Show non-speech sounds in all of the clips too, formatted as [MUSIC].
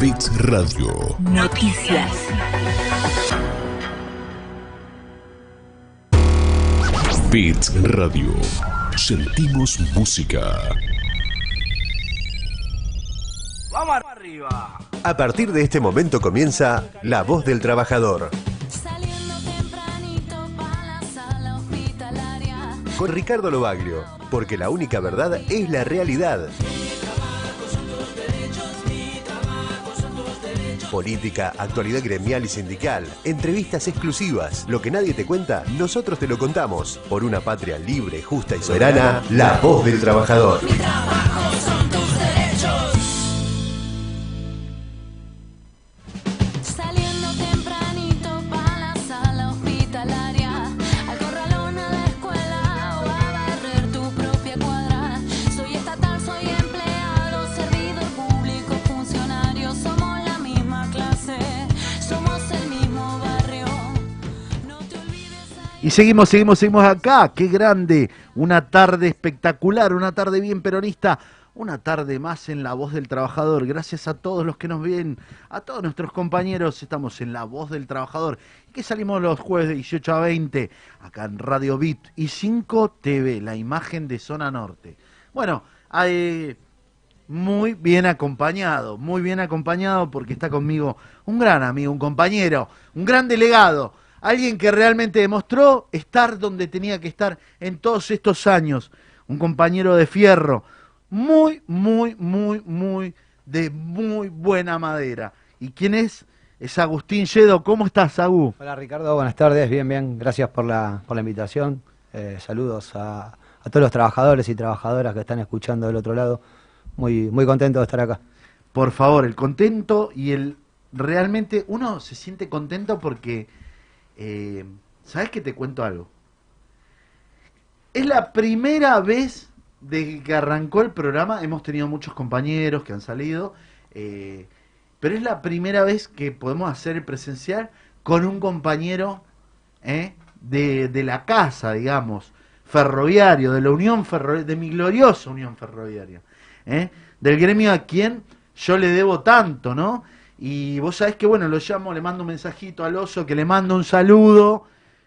Bits Radio. Noticias. Bits Radio. Sentimos música. Vamos arriba. A partir de este momento comienza La Voz del Trabajador. Saliendo tempranito pa' la sala hospitalaria. Con Ricardo Lobaglio, porque la única verdad es la realidad. Política, actualidad gremial y sindical, entrevistas exclusivas, lo que nadie te cuenta, nosotros te lo contamos. Por una patria libre, justa y soberana, la voz del trabajador. Saliendo Y seguimos, seguimos, seguimos acá. Qué grande. Una tarde espectacular, una tarde bien peronista. Una tarde más en La Voz del Trabajador. Gracias a todos los que nos ven, a todos nuestros compañeros. Estamos en La Voz del Trabajador. Que salimos los jueves de 18 a 20, acá en Radio Bit y 5 TV, la imagen de Zona Norte. Bueno, eh, muy bien acompañado, muy bien acompañado porque está conmigo un gran amigo, un compañero, un gran delegado, alguien que realmente demostró estar donde tenía que estar en todos estos años, un compañero de fierro, muy, muy, muy, muy, de muy buena madera. ¿Y quién es? Es Agustín Yedo. ¿Cómo estás, Agú? Hola Ricardo, buenas tardes, bien, bien, gracias por la, por la invitación. Eh, saludos a, a todos los trabajadores y trabajadoras que están escuchando del otro lado. Muy, muy contento de estar acá. Por favor, el contento y el realmente uno se siente contento porque eh, sabes que te cuento algo. Es la primera vez desde que arrancó el programa, hemos tenido muchos compañeros que han salido, eh, pero es la primera vez que podemos hacer el presencial con un compañero eh, de, de la casa, digamos, ferroviario, de la Unión Ferroviaria, de mi gloriosa Unión Ferroviaria, del gremio a quien yo le debo tanto, ¿no? Y vos sabés que, bueno, lo llamo, le mando un mensajito al oso, que le mando un saludo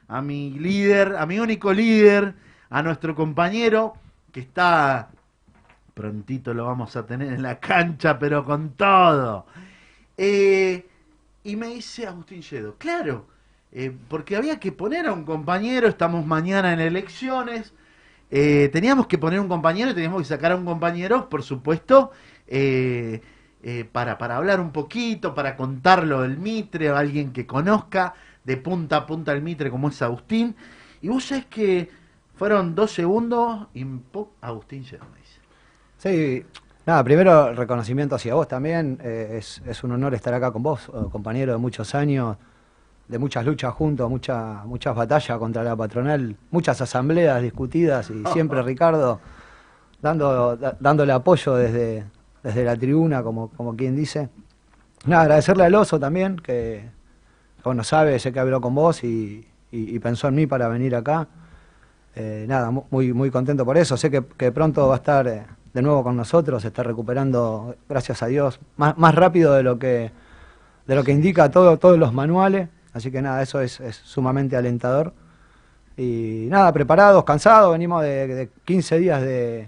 a mi líder, a mi único líder, a nuestro compañero, que está, prontito lo vamos a tener en la cancha, pero con todo. Eh, y me dice Agustín Yedo, claro, eh, porque había que poner a un compañero, estamos mañana en elecciones, eh, teníamos que poner un compañero teníamos que sacar a un compañero, por supuesto, eh, para, para hablar un poquito, para contar lo del Mitre, a alguien que conozca de punta a punta el Mitre como es Agustín. Y vos sabés que fueron dos segundos y. Agustín dice. Sí, nada, primero reconocimiento hacia vos también. eh, es, es un honor estar acá con vos, eh, compañero de muchos años, de muchas luchas juntos, mucha- muchas batallas contra la patronal, muchas asambleas discutidas y siempre [LAUGHS] Ricardo dando, da- dándole apoyo desde, desde la tribuna, como, como quien dice. Nada, agradecerle al oso también, que bueno, sabe, sé que habló con vos y, pensó en mí para venir acá. Eh, nada, mu- muy, muy contento por eso. Sé que, que pronto va a estar eh, de nuevo con nosotros, se está recuperando, gracias a Dios, más, más rápido de lo que, de lo que indica todo, todos los manuales. Así que nada, eso es, es sumamente alentador. Y nada, preparados, cansados, venimos de, de 15 días de,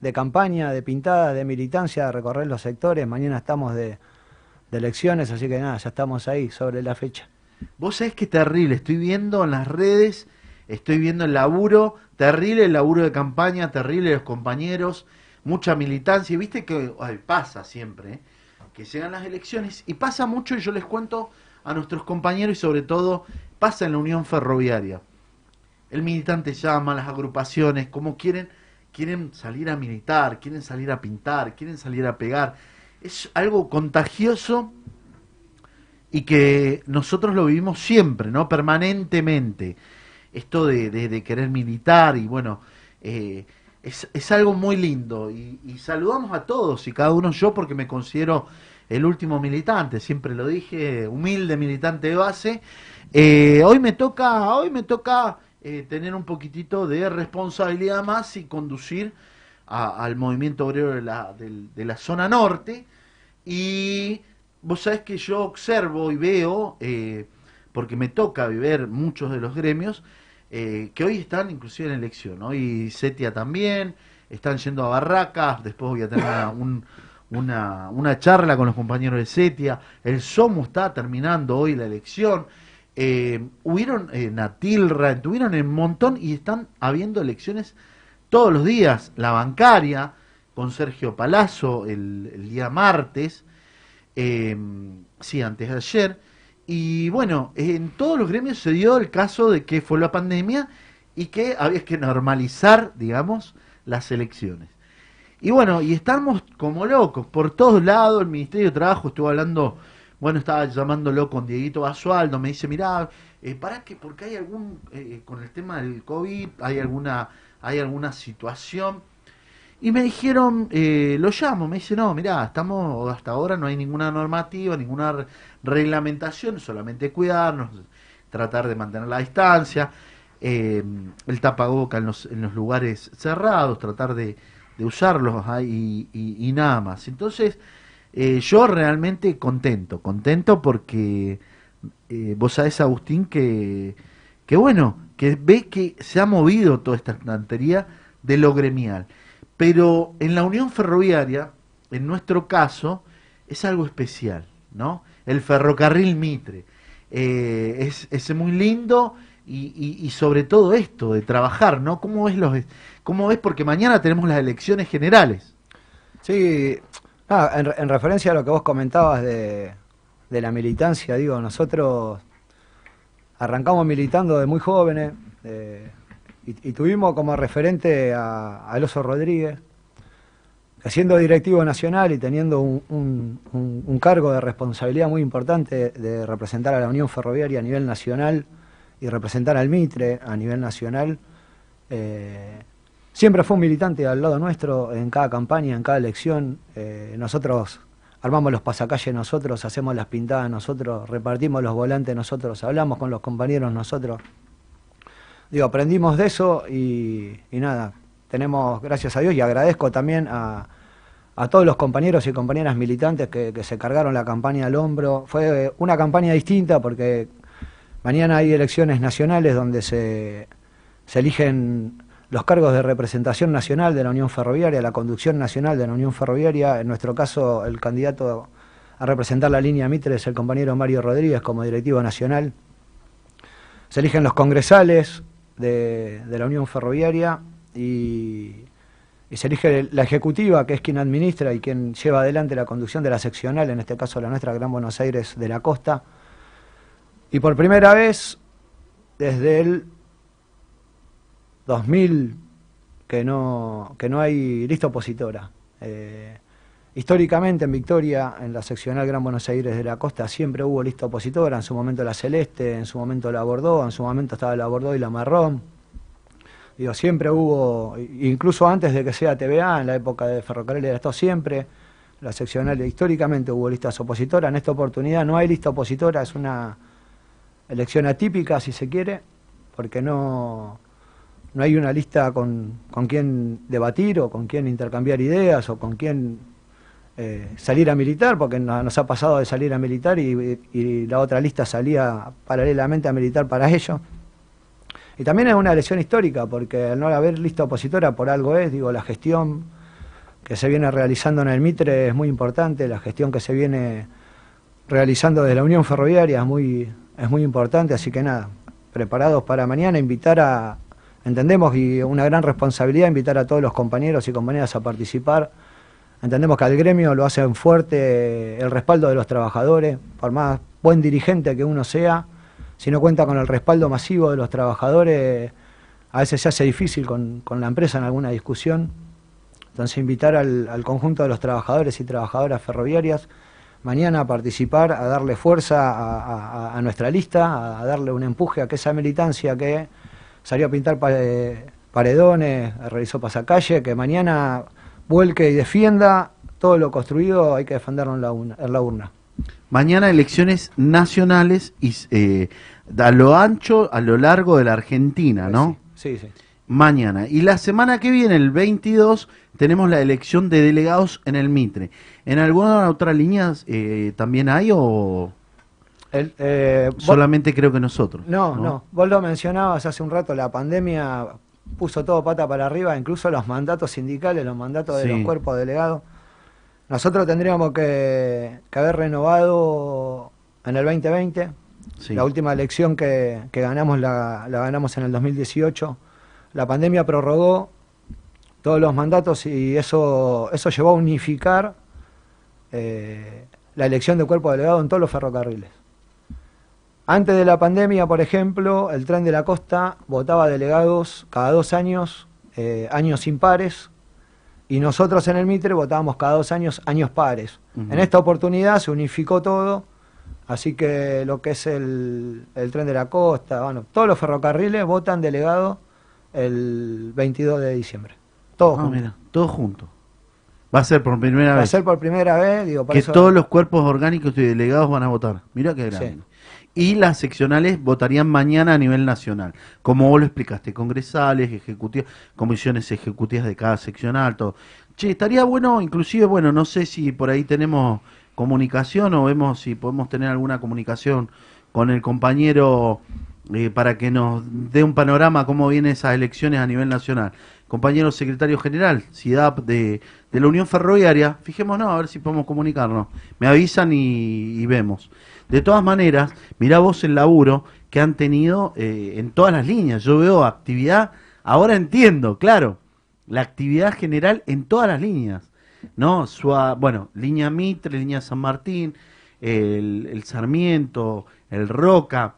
de campaña, de pintada, de militancia, de recorrer los sectores. Mañana estamos de, elecciones, así que nada, ya estamos ahí sobre la fecha. Vos sabés que terrible, estoy viendo en las redes, estoy viendo el laburo, terrible el laburo de campaña, terrible los compañeros, mucha militancia, y viste que pasa siempre, ¿eh? que llegan las elecciones, y pasa mucho, y yo les cuento a nuestros compañeros, y sobre todo pasa en la Unión Ferroviaria. El militante llama, las agrupaciones, como quieren, quieren salir a militar, quieren salir a pintar, quieren salir a pegar. Es algo contagioso y que nosotros lo vivimos siempre, ¿no? Permanentemente. Esto de, de- querer militar y bueno, eh, es, es algo muy lindo. Y, y saludamos a todos y cada uno yo porque me considero el último militante, siempre lo dije, humilde militante de base. Eh, hoy me toca, hoy me toca eh, tener un poquitito de responsabilidad más y conducir a- al movimiento obrero de la, de la zona norte. Y vos sabés que yo observo y veo, eh, porque me toca ver muchos de los gremios, eh, que hoy están inclusive en elección. Hoy Setia también, están yendo a Barracas, después voy a tener una, un- una, una charla con los compañeros de Setia, el SOMO está terminando hoy la elección, eh, hubieron eh, Natilra, tuvieron un montón y están habiendo elecciones todos los días, la bancaria, con Sergio Palazzo el, día martes, eh, sí, antes de ayer, y bueno, en todos los gremios se dio el caso de que fue la pandemia y que había que normalizar, digamos, las elecciones. Y bueno, y estamos como locos, por todos lados, el Ministerio de Trabajo estuvo hablando, bueno, estaba llamándolo con Dieguito Basualdo, me dice, mirá, eh, para que, porque hay algún, eh, con el tema del COVID, hay alguna, hay alguna situación. Y me dijeron, eh, lo llamo, me dice, no, mirá, estamos, hasta ahora no hay ninguna normativa, ninguna re- reglamentación, solamente cuidarnos, tratar de mantener la distancia, eh, el tapaboca en los, en los lugares cerrados, tratar de, de usarlos ahí y nada más. Entonces, eh, yo realmente contento, contento porque eh, vos sabés, Agustín, que, que bueno, que ve que se ha movido toda esta estantería de lo gremial. Pero en la Unión Ferroviaria, en nuestro caso, es algo especial, ¿no? El ferrocarril Mitre. Eh, es, es muy lindo y, y- y sobre todo esto de trabajar, ¿no? ¿Cómo ves los, cómo ves? Porque mañana tenemos las elecciones generales. Sí, ah, en, re- en referencia a lo que vos comentabas de, de la militancia, digo, nosotros arrancamos militando de muy jóvenes eh, y, tuvimos como referente a, a Rodríguez, que siendo directivo nacional y teniendo un- un cargo de responsabilidad muy importante de representar a la Unión Ferroviaria a nivel nacional y representar al Mitre a nivel nacional, eh, Siempre fue un militante al lado nuestro en cada campaña, en cada elección. Eh, nosotros armamos los pasacalles nosotros, hacemos las pintadas nosotros, repartimos los volantes nosotros, hablamos con los compañeros nosotros. Digo, aprendimos de eso y, y nada, tenemos, gracias a Dios, y agradezco también a, a todos los compañeros y compañeras militantes que, que se cargaron la campaña al hombro. Fue una campaña distinta porque mañana hay elecciones nacionales donde se, se eligen los cargos de representación nacional de la Unión Ferroviaria, la conducción nacional de la Unión Ferroviaria. En nuestro caso, el candidato a representar la línea Mitre es el compañero Mario Rodríguez como directivo nacional. Se eligen los congresales de, la Unión Ferroviaria y, y se elige la ejecutiva, que es quien administra y quien lleva adelante la conducción de la seccional, en este caso la nuestra Gran Buenos Aires de la Costa. Y por primera vez, desde el 2000 que no, que no hay lista opositora. Eh, históricamente en Victoria, en la seccional Gran Buenos Aires de la Costa, siempre hubo lista opositora, en su momento la Celeste, en su momento la Bordeaux, en su momento estaba la Bordeaux y la Marrón. Digo, siempre hubo, incluso antes de que sea TVA, en la época de Ferrocarril del Estado, siempre la seccional históricamente hubo listas opositoras. En esta oportunidad no hay lista opositora, es una elección atípica, si se quiere, porque no, no hay una lista con, con quién debatir o con quién intercambiar ideas o con quién eh, salir a militar, porque no- nos ha pasado de salir a militar y, la otra lista salía paralelamente a militar para ello. Y también es una elección histórica, porque al no haber lista opositora por algo es, digo, la gestión que se viene realizando en el Mitre es muy importante, la gestión que se viene realizando desde la Unión Ferroviaria es muy, es muy importante, así que nada, preparados para mañana, invitar a, entendemos y una gran responsabilidad invitar a todos los compañeros y compañeras a participar. Entendemos que al gremio lo hacen fuerte el respaldo de los trabajadores, por más buen dirigente que uno sea, si no cuenta con el respaldo masivo de los trabajadores, a veces se hace difícil con, la empresa en alguna discusión. Entonces invitar al, conjunto de los trabajadores y trabajadoras ferroviarias mañana a participar, a darle fuerza a, a- nuestra lista, a, a darle un empuje a que esa militancia que salió a pintar eh, paredones, realizó pasacalle, que mañana vuelque y defienda todo lo construido, hay que defenderlo en la, urna- en la urna. Mañana elecciones nacionales y eh, a lo ancho, a lo largo de la Argentina, ¿no? Sí, sí. Mañana. Y la semana que viene, el 22, tenemos la elección de delegados en el Mitre. ¿En alguna otra línea eh, también hay o El, eh, vos- solamente creo que nosotros? no, no, vos lo mencionabas hace un rato, la pandemia puso todo pata para arriba, incluso los mandatos sindicales, los mandatos de los cuerpos delegados. Nosotros tendríamos que, que haber renovado en el 2020. Sí. La última elección que, que ganamos la, la ganamos en el 2018. La pandemia prorrogó todos los mandatos y eso, eso llevó a unificar eh, la elección de cuerpo delegado en todos los ferrocarriles. Antes de la pandemia, por ejemplo, el tren de la costa votaba delegados cada dos años, eh, años impares, y nosotros en el Mitre votábamos cada dos años, años pares. En esta oportunidad se unificó todo, así que lo que es el, el tren de la costa, bueno, todos los ferrocarriles votan delegado el 22 de diciembre. Todos Ah, juntos. mira, todos juntos. Va a ser por primera Va a vez ser por primera vez, digo, por que eso- todos los cuerpos orgánicos y delegados van a votar. Mira qué grande. Sí. Y las seccionales votarían mañana a nivel nacional, como vos lo explicaste, congresales, ejecutivas, comisiones ejecutivas de cada seccional, todo. Che, estaría bueno, inclusive, bueno, no sé si por ahí tenemos comunicación o vemos si podemos tener alguna comunicación con el compañero eh, para que nos dé un panorama cómo vienen esas elecciones a nivel nacional. Compañero secretario general, CIDAP de, de la Unión Ferroviaria, fijémonos a ver si podemos comunicarnos. Me avisan y, y vemos. De todas maneras, mirá vos el laburo que han tenido eh, en todas las líneas. Yo veo actividad, ahora entiendo, claro, la actividad general en todas las líneas. ¿no? Bueno, línea Mitre, línea San Martín, el, el Sarmiento, el Roca.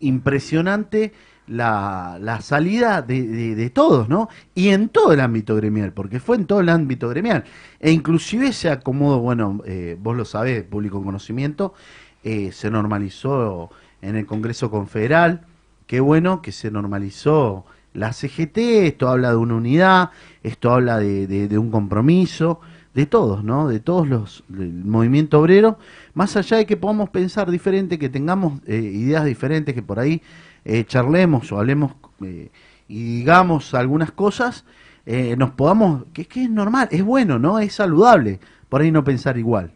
Impresionante la, la salida de, todos, ¿no? Y en todo el ámbito gremial, porque fue en todo el ámbito gremial. E inclusive se acomodó, bueno, eh, vos lo sabés, público en conocimiento, eh, se normalizó en el Congreso Confederal, qué bueno que se normalizó la CGT, esto habla de una unidad, esto habla de un compromiso, de todos, ¿no? De todos los, del movimiento obrero, más allá de que podamos pensar diferente, que tengamos eh, ideas diferentes, que por ahí eh, charlemos o hablemos eh, y digamos algunas cosas, eh, nos podamos, que es que es normal, es bueno, ¿no? Es saludable, por ahí no pensar igual.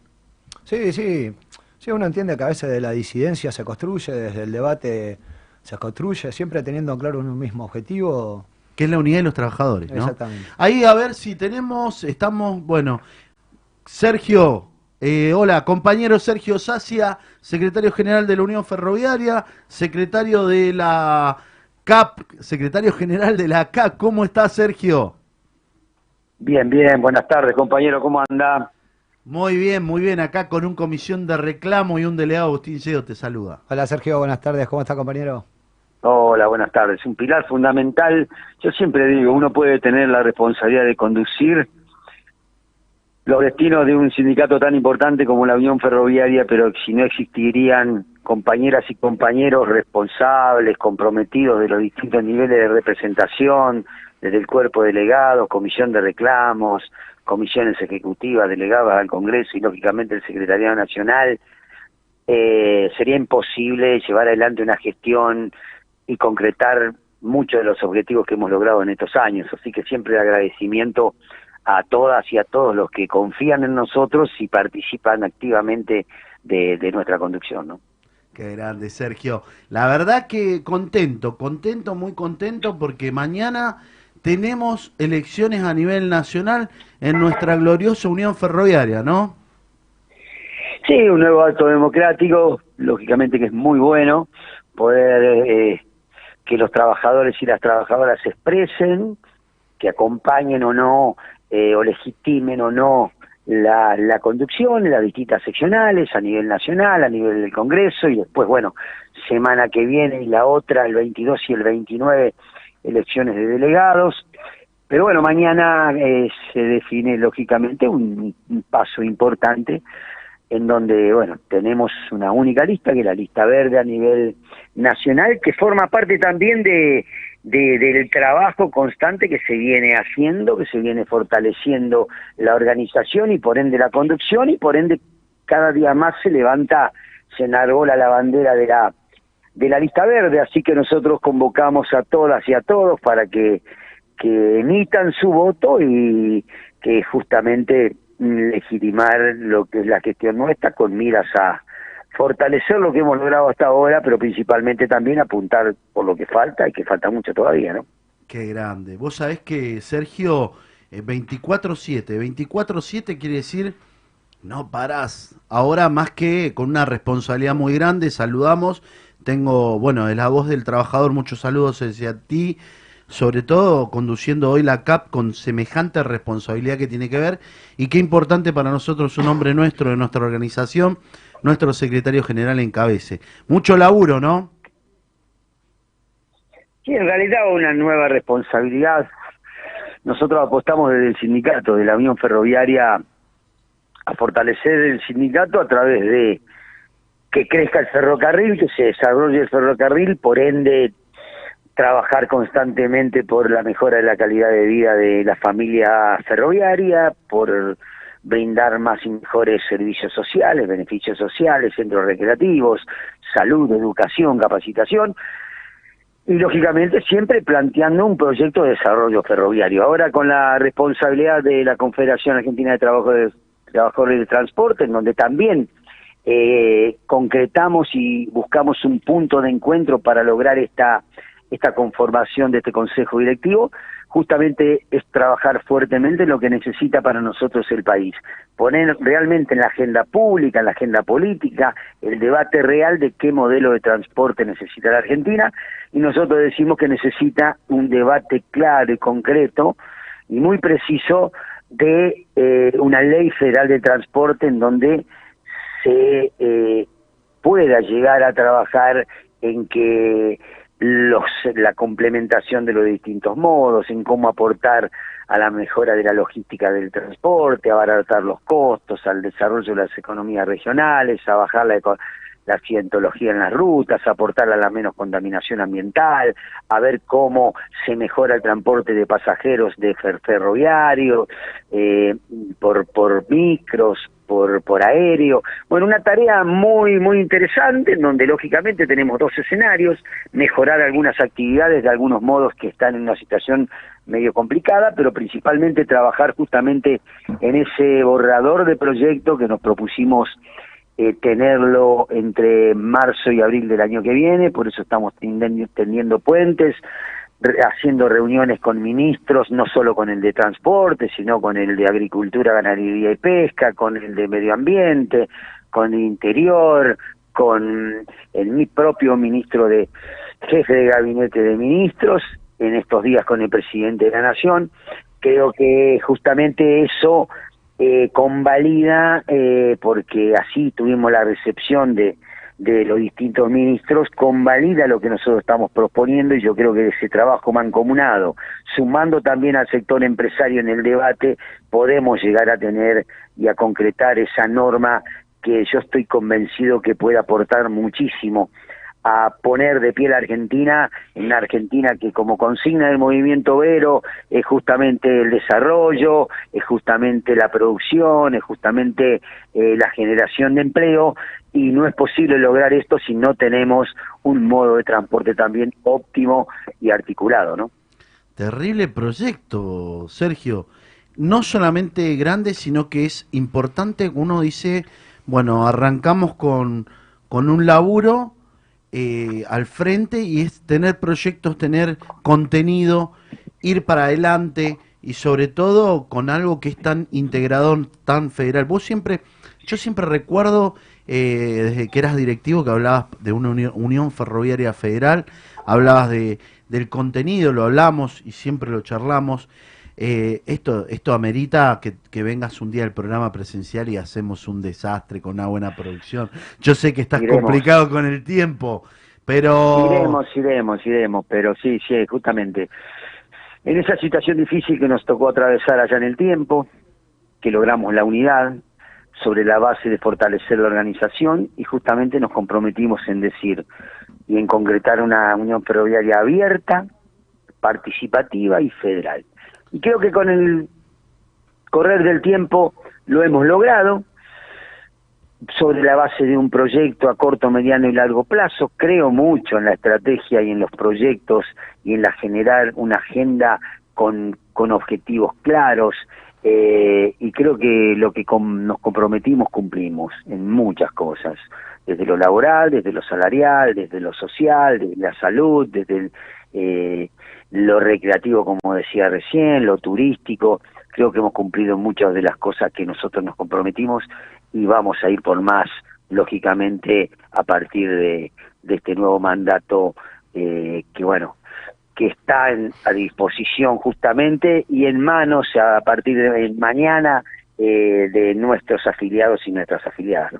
Sí, sí. Sí, uno entiende que a veces de la disidencia se construye, desde el debate se construye, siempre teniendo claro un mismo objetivo. que es la unidad de los trabajadores, ¿no? Exactamente. Ahí a ver si tenemos, estamos, bueno, Sergio, eh, hola, compañero Sergio Sacia, secretario general de la Unión Ferroviaria, secretario de la CAP, secretario general de la CAP, ¿cómo está Sergio? Bien, bien, buenas tardes, compañero, ¿cómo anda? Muy bien, muy bien, acá con un comisión de reclamo y un delegado Agustín Lledo te saluda. Hola Sergio, buenas tardes, ¿cómo está compañero? Hola, buenas tardes. Un pilar fundamental, yo siempre digo, uno puede tener la responsabilidad de conducir los destinos de un sindicato tan importante como la Unión Ferroviaria, pero si no existirían compañeras y compañeros responsables, comprometidos de los distintos niveles de representación, desde el cuerpo de delegados, comisión de reclamos, comisiones ejecutivas delegadas al Congreso y lógicamente el Secretariado Nacional, eh, sería imposible llevar adelante una gestión y concretar muchos de los objetivos que hemos logrado en estos años. Así que siempre el agradecimiento a todas y a todos los que confían en nosotros y participan activamente de, de nuestra conducción. ¿no? Qué grande, Sergio. La verdad que contento, contento, muy contento porque mañana tenemos elecciones a nivel nacional en nuestra gloriosa Unión Ferroviaria, ¿no? Sí, un nuevo acto democrático, lógicamente que es muy bueno poder eh, que los trabajadores y las trabajadoras se expresen, que acompañen o no, eh, o legitimen o no la, la conducción en las distintas seccionales, a nivel nacional, a nivel del Congreso, y después, bueno, semana que viene y la otra, el 22 y el 29, elecciones de delegados. Pero bueno, mañana eh, se define lógicamente un, un paso importante en donde, bueno, tenemos una única lista, que es la lista verde a nivel nacional, que forma parte también de, de- del trabajo constante que se viene haciendo, que se viene fortaleciendo la organización y por ende la conducción y por ende cada día más se levanta, se enarbola la bandera de la de la lista verde, así que nosotros convocamos a todas y a todos para que, que emitan su voto y que justamente mm, legitimar lo que es la gestión nuestra con miras a fortalecer lo que hemos logrado hasta ahora, pero principalmente también apuntar por lo que falta y que falta mucho todavía, ¿no? Qué grande. Vos sabés que, Sergio, eh, 24-7, 24-7 quiere decir no parás. Ahora más que con una responsabilidad muy grande, saludamos. Tengo, bueno, de la voz del trabajador, muchos saludos hacia ti, sobre todo conduciendo hoy la CAP con semejante responsabilidad que tiene que ver y qué importante para nosotros un hombre nuestro de nuestra organización, nuestro secretario general encabece. Mucho laburo, ¿no? Sí, en realidad una nueva responsabilidad. Nosotros apostamos desde el sindicato de la Unión Ferroviaria a fortalecer el sindicato a través de que crezca el ferrocarril, que se desarrolle el ferrocarril, por ende trabajar constantemente por la mejora de la calidad de vida de la familia ferroviaria, por brindar más y mejores servicios sociales, beneficios sociales, centros recreativos, salud, educación, capacitación, y lógicamente siempre planteando un proyecto de desarrollo ferroviario. Ahora con la responsabilidad de la Confederación Argentina de Trabajo de Trabajadores de Transporte, en donde también eh, concretamos y buscamos un punto de encuentro para lograr esta esta conformación de este consejo directivo, justamente es trabajar fuertemente en lo que necesita para nosotros el país, poner realmente en la agenda pública, en la agenda política, el debate real de qué modelo de transporte necesita la Argentina, y nosotros decimos que necesita un debate claro y concreto y muy preciso de eh, una ley federal de transporte en donde se eh, pueda llegar a trabajar en que los, la complementación de los distintos modos, en cómo aportar a la mejora de la logística del transporte, a abaratar los costos, al desarrollo de las economías regionales, a bajar la, la accidentología en las rutas, aportar a la menos contaminación ambiental, a ver cómo se mejora el transporte de pasajeros de fer- ferroviario, eh, por, por micros, por, por aéreo. Bueno, una tarea muy, muy interesante, en donde lógicamente tenemos dos escenarios, mejorar algunas actividades de algunos modos que están en una situación medio complicada, pero principalmente trabajar justamente en ese borrador de proyecto que nos propusimos eh, tenerlo entre marzo y abril del año que viene, por eso estamos tendiendo, puentes, re- haciendo reuniones con ministros, no solo con el de transporte, sino con el de agricultura, ganadería y pesca, con el de medio ambiente, con el interior, con el mi propio ministro de jefe de gabinete de ministros, en estos días con el presidente de la nación. Creo que justamente eso eh, convalida, eh, porque así tuvimos la recepción de, de los distintos ministros, convalida lo que nosotros estamos proponiendo y yo creo que ese trabajo mancomunado, sumando también al sector empresario en el debate, podemos llegar a tener y a concretar esa norma que yo estoy convencido que puede aportar muchísimo a poner de pie la Argentina, en una Argentina que como consigna del movimiento Vero es justamente el desarrollo, es justamente la producción, es justamente eh, la generación de empleo y no es posible lograr esto si no tenemos un modo de transporte también óptimo y articulado, ¿no? Terrible proyecto, Sergio. No solamente grande, sino que es importante. Uno dice, bueno, arrancamos con, con un laburo eh, al frente y es tener proyectos, tener contenido, ir para adelante y sobre todo con algo que es tan integrador, tan federal. Vos siempre, yo siempre recuerdo eh, desde que eras directivo que hablabas de una unión ferroviaria federal, hablabas de, del contenido, lo hablamos y siempre lo charlamos. Eh, esto, esto amerita que, que vengas un día al programa presencial y hacemos un desastre con una buena producción. Yo sé que estás Iremos. complicado con el tiempo, pero... Iremos, iremos, iremos, pero sí, sí, justamente. En esa situación difícil que nos tocó atravesar allá en el tiempo, que logramos la unidad sobre la base de fortalecer la organización y justamente nos comprometimos en decir y en concretar una unión ferroviaria abierta, participativa y federal. Y creo que con el correr del tiempo lo hemos logrado. sobre la base de un proyecto a corto, mediano y largo plazo. Creo mucho en la estrategia y en los proyectos y en la generar una agenda con, con objetivos claros. eh, y creo que lo que nos comprometimos cumplimos en muchas cosas, desde lo laboral, desde lo salarial, desde lo social, desde la salud, desde el, eh, lo recreativo, como decía recién, lo turístico. Creo que hemos cumplido muchas de las cosas que nosotros nos comprometimos y vamos a ir por más, lógicamente, a partir de, este nuevo mandato eh, que, bueno, que está en- a disposición justamente y en manos a partir de mañana eh, de nuestros afiliados y nuestras afiliadas. ¿no?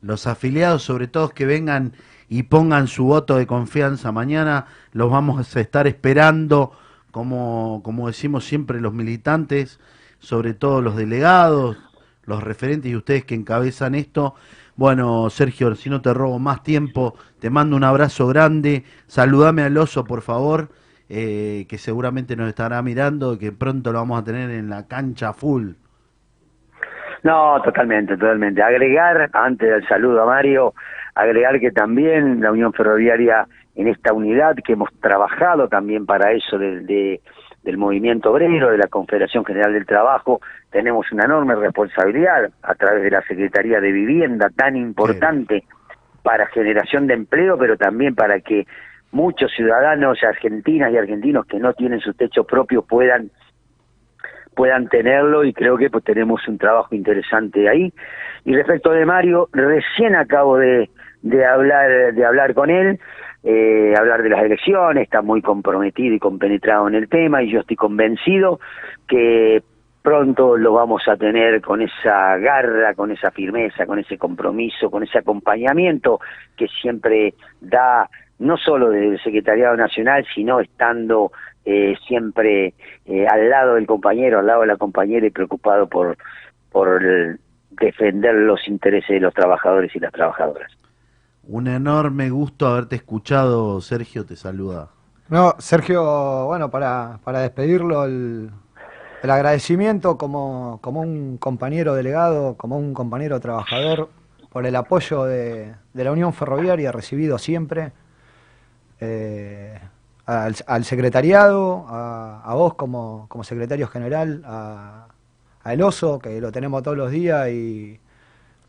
Los afiliados, sobre todo que vengan y pongan su voto de confianza mañana, los vamos a estar esperando, como, como decimos siempre los militantes, sobre todo los delegados, los referentes y ustedes que encabezan esto. Bueno, Sergio, si no te robo más tiempo, te mando un abrazo grande, saludame al oso, por favor, eh, que seguramente nos estará mirando y que pronto lo vamos a tener en la cancha full. No, totalmente, totalmente. Agregar, antes del saludo a Mario, agregar que también la Unión Ferroviaria en esta unidad que hemos trabajado también para eso de, de- del movimiento obrero, de la Confederación General del Trabajo, tenemos una enorme responsabilidad a través de la Secretaría de Vivienda tan importante para generación de empleo, pero también para que muchos ciudadanos argentinas y argentinos que no tienen su techo propio puedan puedan tenerlo y creo que pues tenemos un trabajo interesante ahí. Y respecto de Mario, recién acabo de, de hablar de hablar con él, eh, hablar de las elecciones, está muy comprometido y compenetrado en el tema y yo estoy convencido que pronto lo vamos a tener con esa garra, con esa firmeza, con ese compromiso, con ese acompañamiento que siempre da no solo del Secretariado Nacional, sino estando eh, siempre eh, al lado del compañero, al lado de la compañera y preocupado por, por el- defender los intereses de los trabajadores y las trabajadoras. Un enorme gusto haberte escuchado, Sergio, te saluda. No, Sergio, bueno, para, para despedirlo, el, el agradecimiento como, como un compañero delegado, como un compañero trabajador, por el apoyo de, de la Unión Ferroviaria recibido siempre, eh, al, al secretariado, a, vos como, como secretario general, a, a El Oso, que lo tenemos todos los días y,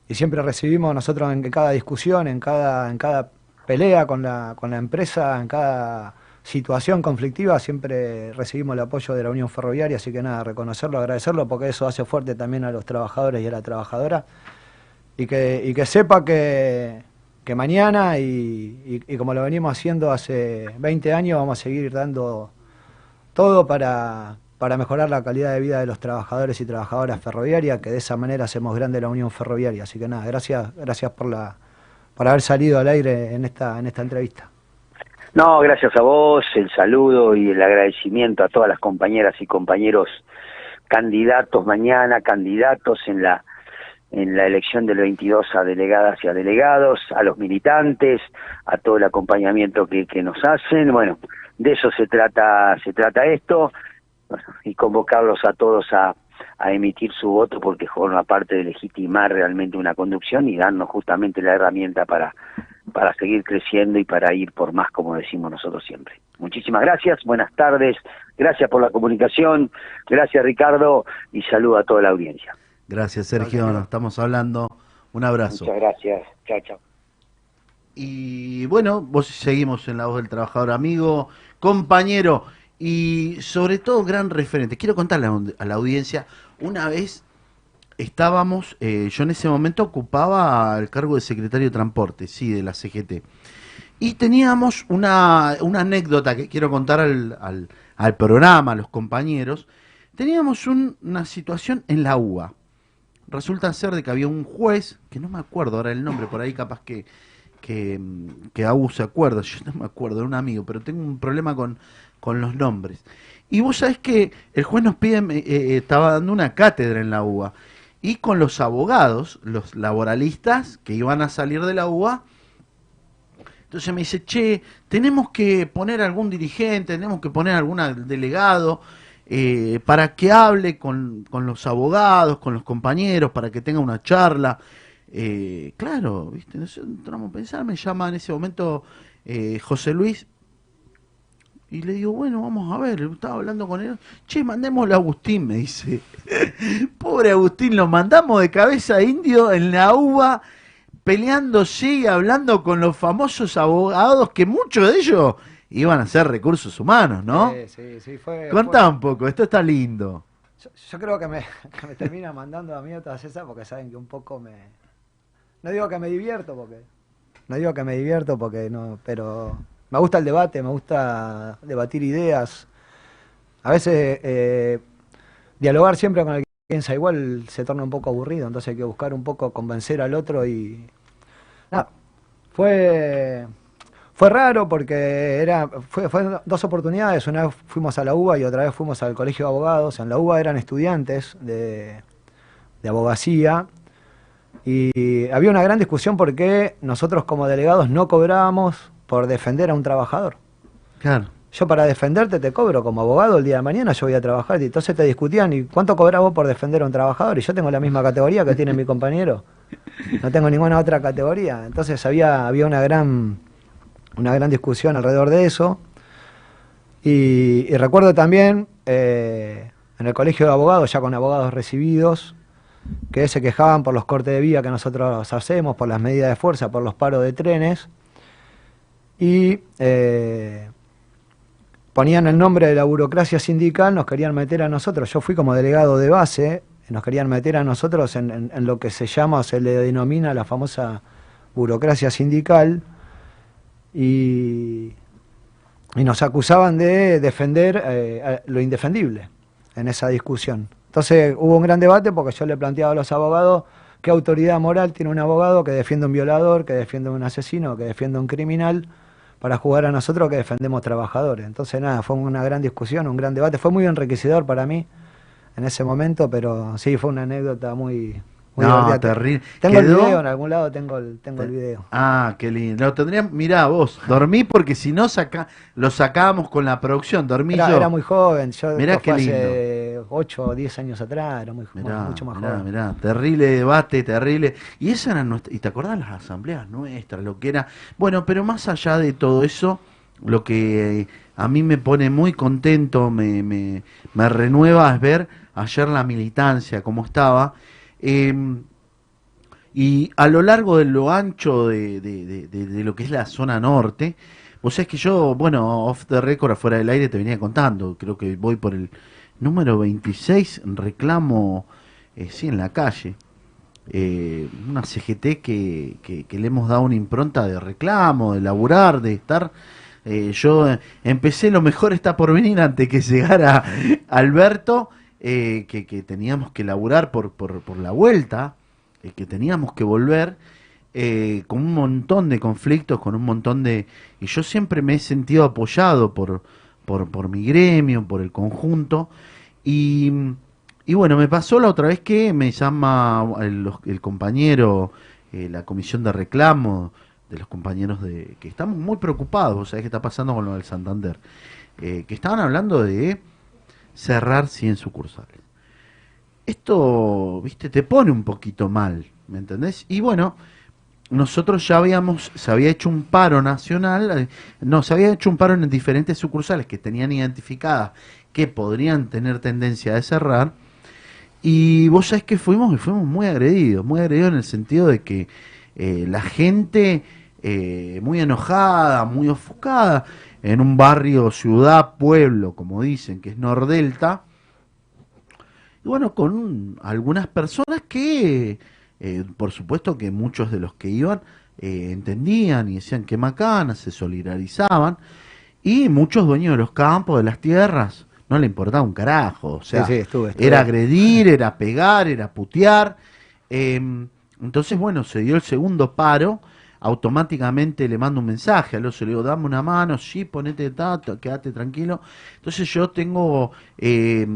y siempre recibimos nosotros en cada discusión, en cada, en cada pelea con la, con la empresa, en cada situación conflictiva, siempre recibimos el apoyo de la Unión Ferroviaria, así que nada, reconocerlo, agradecerlo, porque eso hace fuerte también a los trabajadores y a la trabajadora, y que, y que sepa que, que mañana, y, y- y como lo venimos haciendo hace 20 años, vamos a seguir dando todo para, para mejorar la calidad de vida de los trabajadores y trabajadoras ferroviarias, que de esa manera hacemos grande la Unión Ferroviaria. Así que nada, gracias, gracias por la por haber salido al aire en esta, en esta entrevista. No, gracias a vos, el saludo y el agradecimiento a todas las compañeras y compañeros candidatos mañana, candidatos en la en la elección del 22 a delegadas y a delegados, a los militantes, a todo el acompañamiento que, que nos hacen. Bueno, de eso se trata se trata esto y convocarlos a todos a, a emitir su voto porque forma parte de legitimar realmente una conducción y darnos justamente la herramienta para para seguir creciendo y para ir por más, como decimos nosotros siempre. Muchísimas gracias, buenas tardes, gracias por la comunicación, gracias Ricardo y saludo a toda la audiencia. Gracias, Sergio, nos estamos hablando. Un abrazo. Muchas gracias, chao, chao. Y bueno, vos seguimos en la voz del trabajador amigo, compañero y sobre todo gran referente. Quiero contarle a la- audiencia, una vez estábamos, eh, yo en ese momento ocupaba el cargo de secretario de transporte, sí, de la CGT. Y teníamos una, una anécdota que quiero contar al, al- al programa, a los compañeros. Teníamos un- una situación en la UA. Resulta ser de que había un juez, que no me acuerdo ahora el nombre, por ahí capaz que, que, que Agu se acuerda, yo no me acuerdo, era un amigo, pero tengo un problema con, con los nombres. Y vos sabés que el juez nos pide, eh, eh, estaba dando una cátedra en la UA, y con los abogados, los laboralistas que iban a salir de la UA, entonces me dice, che, tenemos que poner algún dirigente, tenemos que poner algún delegado eh, para que hable con, con los abogados, con los compañeros, para que tenga una charla. eh, claro, ¿viste? Nosotros entramos a pensar, me llama en ese momento eh, José Luis y le digo, bueno, vamos a ver, estaba hablando con él. Che, mandémosle a Agustín, me dice. [LAUGHS] Pobre Agustín, lo mandamos de cabeza indio en la uva, peleándose y hablando con los famosos abogados, que muchos de ellos iban a ser recursos humanos, ¿no? Sí, sí, sí, fue... Contá fue- un poco, esto está lindo. Yo, yo creo que me, [LAUGHS] que me termina mandando a mí todas esas porque saben que un poco me... No digo que me divierto porque... No digo que me divierto porque no, pero me gusta el debate, me gusta debatir ideas. A veces eh, dialogar siempre con el que piensa igual se torna un poco aburrido, entonces hay que buscar un poco convencer al otro y... Nada, fue... Fue raro porque era, fue, fue dos oportunidades. Una vez fuimos a la UBA y otra vez fuimos al colegio de abogados. En la UBA eran estudiantes de, de abogacía y había una gran discusión porque nosotros como delegados no cobrábamos por defender a un trabajador. Claro. Yo para defenderte te cobro como abogado el día de mañana, yo voy a trabajar. Y entonces te discutían, ¿y cuánto cobras vos por defender a un trabajador? Y yo tengo la misma categoría que tiene mi compañero. No tengo ninguna otra categoría. Entonces había, había una gran una gran discusión alrededor de eso. Y, y recuerdo también eh, en el colegio de abogados, ya con abogados recibidos, que se quejaban por los cortes de vía que nosotros hacemos, por las medidas de fuerza, por los paros de trenes. Y eh, ponían el nombre de la burocracia sindical, nos querían meter a nosotros. Yo fui como delegado de base, nos querían meter a nosotros en, lo que se llama se le denomina la famosa burocracia sindical y, y nos acusaban de defender eh, lo indefendible en esa discusión. Entonces hubo un gran debate porque yo le planteaba a los abogados qué autoridad moral tiene un abogado que defiende a un violador, que defiende a un asesino, que defiende a un criminal, para jugar a nosotros que defendemos trabajadores. Entonces nada, fue una gran discusión, un gran debate, fue muy enriquecedor para mí en ese momento, pero sí, fue una anécdota muy... No, terrible. Tengo el video, en algún lado tengo el, tengo el video. Ah, qué lindo. Lo tendría, mirá vos, dormí porque si no saca, lo sacábamos con la producción, dormí Era, yo. era muy joven, yo Mirá qué hace 8 o 10 años atrás, era muy Mirá, mucho más mirá, joven. mirá, terrible debate, terrible. Y esa era nuestra, y te acordás las asambleas nuestras, lo que era. Bueno, pero más allá de todo eso, lo que a mí me pone muy contento, me, me, me renueva es ver ayer la militancia, cómo estaba. Em, y a lo largo de lo ancho de, lo que es la zona norte, vos sabés que yo, bueno, off the record, afuera del aire, te venía contando, creo que voy por el número 26, reclamo, eh, sí, en la calle, eh, una CGT que le hemos dado una impronta de reclamo, de laburar, de estar... eh, yo eh, empecé, lo mejor está por venir antes que llegara [LAUGHS] Alberto, eh, que, que teníamos que laburar por, por, la vuelta, eh, que teníamos que volver, eh, con un montón de conflictos, con un montón de... Y yo siempre me he sentido apoyado por, por, por mi gremio, por el conjunto, y, y bueno, me pasó la otra vez que me llama el, compañero, la comisión de reclamo de los compañeros de que estamos muy preocupados, ¿sabes qué está pasando con lo del Santander? Que estaban hablando de cerrar 100 sucursales. Esto, viste, te pone un poquito mal, ¿me entendés? Y bueno, nosotros ya habíamos, se había hecho un paro nacional, eh, no, se había hecho un paro en diferentes sucursales que tenían identificadas que podrían tener tendencia de cerrar. Y vos sabés que fuimos y fuimos muy agredidos, muy agredidos en el sentido de que eh, la gente eh, muy enojada, muy ofuscada, en un barrio, ciudad, pueblo, como dicen, que es Nordelta, y bueno, con algunas personas que, eh, por supuesto que muchos de los que iban eh, entendían y decían que macana, se solidarizaban, y muchos dueños de los campos, de las tierras, no le importaba un carajo, o sea, sí, estuve, estuve. era agredir, era pegar, era putear. eh, entonces, bueno, se dio el segundo paro, automáticamente le mando un mensaje al oso, le digo, dame una mano, sí, ponete tato, quédate tranquilo. Entonces yo tengo, eh,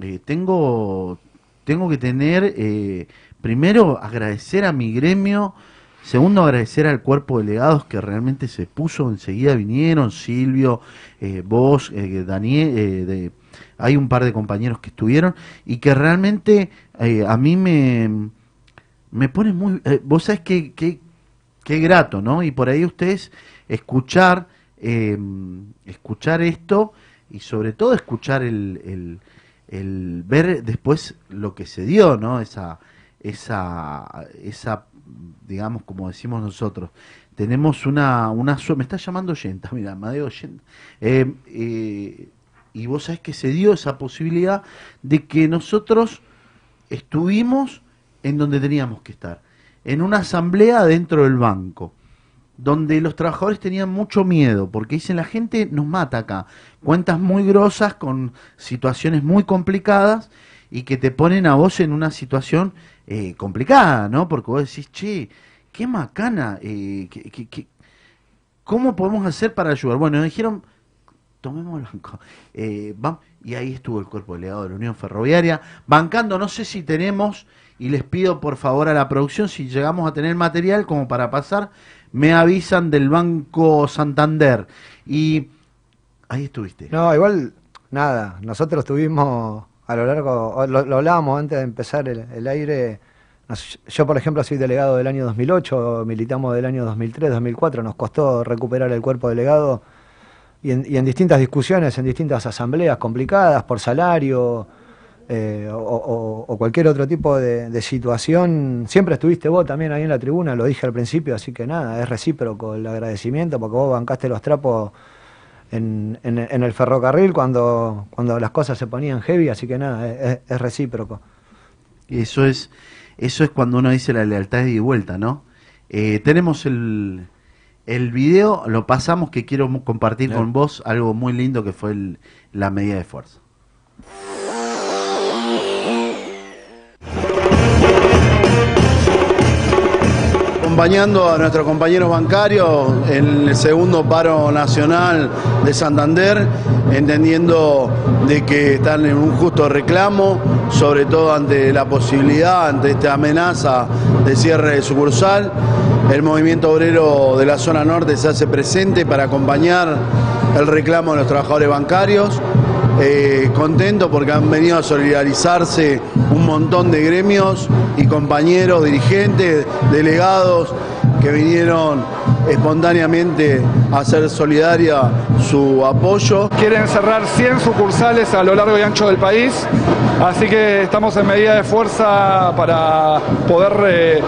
eh, tengo, tengo que tener, eh, primero agradecer a mi gremio, segundo agradecer al cuerpo de delegados que realmente se puso, enseguida vinieron, Silvio, eh, vos, eh, Daniel, eh, hay un par de compañeros que estuvieron y que realmente a mí me me pone muy... vos sabés que, que, qué grato, ¿no? Y por ahí ustedes escuchar, eh, escuchar esto y sobre todo escuchar el, el, el ver después lo que se dio, ¿no? Esa, esa, esa, digamos, como decimos nosotros, tenemos una, una me está llamando Yenta, [LAUGHS] mira, Madeo Yenta, Eh, eh, y vos sabés que se dio esa posibilidad de que nosotros estuvimos en donde teníamos que estar, en una asamblea dentro del banco, donde los trabajadores tenían mucho miedo, porque dicen la gente nos mata acá, cuentas muy grosas con situaciones muy complicadas y que te ponen a vos en una situación eh, complicada, ¿no? Porque vos decís, che, qué macana, eh, qué- qué- ¿cómo podemos hacer para ayudar? Bueno, dijeron, tomemos el banco. Eh, y ahí estuvo el cuerpo delegado de la Unión Ferroviaria, bancando, no sé si tenemos, y les pido por favor a la producción, si llegamos a tener material como para pasar, me avisan del Banco Santander. Y ahí estuviste. No, igual, nada, nosotros tuvimos a lo largo, lo, hablábamos antes de empezar el, aire, yo por ejemplo soy delegado del año 2008, militamos del año 2003, 2004, nos costó recuperar el cuerpo delegado y en distintas discusiones, en distintas asambleas complicadas por salario eh, o, o- o cualquier otro tipo de, de situación, siempre estuviste vos también ahí en la tribuna, lo dije al principio, así que nada, es recíproco el agradecimiento porque vos bancaste los trapos en, en- en el ferrocarril cuando, cuando las cosas se ponían heavy, así que nada, es, es- recíproco. Y eso es, eso es cuando uno dice la lealtad y vuelta, ¿no? Eh, tenemos el, el video, lo pasamos que quiero compartir con vos algo muy lindo que fue el- la medida de fuerza. Acompañando a nuestros compañeros bancarios en el segundo paro nacional de Santander, entendiendo de que están en un justo reclamo, sobre todo ante la posibilidad, ante esta amenaza de cierre de sucursal. El movimiento obrero de la zona norte se hace presente para acompañar el reclamo de los trabajadores bancarios. Eh, contento porque han venido a solidarizarse un montón de gremios y compañeros, dirigentes, delegados que vinieron espontáneamente a hacer solidaria su apoyo. Quieren cerrar 100 sucursales a lo largo y ancho del país, así que estamos en medida de fuerza para poder eh,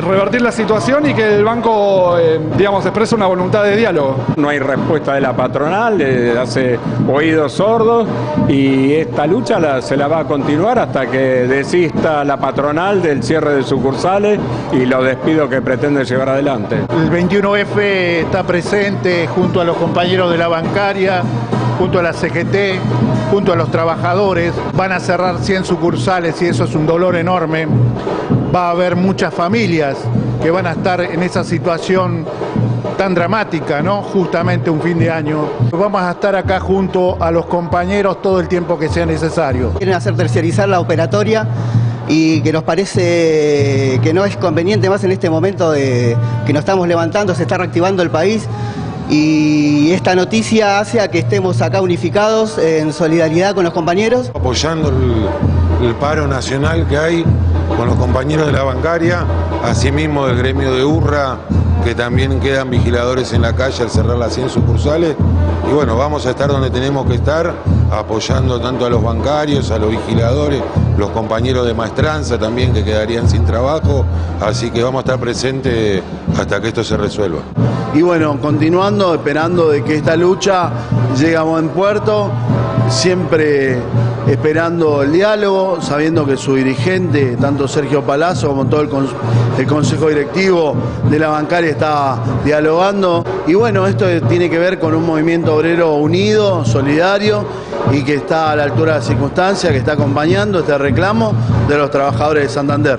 revertir la situación y que el banco, eh, digamos, exprese una voluntad de diálogo. No hay respuesta de la patronal, hace oídos sordos y esta lucha la- se la va a continuar hasta que desista la patronal del cierre de sucursales y los despidos que pretende llevar adelante. El 21F está presente junto a los compañeros de la bancaria, junto a la CGT, junto a los trabajadores. Van a cerrar 100 sucursales y eso es un dolor enorme. Va a haber muchas familias que van a estar en esa situación tan dramática, ¿no? Justamente un fin de año. Vamos a estar acá junto a los compañeros todo el tiempo que sea necesario. Quieren hacer terciarizar la operatoria y que nos parece que no es conveniente más en este momento de que nos estamos levantando, se está reactivando el país y esta noticia hace a que estemos acá unificados en solidaridad con los compañeros. apoyando el, el paro nacional que hay con los compañeros de la bancaria, asimismo del gremio de Urra, que también quedan vigiladores en la calle al cerrar las 100 sucursales. Y bueno, vamos a estar donde tenemos que estar, apoyando tanto a los bancarios, a los vigiladores, los compañeros de maestranza también que quedarían sin trabajo. Así que vamos a estar presentes hasta que esto se resuelva. Y bueno, continuando, esperando de que esta lucha llegue a buen puerto, siempre esperando el diálogo, sabiendo que su dirigente, tanto Sergio Palazzo como todo el, el consejo directivo de la bancaria está dialogando. Y bueno, esto tiene que ver con un movimiento obrero unido, solidario y que está a la altura de las circunstancias, que está acompañando este reclamo de los trabajadores de Santander.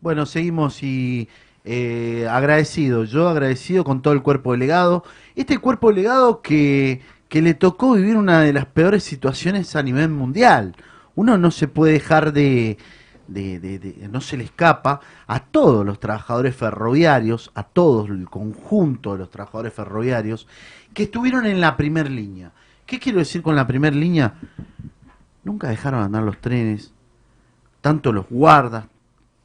Bueno, seguimos y eh, agradecido, yo agradecido con todo el cuerpo delegado. Este cuerpo delegado que, que le tocó vivir una de las peores situaciones a nivel mundial. Uno no se puede dejar de, no se le escapa a todos los trabajadores ferroviarios, a todos el conjunto de los trabajadores ferroviarios que estuvieron en la primer línea. ¿Qué quiero decir con la primer línea? Nunca dejaron andar los trenes, tanto los guardas,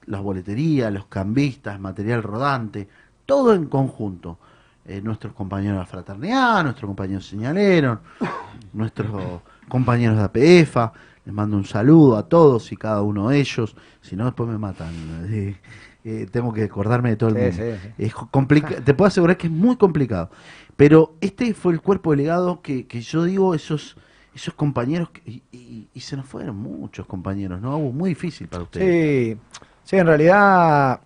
las boleterías, los cambistas, material rodante, todo en conjunto. Eh, nuestros compañeros de la fraternidad, nuestros compañeros señaleros, [COUGHS] nuestros compañeros de APEFA, les mando un saludo a todos y cada uno de ellos, si no después me matan. Eh, [LAUGHS] eh, tengo que acordarme de todo el Sí, mundo. sí, sí. Es te puedo asegurar que es muy complicado. Pero este fue el cuerpo delegado que, que yo digo, esos esos compañeros, que- y, y- y se nos fueron muchos compañeros, ¿no? Hubo muy difícil para ustedes. Sí, sí, en realidad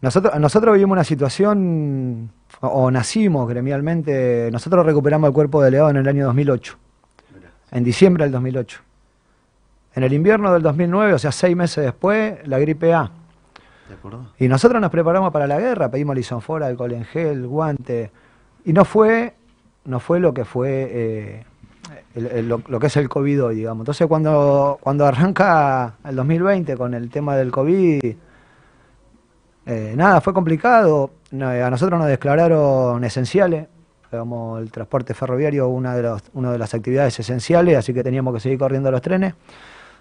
nosotros, nosotros vivimos una situación, o, o nacimos gremialmente, nosotros recuperamos el cuerpo delegado en el año 2008, en diciembre del 2008. En el invierno del 2009, o sea, seis meses después, la gripe A. ¿Te acordás? Y nosotros nos preparamos para la guerra, pedimos lisonfora, alcohol en gel, guante, y no fue, no fue lo que fue eh, el- el- lo, lo que es el COVID hoy, digamos. Entonces cuando, cuando arranca el 2020 con el tema del COVID, eh, nada, fue complicado. Eh, a nosotros nos declararon esenciales, como el transporte ferroviario, una de, una de las actividades esenciales, así que teníamos que seguir corriendo los trenes,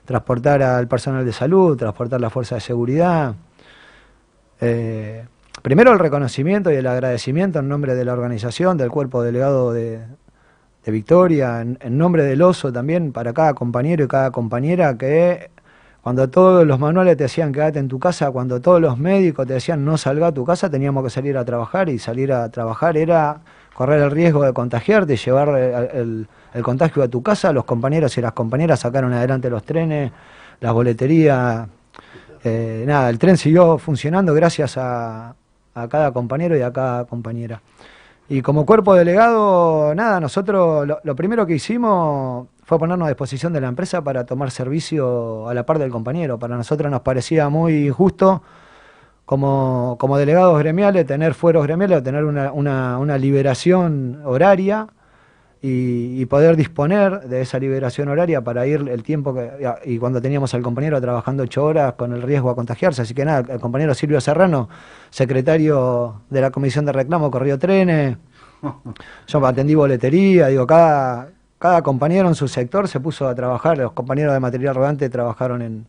transportar al personal de salud, transportar la fuerza de seguridad. Eh, primero el reconocimiento y el agradecimiento en nombre de la organización, del cuerpo delegado de, de Victoria, en, en nombre del oso también, para cada compañero y cada compañera que cuando todos los manuales te decían quédate en tu casa, cuando todos los médicos te decían no salga a tu casa, teníamos que salir a trabajar y salir a trabajar era correr el riesgo de contagiarte, llevar el, contagio a tu casa, los compañeros y las compañeras sacaron adelante los trenes, las boleterías, eh, nada, el tren siguió funcionando gracias a cada compañero y a cada compañera. Y como cuerpo delegado, nada, nosotros lo, lo primero que hicimos fue ponernos a disposición de la empresa para tomar servicio a la par del compañero. Para nosotros nos parecía muy injusto como, como delegados gremiales tener fueros gremiales o tener una, una, una liberación horaria y, y poder disponer de esa liberación horaria para ir el tiempo que. Y cuando teníamos al compañero trabajando ocho horas con el riesgo a contagiarse. Así que nada, el compañero Silvio Serrano, secretario de la Comisión de Reclamo, corrió trenes. [LAUGHS] Yo atendí boletería, digo, cada, cada compañero en su sector se puso a trabajar, los compañeros de material rodante trabajaron en,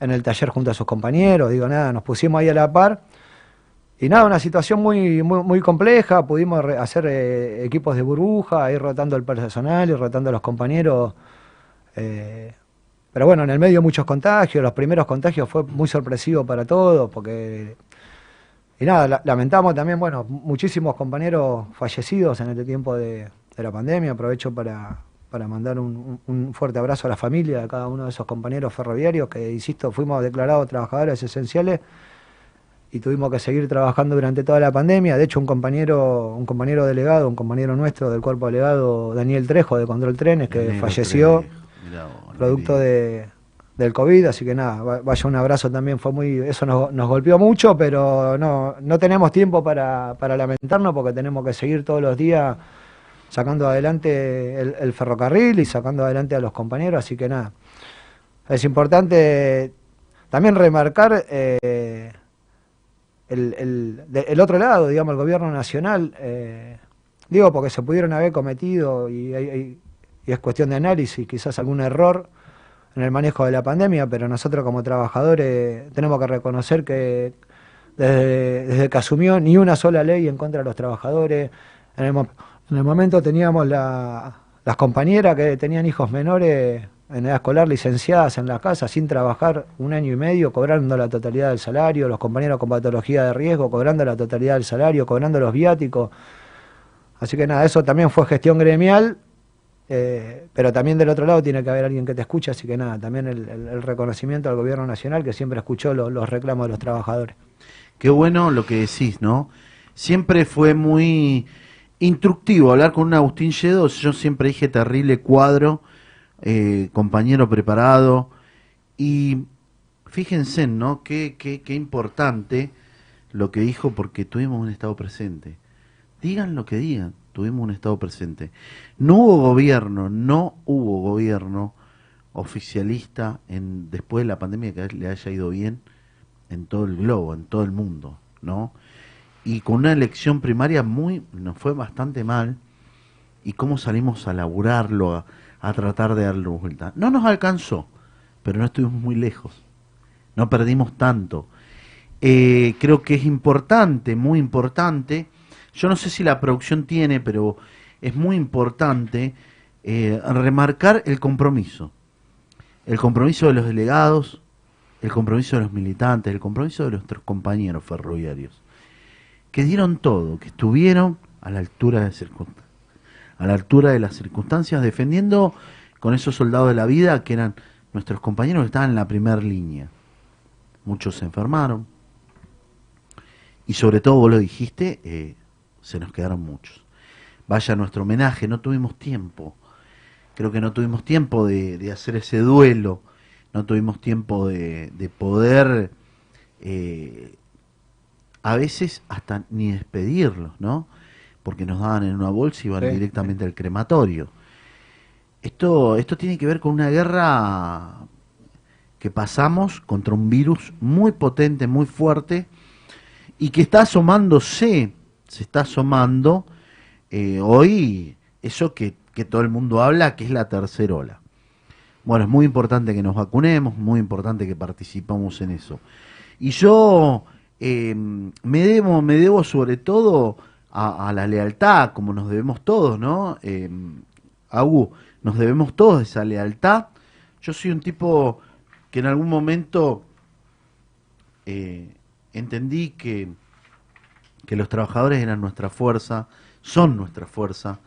en el taller junto a sus compañeros, digo, nada, nos pusimos ahí a la par. Y nada, una situación muy, muy, muy compleja, pudimos hacer eh, equipos de burbuja, ir rotando el personal, ir rotando a los compañeros. eh, pero bueno, en el medio muchos contagios, los primeros contagios fue muy sorpresivo para todos, porque... Y nada, la- lamentamos también, bueno, muchísimos compañeros fallecidos en este tiempo de, la pandemia. Aprovecho para, para mandar un- un fuerte abrazo a la familia de cada uno de esos compañeros ferroviarios que, insisto, fuimos declarados trabajadores esenciales y tuvimos que seguir trabajando durante toda la pandemia. De hecho, un compañero, un compañero delegado, un compañero nuestro del cuerpo delegado, Daniel Trejo, de Control Trenes, que falleció vos, producto de, del COVID, así que nada, va- vaya un abrazo también, fue muy, eso nos, nos golpeó mucho, pero no, no tenemos tiempo para, para lamentarnos porque tenemos que seguir todos los días sacando adelante el, el ferrocarril y sacando adelante a los compañeros, así que nada. Es importante también remarcar eh, el, el- el otro lado, digamos, el gobierno nacional, eh, digo porque se pudieron haber cometido y, hay- y es cuestión de análisis, quizás algún error en el manejo de la pandemia, pero nosotros como trabajadores tenemos que reconocer que desde, desde que asumió ni una sola ley en contra de los trabajadores, en el, en el momento teníamos la- las compañeras que tenían hijos menores en edad escolar licenciadas en la casa sin trabajar un año y medio, cobrando la totalidad del salario, los compañeros con patología de riesgo, cobrando la totalidad del salario, cobrando los viáticos. Así que nada, eso también fue gestión gremial, eh, pero también del otro lado tiene que haber alguien que te escuche, así que nada, también el, reconocimiento al gobierno nacional que siempre escuchó lo- los reclamos de los trabajadores. Qué bueno lo que decís, ¿no? Siempre fue muy instructivo hablar con un Agustín Lledo. Yo siempre dije terrible cuadro, eh, compañero preparado. Y fíjense, ¿no? Qué, qué, qué importante lo que dijo porque tuvimos un estado presente. Digan lo que digan, tuvimos un estado presente. No hubo gobierno, no hubo gobierno oficialista en después de la pandemia que le haya ido bien en todo el globo, en todo el mundo, ¿no? Y con una elección primaria muy, nos fue bastante mal, y cómo salimos a laburarlo, a, a tratar de darle vuelta. No nos alcanzó, pero no estuvimos muy lejos. No perdimos tanto. Eh, creo que es importante, muy importante. Yo no sé si la producción tiene, pero es muy importante eh, remarcar el compromiso. El compromiso de los delegados, el compromiso de los militantes, el compromiso de nuestros compañeros ferroviarios, que dieron todo, que estuvieron a la altura de circunstancias, a la altura de las circunstancias, defendiendo con esos soldados de la vida que eran nuestros compañeros que estaban en la primera línea. Muchos se enfermaron, y sobre todo, vos lo dijiste, eh, se nos quedaron muchos. Vaya nuestro homenaje, no tuvimos tiempo. Creo que no tuvimos tiempo de, de hacer ese duelo, no tuvimos tiempo de, de poder eh, a veces hasta ni despedirlos, ¿no? Porque nos daban en una bolsa y iban Sí. directamente al crematorio. Esto, esto tiene que ver con una guerra que pasamos contra un virus muy potente, muy fuerte, y que está asomándose, se está asomando eh, hoy eso que, que todo el mundo habla, que es la tercera ola. Bueno, es muy importante que nos vacunemos, muy importante que participamos en eso. Y yo eh, me debo, me debo sobre todo a, la lealtad, como nos debemos todos, ¿no? Eh, Agu, nos debemos todos esa lealtad. Yo soy un tipo que en algún momento eh, entendí que, que los trabajadores eran nuestra fuerza, son nuestra fuerza.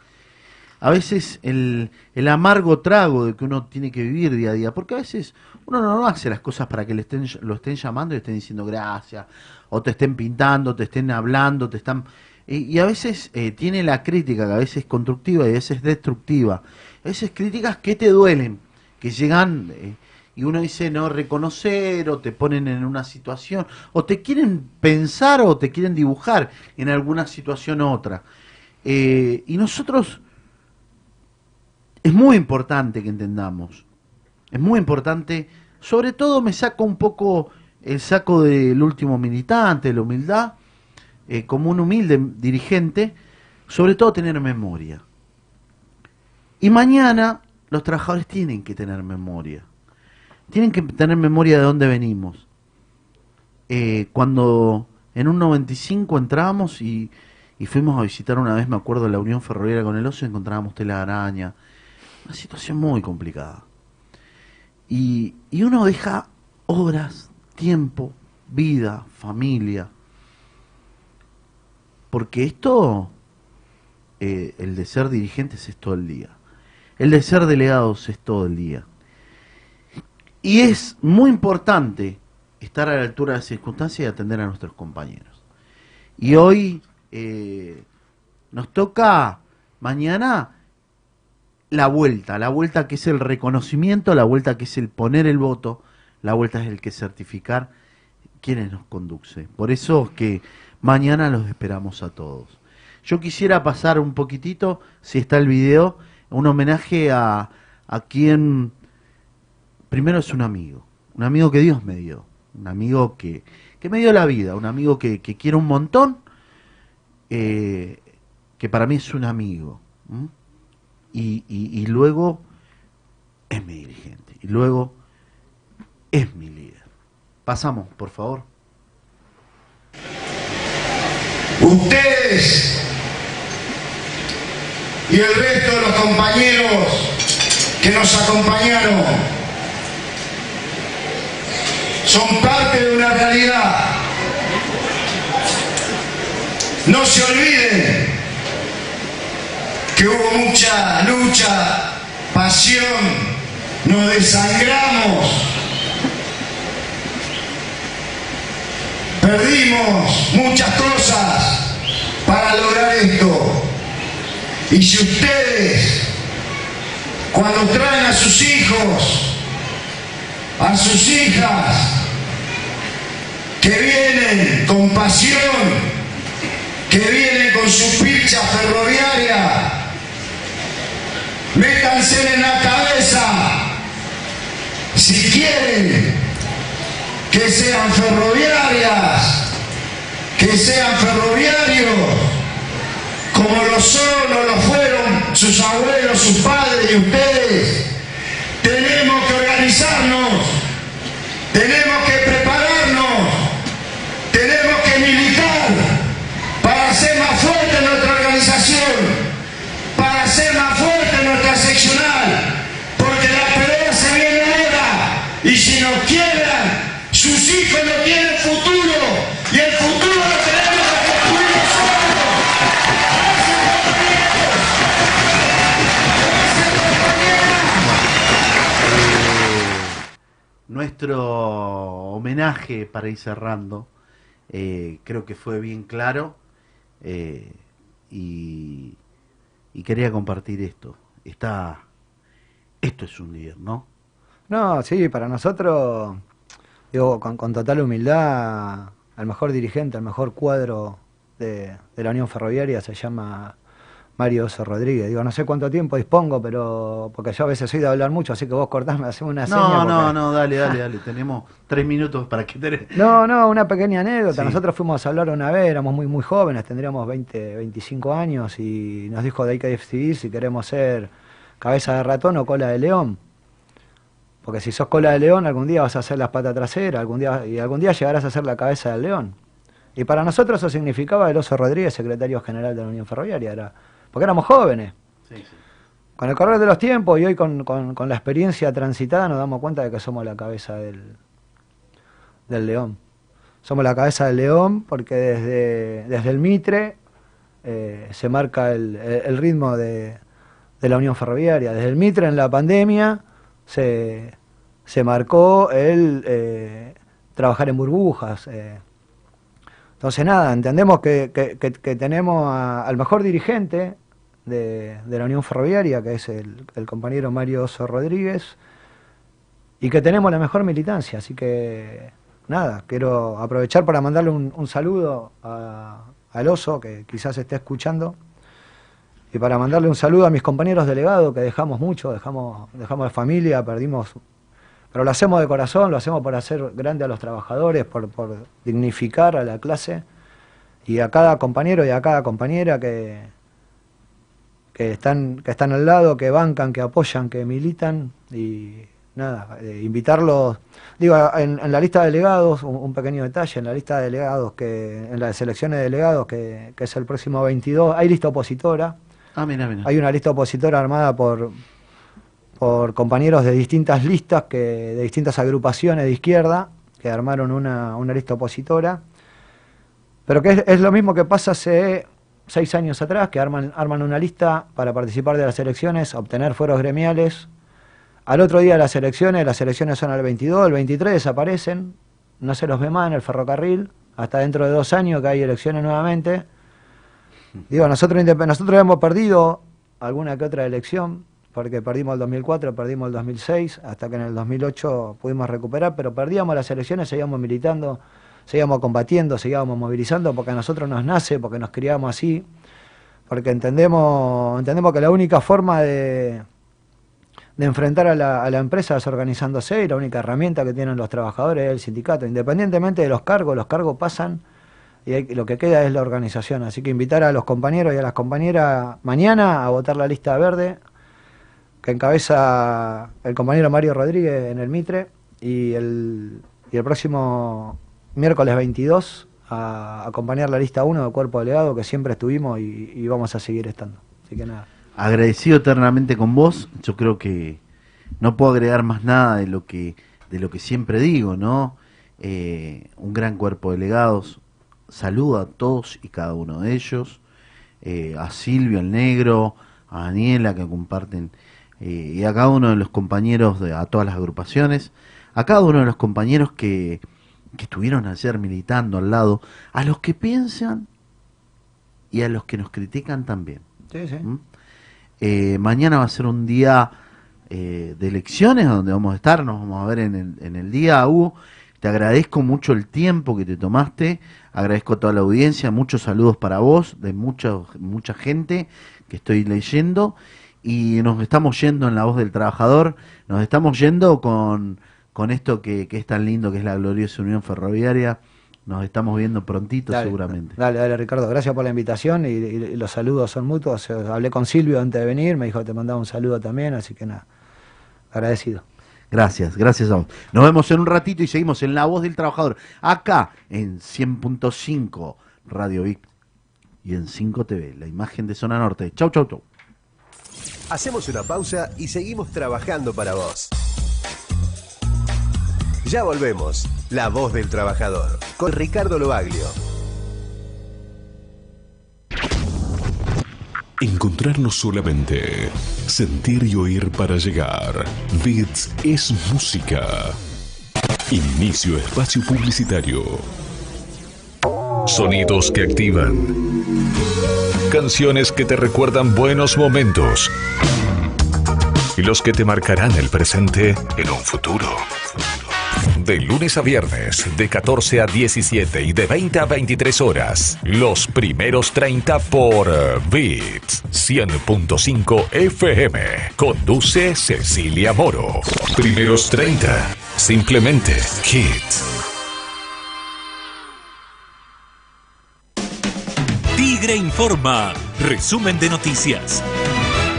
A veces el, el amargo trago de que uno tiene que vivir día a día, porque a veces uno no hace las cosas para que le estén, lo estén llamando y le estén diciendo gracias, o te estén pintando, te estén hablando, te están... Y, y a veces eh, tiene la crítica, que a veces es constructiva y a veces es destructiva. A veces críticas que te duelen, que llegan eh, y uno dice no reconocer o te ponen en una situación o te quieren pensar o te quieren dibujar en alguna situación u otra. Eh, y nosotros es muy importante que entendamos, es muy importante, sobre todo me saco un poco el saco del último militante, la humildad, eh, como un humilde dirigente, sobre todo tener memoria. Y mañana los trabajadores tienen que tener memoria. Tienen que tener memoria de dónde venimos. Eh, cuando en un 95 entramos y, y fuimos a visitar una vez, me acuerdo, la Unión Ferroviaria con el Oso, encontrábamos tela araña. Una situación muy complicada. Y, y uno deja horas, tiempo, vida, familia. Porque esto, eh, el de ser dirigentes es todo el día. El de ser delegados es todo el día. Y es muy importante estar a la altura de las circunstancias y atender a nuestros compañeros. Y hoy eh, nos toca mañana la vuelta, la vuelta que es el reconocimiento, la vuelta que es el poner el voto, la vuelta es el que certificar quienes nos conduce. Por eso es que mañana los esperamos a todos. Yo quisiera pasar un poquitito, si está el video, un homenaje a, a quien primero es un amigo, un amigo que Dios me dio, un amigo que, que me dio la vida, un amigo que, que quiero un montón, eh, que para mí es un amigo. Y, y- y luego es mi dirigente, y luego es mi líder. Pasamos, por favor. Ustedes y el resto de los compañeros que nos acompañaron son parte de una realidad. No se olviden que hubo mucha lucha, pasión, nos desangramos, perdimos muchas cosas para lograr esto. Y si ustedes, cuando traen a sus hijos, a sus hijas, que vienen con pasión, que vienen con su picha ferroviaria, métanse en la cabeza si quieren que sean ferroviarias, que sean ferroviarios, como lo son o lo fueron sus abuelos, sus padres y ustedes, tenemos que organizarnos, tenemos que prepararnos, Nuestro homenaje para ir cerrando, eh, creo que fue bien claro eh, y, quería compartir esto. Está, esto es un líder, ¿no? No, sí, para nosotros, digo, con, total humildad, el mejor dirigente, el mejor cuadro de la Unión Ferroviaria se llama Mario Oso Rodríguez. Digo, no sé cuánto tiempo dispongo, pero porque yo a veces soy de hablar mucho, así que vos cortame, hacemos una No, seña. no, porque- no, dale, dale, dale. Tenemos tres minutos para que te... No, no, una pequeña anécdota. Sí. Nosotros fuimos a hablar una vez, éramos muy muy jóvenes, tendríamos 20, 25 años y nos dijo de decidir si queremos ser cabeza de ratón o cola de león. Porque si sos cola de león, algún día vas a hacer las patas traseras, algún día, y algún día llegarás a ser la cabeza del león. Y para nosotros eso significaba el oso Rodríguez, secretario general de la Unión Ferroviaria, era, porque éramos jóvenes. Con el correr de los tiempos y hoy con, con- con la experiencia transitada nos damos cuenta de que somos la cabeza del, del león. Somos la cabeza del león porque desde, desde el Mitre eh, se marca el, el- el ritmo de, de la Unión Ferroviaria. Desde el Mitre en la pandemia se, se marcó el eh, trabajar en burbujas. eh. Entonces nada, entendemos que, que- que- que tenemos a- al mejor dirigente de, la Unión Ferroviaria, que es el, compañero Mario Oso Rodríguez, y que tenemos la mejor militancia. Así que nada, quiero aprovechar para mandarle un, saludo al oso que quizás esté escuchando. Y para mandarle un saludo a mis compañeros delegados, que dejamos mucho, dejamos, dejamos de familia, perdimos. Pero lo hacemos de corazón, lo hacemos por hacer grande a los trabajadores, por, por dignificar a la clase. Y a cada compañero y a cada compañera que, que están, que están al lado, que bancan, que apoyan, que militan. Y nada, eh, invitarlos. Digo, en, en la lista de delegados, un, un pequeño detalle, en la lista de delegados, que en las elecciones de delegados, que, que es el próximo 22, hay lista opositora. Ah, mira, mira. Hay una lista opositora armada por, por compañeros de distintas listas, que, de distintas agrupaciones de izquierda, que armaron una, una lista opositora. Pero que es, es lo mismo que pasa hace seis años atrás, que arman, arman una lista para participar de las elecciones, obtener fueros gremiales. Al otro día las elecciones, las elecciones son al 22, el 23 desaparecen, no se los ve más en el ferrocarril, hasta dentro de dos años que hay elecciones nuevamente. Digo, nosotros, nosotros hemos perdido alguna que otra elección, porque perdimos el 2004, perdimos el 2006, hasta que en el 2008 pudimos recuperar, pero perdíamos las elecciones, seguíamos militando, seguíamos combatiendo, seguíamos movilizando, porque a nosotros nos nace, porque nos criamos así, porque entendemos, entendemos que la única forma de, de enfrentar a la, a la empresa es organizándose y la única herramienta que tienen los trabajadores es el sindicato. Independientemente de los cargos, los cargos pasan y lo que queda es la organización. Así que invitar a los compañeros y a las compañeras mañana a votar la lista verde que encabeza el compañero Mario Rodríguez en el Mitre y el, y el próximo miércoles 22 a acompañar la lista 1 del cuerpo delegado que siempre estuvimos y, vamos a seguir estando. Así que nada. agradecido eternamente con vos. Yo creo que no puedo agregar más nada de lo que de lo que siempre digo, ¿no? Eh, un gran cuerpo de delegados. Saludo a todos y cada uno de ellos. Eh, a Silvio el Negro, a Daniela que comparten eh, y a cada uno de los compañeros de a todas las agrupaciones, a cada uno de los compañeros que, que estuvieron ayer militando al lado, a los que piensan y a los que nos critican también. Sí, sí. ¿Mm? Eh, mañana va a ser un día eh, de elecciones donde vamos a estar, nos vamos a ver en el, en el día, Hugo. Te agradezco mucho el tiempo que te tomaste, agradezco a toda la audiencia, muchos saludos para vos, de mucha, mucha gente que estoy leyendo y nos estamos yendo en la voz del trabajador, nos estamos yendo con, con esto que, que es tan lindo que es la gloriosa Unión Ferroviaria, nos estamos viendo prontito Dale, seguramente. Dale, dale, Ricardo. Gracias por la invitación y, y- y los saludos son mutuos. Eh, Hablé con Silvio antes de venir, me dijo que te mandaba un saludo también, así que nada. Agradecido. Gracias, gracias a vos. Nos vemos en un ratito y seguimos en La Voz del Trabajador, acá en 100.5 Radio Vic y en 5 TV, la imagen de Zona Norte. Chau, chau, chau. Hacemos una pausa y seguimos trabajando para vos. Ya volvemos. La voz del trabajador. Con Ricardo Lobaglio. Encontrarnos solamente. Sentir y oír para llegar. Beats es música. Inicio espacio publicitario. Sonidos que activan. Canciones que te recuerdan buenos momentos. Y los que te marcarán el presente en un futuro. De lunes a viernes, de 14 a 17 y de 20 a 23 horas. Los primeros 30 por Beats 100.5 FM. Conduce Cecilia Moro. Primeros 30. Simplemente Hits. Tigre Informa. Resumen de noticias.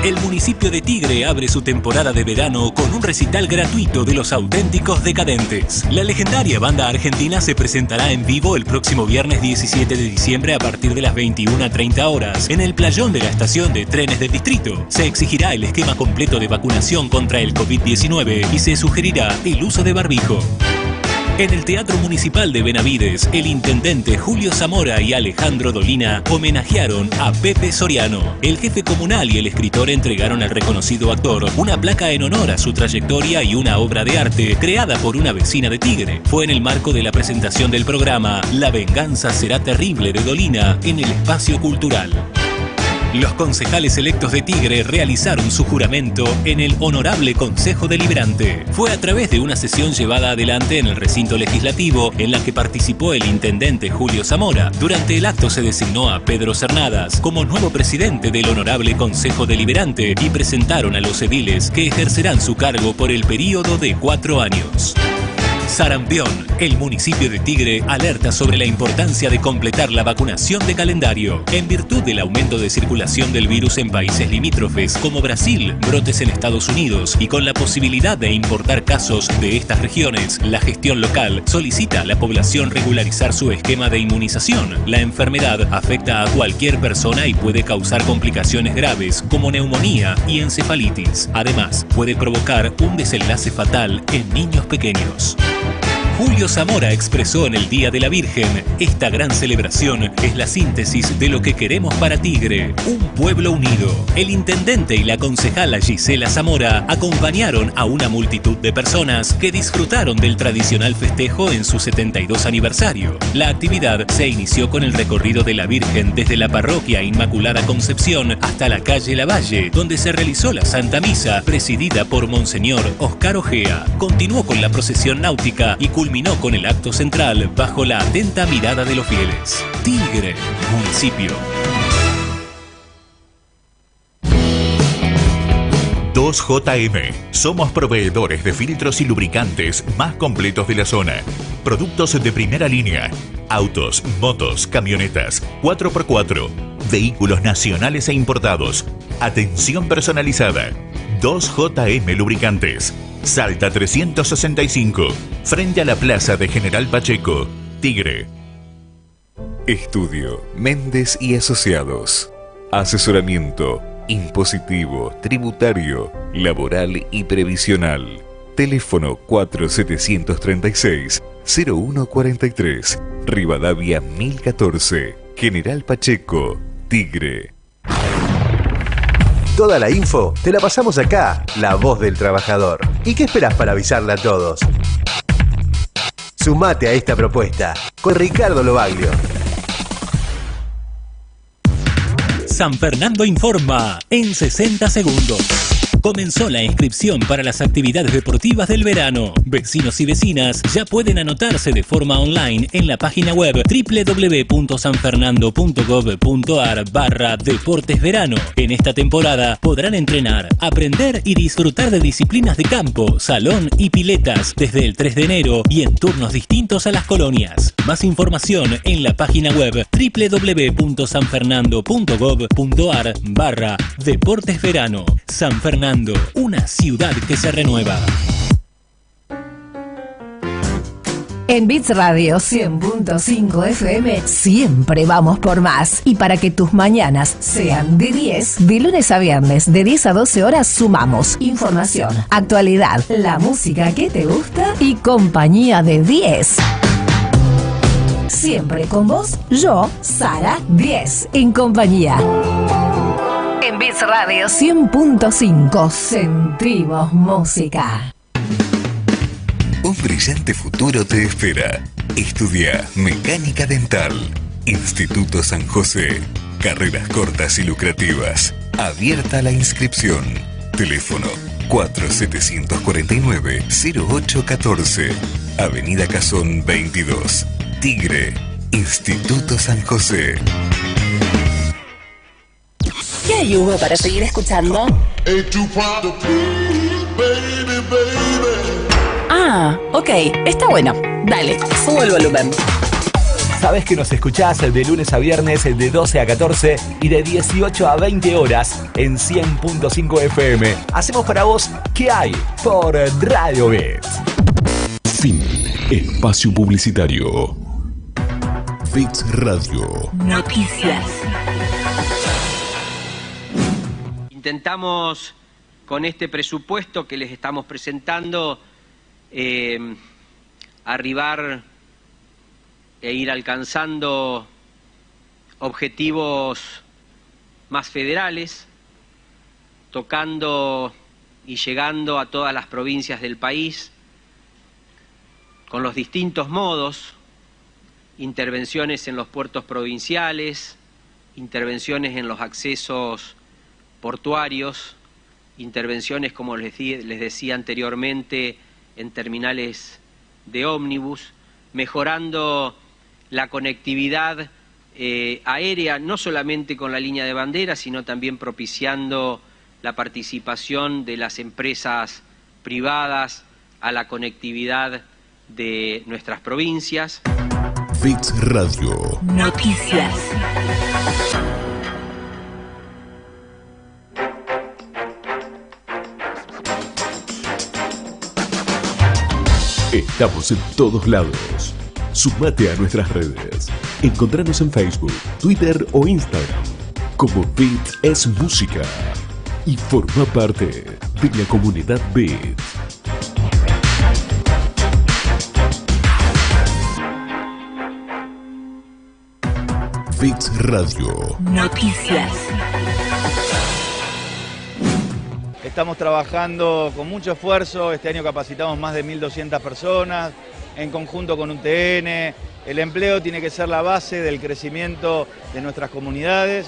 El municipio de Tigre abre su temporada de verano con un recital gratuito de los auténticos decadentes. La legendaria banda argentina se presentará en vivo el próximo viernes 17 de diciembre a partir de las 21 a 30 horas en el playón de la estación de trenes del distrito. Se exigirá el esquema completo de vacunación contra el COVID-19 y se sugerirá el uso de barbijo. En el Teatro Municipal de Benavides, el intendente Julio Zamora y Alejandro Dolina homenajearon a Pepe Soriano. El jefe comunal y el escritor entregaron al reconocido actor una placa en honor a su trayectoria y una obra de arte creada por una vecina de Tigre. Fue en el marco de la presentación del programa La venganza será terrible de Dolina en el espacio cultural. Los concejales electos de Tigre realizaron su juramento en el Honorable Consejo Deliberante. Fue a través de una sesión llevada adelante en el recinto legislativo en la que participó el intendente Julio Zamora. Durante el acto se designó a Pedro Cernadas como nuevo presidente del Honorable Consejo Deliberante y presentaron a los ediles que ejercerán su cargo por el período de cuatro años. Sarampión. El municipio de Tigre alerta sobre la importancia de completar la vacunación de calendario. En virtud del aumento de circulación del virus en países limítrofes como Brasil, brotes en Estados Unidos y con la posibilidad de importar casos de estas regiones, la gestión local solicita a la población regularizar su esquema de inmunización. La enfermedad afecta a cualquier persona y puede causar complicaciones graves como neumonía y encefalitis. Además, puede provocar un desenlace fatal en niños pequeños. Julio Zamora expresó en el Día de la Virgen, esta gran celebración es la síntesis de lo que queremos para Tigre, un pueblo unido. El intendente y la concejala Gisela Zamora acompañaron a una multitud de personas que disfrutaron del tradicional festejo en su 72 aniversario. La actividad se inició con el recorrido de la Virgen desde la parroquia Inmaculada Concepción hasta la calle Lavalle, donde se realizó la Santa Misa presidida por Monseñor Oscar Ojea. Continuó con la procesión náutica y culminó con el acto central bajo la atenta mirada de los fieles. Tigre, municipio. 2JM. Somos proveedores de filtros y lubricantes más completos de la zona. Productos de primera línea. Autos, motos, camionetas, 4x4. Vehículos nacionales e importados. Atención personalizada. 2JM Lubricantes. Salta 365. Frente a la Plaza de General Pacheco. Tigre. Estudio Méndez y Asociados. Asesoramiento impositivo, tributario, laboral y previsional. Teléfono 4736-0143, Rivadavia 1014, General Pacheco, Tigre. Toda la info te la pasamos acá, La Voz del Trabajador. ¿Y qué esperas para avisarle a todos? Sumate a esta propuesta con Ricardo Lobaglio. San Fernando informa en 60 segundos. Comenzó la inscripción para las actividades deportivas del verano. Vecinos y vecinas ya pueden anotarse de forma online en la página web www.sanfernando.gov.ar barra Deportes Verano. En esta temporada podrán entrenar, aprender y disfrutar de disciplinas de campo, salón y piletas desde el 3 de enero y en turnos distintos a las colonias. Más información en la página web www.sanfernando.gov.ar barra Deportes Verano. San Fernando una ciudad que se renueva. En Bits Radio 100.5 FM siempre vamos por más. Y para que tus mañanas sean de 10, de lunes a viernes, de 10 a 12 horas, sumamos información, actualidad, la música que te gusta y compañía de 10. Siempre con vos, yo, Sara 10, en compañía. En Bits Radio 100.5 sentimos música. Un brillante futuro te espera. Estudia Mecánica Dental. Instituto San José. Carreras cortas y lucrativas. Abierta la inscripción. Teléfono 4749-0814. Avenida Cazón 22. Tigre. Instituto San José. ¿Qué hay, Hugo, para seguir escuchando? Ah, ok, está bueno. Dale, subo el volumen. Sabes que nos escuchás de lunes a viernes de 12 a 14 y de 18 a 20 horas en 100.5 FM. Hacemos para vos ¿Qué hay? por Radio Bits. Fin. Espacio Publicitario. Bits Radio. Noticias. Intentamos con este presupuesto que les estamos presentando eh, arribar e ir alcanzando objetivos más federales, tocando y llegando a todas las provincias del país con los distintos modos, intervenciones en los puertos provinciales, intervenciones en los accesos portuarios, intervenciones, como les, di- les decía anteriormente, en terminales de ómnibus, mejorando la conectividad eh, aérea, no solamente con la línea de bandera, sino también propiciando la participación de las empresas privadas a la conectividad de nuestras provincias. Radio. Noticias. Estamos en todos lados. Sumate a nuestras redes. Encontranos en Facebook, Twitter o Instagram como Beat es Música y forma parte de la comunidad Beat. Beats Radio. Noticias. Estamos trabajando con mucho esfuerzo, este año capacitamos más de 1.200 personas, en conjunto con UTN. El empleo tiene que ser la base del crecimiento de nuestras comunidades,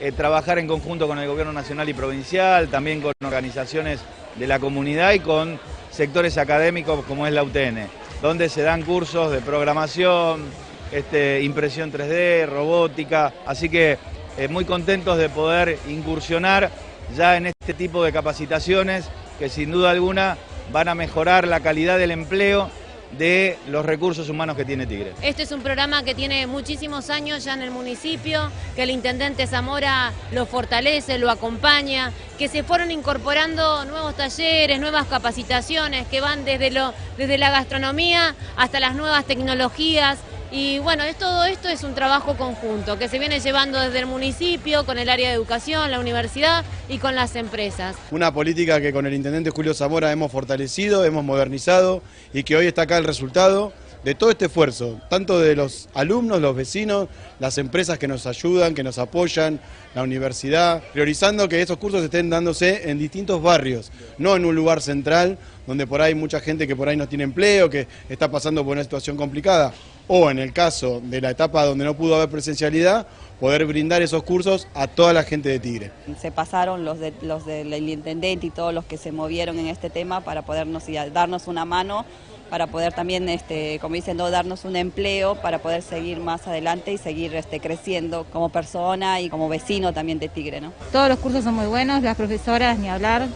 eh, trabajar en conjunto con el gobierno nacional y provincial, también con organizaciones de la comunidad y con sectores académicos como es la UTN, donde se dan cursos de programación, este, impresión 3D, robótica, así que eh, muy contentos de poder incursionar ya en este tipo de capacitaciones que sin duda alguna van a mejorar la calidad del empleo de los recursos humanos que tiene Tigre. Este es un programa que tiene muchísimos años ya en el municipio, que el intendente Zamora lo fortalece, lo acompaña, que se fueron incorporando nuevos talleres, nuevas capacitaciones que van desde, lo, desde la gastronomía hasta las nuevas tecnologías. Y bueno, es, todo esto es un trabajo conjunto que se viene llevando desde el municipio, con el área de educación, la universidad y con las empresas. Una política que con el intendente Julio Zamora hemos fortalecido, hemos modernizado y que hoy está acá el resultado de todo este esfuerzo, tanto de los alumnos, los vecinos, las empresas que nos ayudan, que nos apoyan, la universidad, priorizando que esos cursos estén dándose en distintos barrios, no en un lugar central donde por ahí mucha gente que por ahí no tiene empleo, que está pasando por una situación complicada, o en el caso de la etapa donde no pudo haber presencialidad, poder brindar esos cursos a toda la gente de Tigre. Se pasaron los, de, los del intendente y todos los que se movieron en este tema para podernos y a- darnos una mano, para poder también, este, como dicen, no darnos un empleo, para poder seguir más adelante y seguir este, creciendo como persona y como vecino también de Tigre. ¿no? Todos los cursos son muy buenos, las profesoras, ni hablar.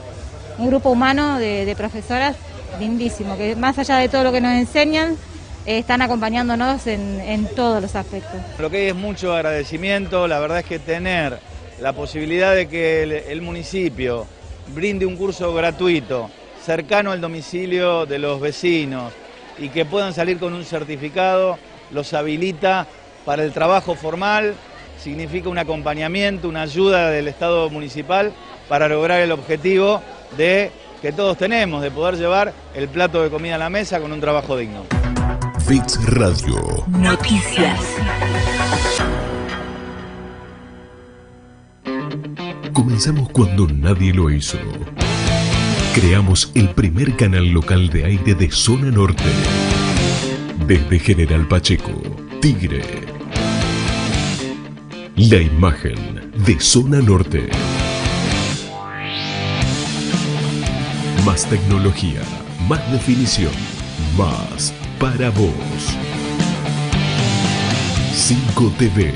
Un grupo humano de, de profesoras lindísimo, que más allá de todo lo que nos enseñan, están acompañándonos en, todos los aspectos. Lo que hay es mucho agradecimiento, la verdad es que tener la posibilidad de que el, el municipio brinde un curso gratuito, cercano al domicilio de los vecinos y que puedan salir con un certificado, los habilita para el trabajo formal, significa un acompañamiento, una ayuda del Estado municipal para lograr el objetivo de que todos tenemos, de poder llevar el plato de comida a la mesa con un trabajo digno. Fix Radio. Noticias. Comenzamos cuando nadie lo hizo. Creamos el primer canal local de aire de zona norte. Desde General Pacheco, Tigre. La imagen de zona norte. Más tecnología, más definición, más para vos. 5 TV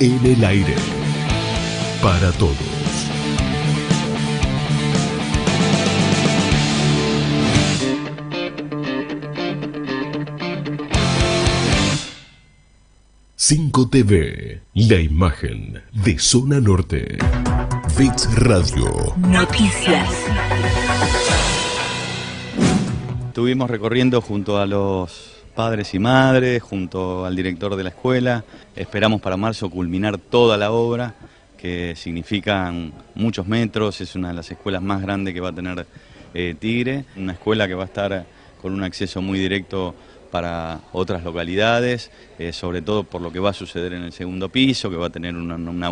en el aire. Para todos. Cinco TV, la imagen de zona norte. Fix Radio. Noticias. Estuvimos recorriendo junto a los padres y madres, junto al director de la escuela. Esperamos para marzo culminar toda la obra, que significan muchos metros. Es una de las escuelas más grandes que va a tener eh, Tigre. Una escuela que va a estar con un acceso muy directo para otras localidades, eh, sobre todo por lo que va a suceder en el segundo piso, que va a tener una, una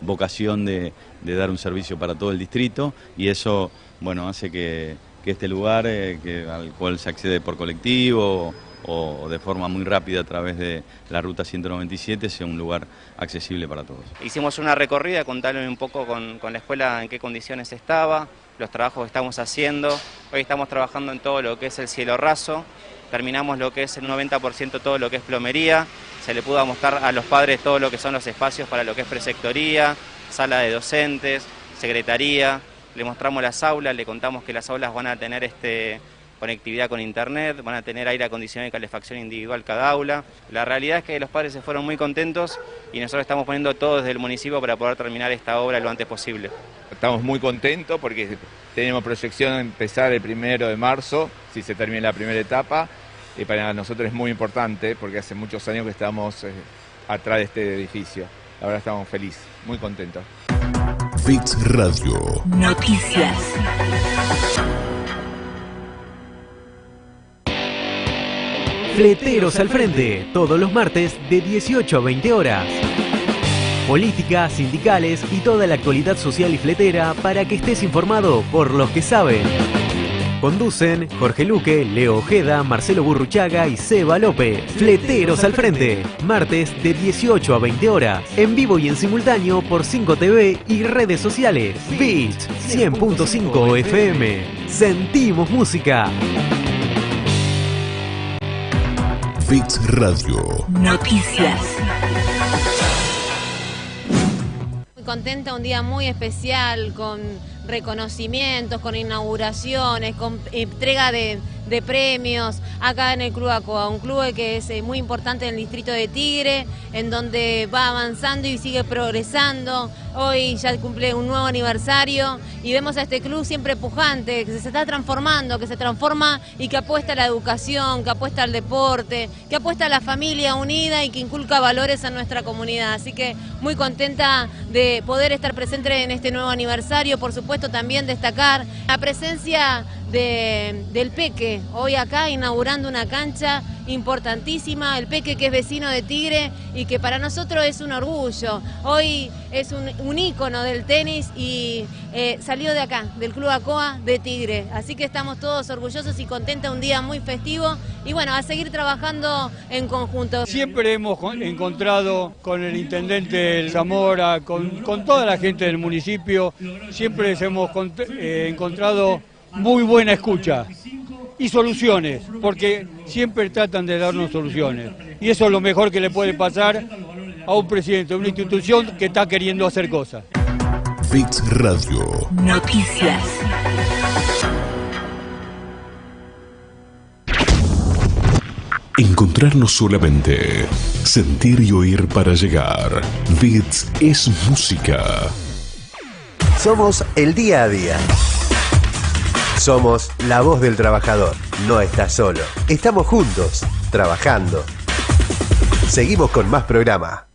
vocación de, de dar un servicio para todo el distrito y eso bueno, hace que, que este lugar eh, que, al cual se accede por colectivo o, de forma muy rápida a través de la ruta 197 sea un lugar accesible para todos. Hicimos una recorrida, contarle un poco con, con la escuela en qué condiciones estaba, los trabajos que estamos haciendo. Hoy estamos trabajando en todo lo que es el cielo raso, terminamos lo que es el 90% todo lo que es plomería, se le pudo mostrar a los padres todo lo que son los espacios para lo que es presectoría, sala de docentes, secretaría, le mostramos las aulas, le contamos que las aulas van a tener este, conectividad con internet, van a tener aire acondicionado y calefacción individual cada aula. La realidad es que los padres se fueron muy contentos y nosotros estamos poniendo todo desde el municipio para poder terminar esta obra lo antes posible. Estamos muy contentos porque tenemos proyección de empezar el primero de marzo, si se termina la primera etapa, y para nosotros es muy importante porque hace muchos años que estamos eh, atrás de este edificio. Verdad estamos felices, muy contentos. Fix Radio. Noticias. Fleteros al frente, todos los martes de 18 a 20 horas. Política, sindicales y toda la actualidad social y fletera para que estés informado por los que saben. Conducen Jorge Luque, Leo Ojeda, Marcelo Burruchaga y Seba López. Fleteros al frente, martes de 18 a 20 horas. En vivo y en simultáneo por 5 TV y redes sociales. Beat 100.5 FM. Sentimos música. Fix Radio. Noticias. Muy contenta, un día muy especial, con reconocimientos, con inauguraciones, con entrega de, de premios acá en el Club Acoa, un club que es eh, muy importante en el distrito de Tigre, en donde va avanzando y sigue progresando. Hoy ya cumple un nuevo aniversario y vemos a este club siempre pujante, que se está transformando, que se transforma y que apuesta a la educación, que apuesta al deporte, que apuesta a la familia unida y que inculca valores a nuestra comunidad. Así que muy contenta de poder estar presente en este nuevo aniversario, por supuesto también destacar la presencia de, del Peque, hoy acá inaugurando una cancha importantísima, el Peque que es vecino de Tigre y que para nosotros es un orgullo. Hoy es un, un ícono del tenis y eh, salió de acá, del Club Acoa de Tigre. Así que estamos todos orgullosos y contentos, un día muy festivo y bueno, a seguir trabajando en conjunto. Siempre hemos con- encontrado con el intendente Zamora, con, toda la gente del municipio, siempre hemos eh, encontrado muy buena escucha y soluciones, porque siempre tratan de darnos soluciones. Y eso es lo mejor que le puede pasar a un presidente de una institución que está queriendo hacer cosas. Fix Radio. Noticias. Encontrarnos solamente. Sentir y oír para llegar. Beats es música. Somos el día a día. Somos la voz del trabajador. No estás solo. Estamos juntos, trabajando. Seguimos con más programa.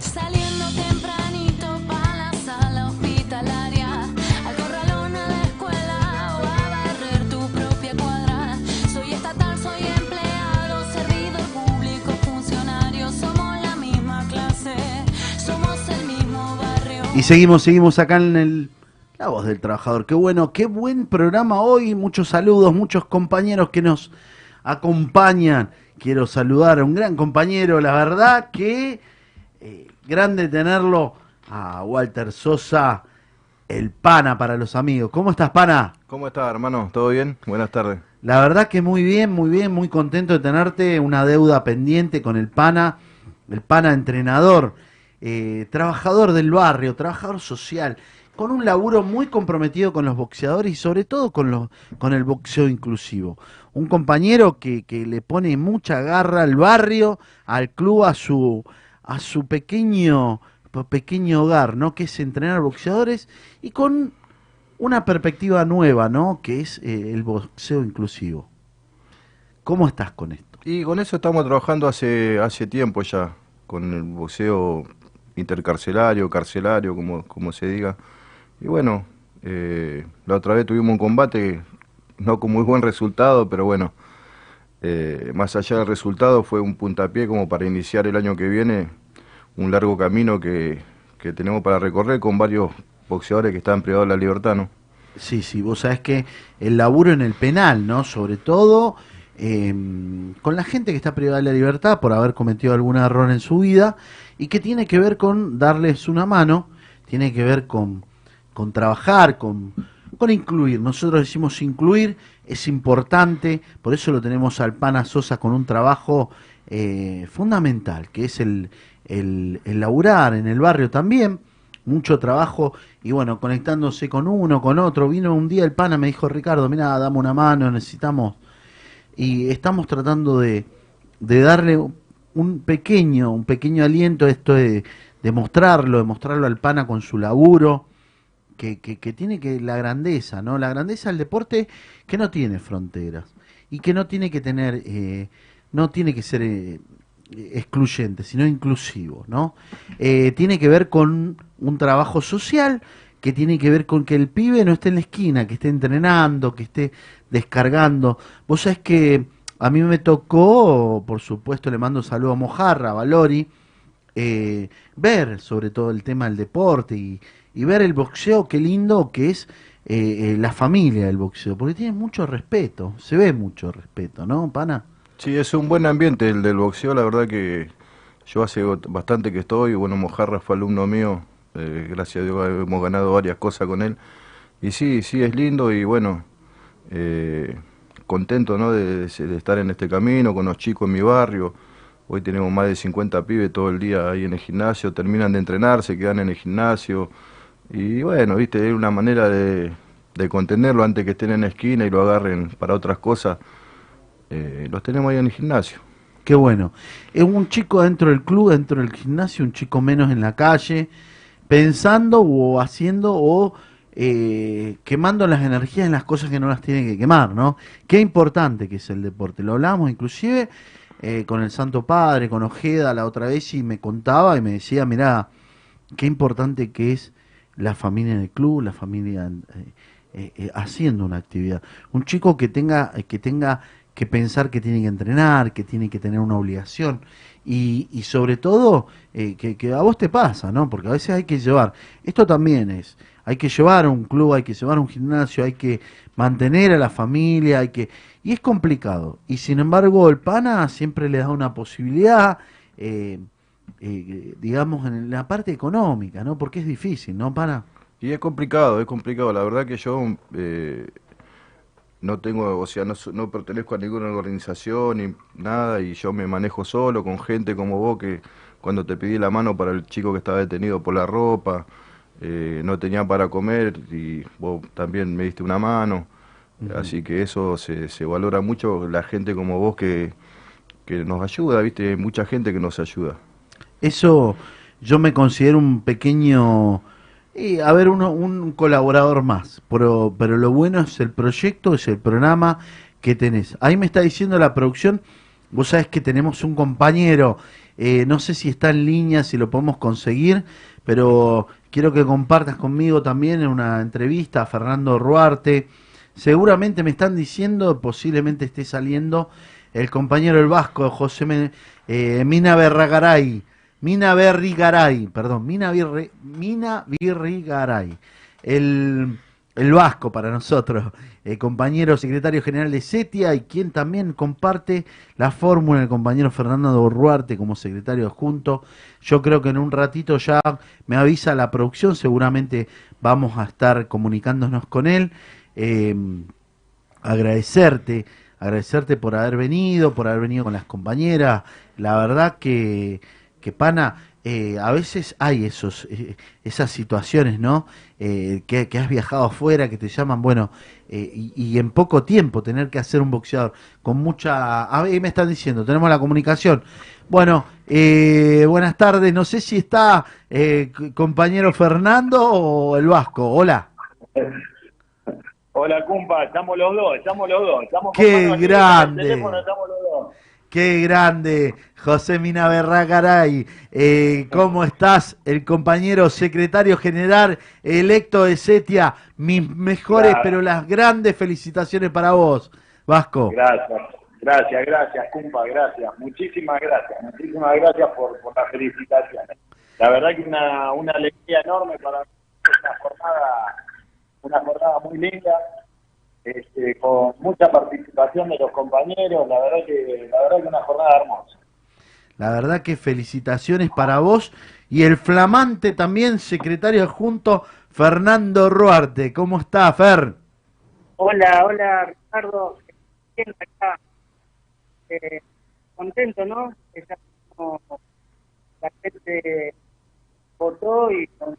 Saliendo tempranito para la sala hospitalaria, al corralón a la escuela o a barrer tu propia cuadra. Soy estatal, soy empleado, servidor público, funcionario. Somos la misma clase, somos el mismo barrio. Y seguimos, seguimos acá en el La Voz del Trabajador. Qué bueno, qué buen programa hoy. Muchos saludos, muchos compañeros que nos acompañan. Quiero saludar a un gran compañero, la verdad que eh, grande tenerlo a Walter Sosa, el pana para los amigos. ¿Cómo estás, pana? ¿Cómo estás, hermano? ¿Todo bien? Buenas tardes. La verdad que muy bien, muy bien, muy contento de tenerte. Una deuda pendiente con el pana, el pana entrenador, eh, trabajador del barrio, trabajador social, con un laburo muy comprometido con los boxeadores y sobre todo con, los, con el boxeo inclusivo. Un compañero que, que le pone mucha garra al barrio, al club, a su, a su pequeño, pequeño hogar, ¿no? Que es entrenar boxeadores y con una perspectiva nueva, ¿no? Que es eh, el boxeo inclusivo. ¿Cómo estás con esto? Y con eso estamos trabajando hace, hace tiempo ya, con el boxeo intercarcelario, carcelario, como, como se diga. Y bueno, eh, la otra vez tuvimos un combate, no con muy buen resultado, pero bueno, eh, más allá del resultado fue un puntapié como para iniciar el año que viene un largo camino que, que tenemos para recorrer con varios boxeadores que están privados de la libertad, ¿no? Sí, sí, vos sabés que el laburo en el penal, ¿no? Sobre todo eh, con la gente que está privada de la libertad por haber cometido algún error en su vida y que tiene que ver con darles una mano, tiene que ver con, con trabajar, con, con incluir. Nosotros decimos incluir, es importante, por eso lo tenemos al Pana Sosa con un trabajo eh, fundamental, que es el, el, laburar en el barrio también mucho trabajo y bueno, conectándose con uno, con otro. Vino un día el pana, me dijo Ricardo, mira, dame una mano, necesitamos. Y estamos tratando de, de darle un pequeño, un pequeño aliento a esto de, de mostrarlo, de mostrarlo al pana con su laburo, que, que, tiene que la grandeza, ¿no? La grandeza del deporte que no tiene fronteras y que no tiene que tener, eh, no tiene que ser eh, excluyente, sino inclusivo, ¿no? Eh, tiene que ver con un trabajo social que tiene que ver con que el pibe no esté en la esquina, que esté entrenando, que esté descargando. Vos sabés que a mí me tocó, por supuesto le mando saludo a Mojarra, a Valori, eh, ver sobre todo el tema del deporte y, y ver el boxeo, qué lindo que es eh, eh, la familia del boxeo, porque tiene mucho respeto, se ve mucho respeto, ¿no, pana? Sí, es un buen ambiente el del boxeo, la verdad que yo hace bastante que estoy, bueno, Mojarra fue alumno mío, eh, gracias a Dios hemos ganado varias cosas con él, y sí, sí, es lindo y bueno, eh, contento ¿no? de, estar en este camino con los chicos en mi barrio, hoy tenemos más de 50 pibes todo el día ahí en el gimnasio, terminan de entrenar, se quedan en el gimnasio, y bueno, viste, es una manera de, contenerlo antes que estén en la esquina y lo agarren para otras cosas. Eh, los tenemos ahí en el gimnasio. Qué bueno. Es un chico dentro del club, dentro del gimnasio, un chico menos en la calle, pensando o haciendo o eh, quemando las energías en las cosas que no las tiene que quemar, ¿no? Qué importante que es el deporte. Lo hablamos inclusive eh, con el Santo Padre, con Ojeda la otra vez y me contaba y me decía, mirá, qué importante que es la familia en el club, la familia eh, eh, eh, haciendo una actividad. Un chico que tenga, que tenga que pensar que tiene que entrenar, que tiene que tener una obligación y, y sobre todo eh, que, que a vos te pasa, ¿no? Porque a veces hay que llevar, esto también es, hay que llevar a un club, hay que llevar a un gimnasio, hay que mantener a la familia, hay que y es complicado. Y sin embargo el pana siempre le da una posibilidad, eh, eh, digamos, en la parte económica, ¿no? Porque es difícil, ¿no, pana? Y es complicado, es complicado. La verdad que yo eh, no tengo, o sea, no, no pertenezco a ninguna organización ni nada y yo me manejo solo con gente como vos que cuando te pedí la mano para el chico que estaba detenido por la ropa, eh, no tenía para comer y vos también me diste una mano. Así que eso se, se valora mucho, la gente como vos que, que nos ayuda, ¿viste? Hay mucha gente que nos ayuda. Eso yo me considero un pequeño Y a ver, uno, un colaborador más. Pero, pero lo bueno es el proyecto, es el programa que tenés. Ahí me está diciendo la producción, vos sabés que tenemos un compañero, eh, no sé si está en línea, si lo podemos conseguir, pero quiero que compartas conmigo también en una entrevista a Fernando Ruarte. Seguramente me están diciendo, posiblemente esté saliendo el compañero el vasco, José eh, Mina Berragaray. Mina Berrigaray, perdón, Mina, Birri- Mina. El, el vasco para nosotros, el compañero secretario general de CETIA y quien también comparte la fórmula, el compañero Fernando Ruarte como secretario adjunto. Yo creo que en un ratito ya me avisa la producción, seguramente vamos a estar comunicándonos con él. Eh, agradecerte, agradecerte por haber venido, por haber venido con las compañeras. La verdad que, que Pana, eh, a veces hay esos, eh, esas situaciones, ¿no? Eh, que, que has viajado afuera, que te llaman, bueno, eh, y, y en poco tiempo tener que hacer un boxeador con mucha... A ver, me están diciendo, tenemos la comunicación. Bueno, eh, buenas tardes, no sé si está eh, compañero Fernando o el Vasco. Hola. Hola, cumpa, estamos los dos, estamos los dos. Estamos ¡Qué grande! teléfono, estamos los dos. Qué grande, José Mina Berragaray. Eh, ¿Cómo estás? El compañero secretario general electo de Setia. Mis mejores, Claro. pero las grandes felicitaciones para vos, Vasco. Gracias, gracias, gracias, cumpa, gracias. Muchísimas gracias, muchísimas gracias por, por las felicitaciones. La verdad que una, una alegría enorme para mí, una jornada, una jornada muy linda, este, con mucha participación de los compañeros, la verdad que, la verdad que una jornada hermosa. La verdad que felicitaciones para vos y el flamante también secretario adjunto Fernando Ruarte. ¿Cómo está, Fer? Hola, hola Ricardo. Bien acá. Eh, contento, ¿no? Ya como la gente votó y con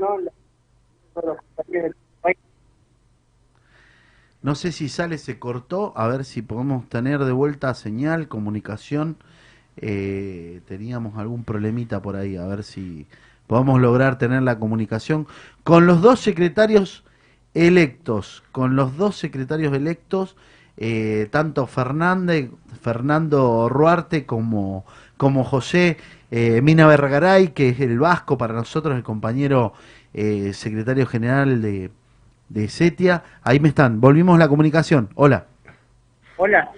¿no? Los compañeros del país. No sé si sale, se cortó, a ver si podemos tener de vuelta señal, comunicación. Eh, teníamos algún problemita por ahí, a ver si podemos lograr tener la comunicación con los dos secretarios electos, con los dos secretarios electos, eh, tanto Fernando Ruarte como, como José eh, Mina Vergaray, que es el vasco para nosotros, el compañero secretario general de, de Setia. Ahí me están, volvimos la comunicación. Hola. Hola.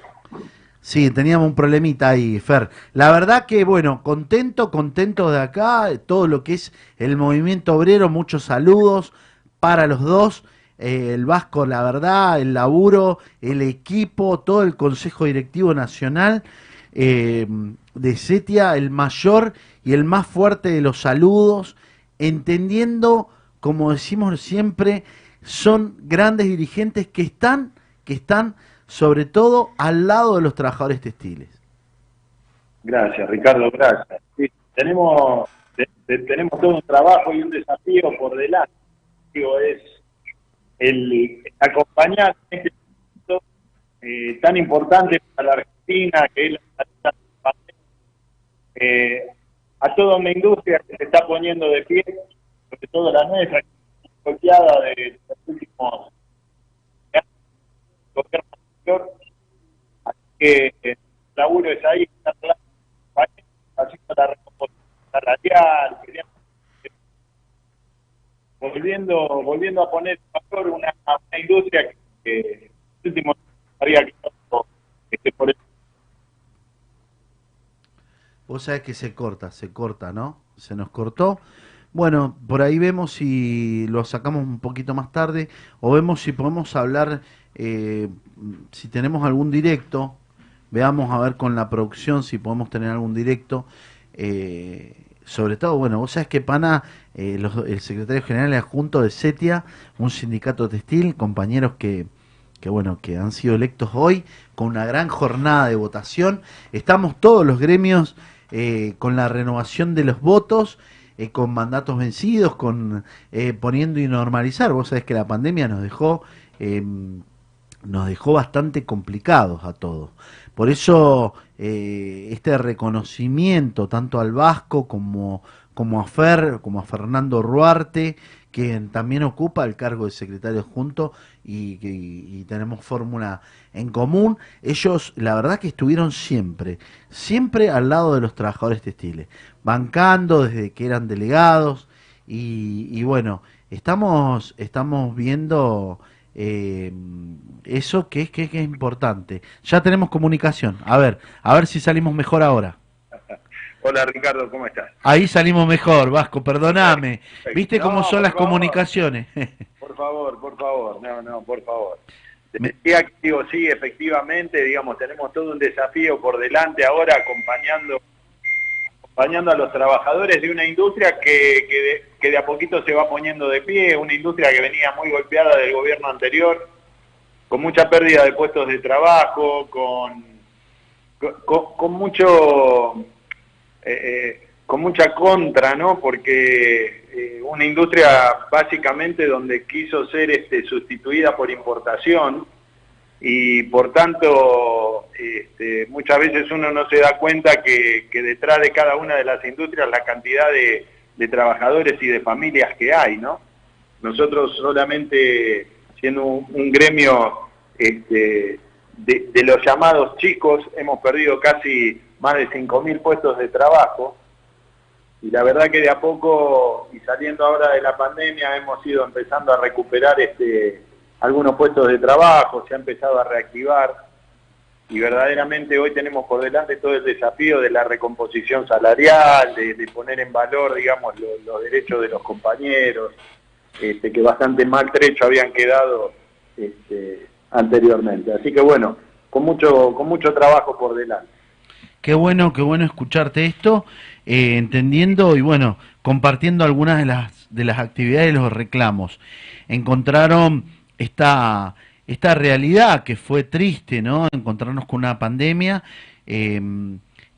Sí, teníamos un problemita ahí, Fer. La verdad que, bueno, contento, contento de acá, todo lo que es el movimiento obrero, muchos saludos para los dos. Eh, el Vasco, la verdad, el laburo, el equipo, todo el Consejo Directivo Nacional eh, de Setia, el mayor y el más fuerte de los saludos, entendiendo, como decimos siempre, son grandes dirigentes que están, que están sobre todo al lado de los trabajadores textiles. Gracias, Ricardo, gracias. Tenemos, te- te- tenemos todo un trabajo y un desafío por delante. Digo, es el acompañar en este momento eh, tan importante para la Argentina, que es la eh, a toda una industria que se está poniendo de pie, sobre todo la nuestra, bloqueada de los últimos gobierno anterior. Así que eh, el laburo es ahí, está hablando haciendo la recomposición salarial, volviendo, volviendo a poner en valor una, una industria que, en últimos años había quedado este, por el Vos sabés que se corta, se corta, ¿no? Se nos cortó. Bueno, por ahí vemos si lo sacamos un poquito más tarde o vemos si podemos hablar, eh, si tenemos algún directo. Veamos a ver con la producción si podemos tener algún directo. Eh, sobre todo, bueno, vos sabés que Pana, eh, los- el secretario general adjunto de SETIA, un sindicato textil, compañeros que, que bueno, que han sido electos hoy con una gran jornada de votación. Estamos todos los gremios eh, con la renovación de los votos, eh, con mandatos vencidos, con eh, poniendo y normalizar. Vos sabés que la pandemia nos dejó eh, nos dejó bastante complicados a todos. Por eso eh, este reconocimiento tanto al vasco como, como a Fer, como a Fernando Ruarte, que también ocupa el cargo de secretario adjunto y, y- y tenemos fórmula en común. Ellos, la verdad que estuvieron siempre, siempre al lado de los trabajadores textiles, bancando desde que eran delegados y, y bueno, estamos, estamos viendo eh, eso que es, que, que es importante. Ya tenemos comunicación. A ver, a ver si salimos mejor ahora. Hola Ricardo, ¿cómo estás? Ahí salimos mejor, Vasco, perdoname. ¿Viste cómo No, son las favor. comunicaciones? [LAUGHS] Por favor, por favor, no, no, por favor. Decía que, digo, sí, efectivamente, digamos, tenemos todo un desafío por delante ahora acompañando acompañando a los trabajadores de una industria que, que, de, que de a poquito se va poniendo de pie, una industria que venía muy golpeada del gobierno anterior, con mucha pérdida de puestos de trabajo, con, con, con mucho eh, eh, con mucha contra, ¿no? Porque eh, una industria básicamente donde quiso ser este, sustituida por importación y por tanto este, muchas veces uno no se da cuenta que, detrás de cada una de las industrias la cantidad de, trabajadores y de familias que hay, ¿no? Nosotros solamente siendo un, gremio este, de los llamados chicos hemos perdido casi más de 5.000 puestos de trabajo y la verdad que de a poco y saliendo ahora de la pandemia hemos ido empezando a recuperar este algunos puestos de trabajo, se ha empezado a reactivar y verdaderamente hoy tenemos por delante todo el desafío de la recomposición salarial, de, poner en valor, digamos, lo- los derechos de los compañeros, este, que bastante maltrecho habían quedado este, anteriormente. Así que bueno, con mucho, con mucho trabajo por delante. Qué bueno, qué bueno escucharte esto, eh, entendiendo y bueno, compartiendo algunas de las de las actividades y los reclamos. Encontraron esta esta realidad que fue triste, ¿no? Encontrarnos con una pandemia eh,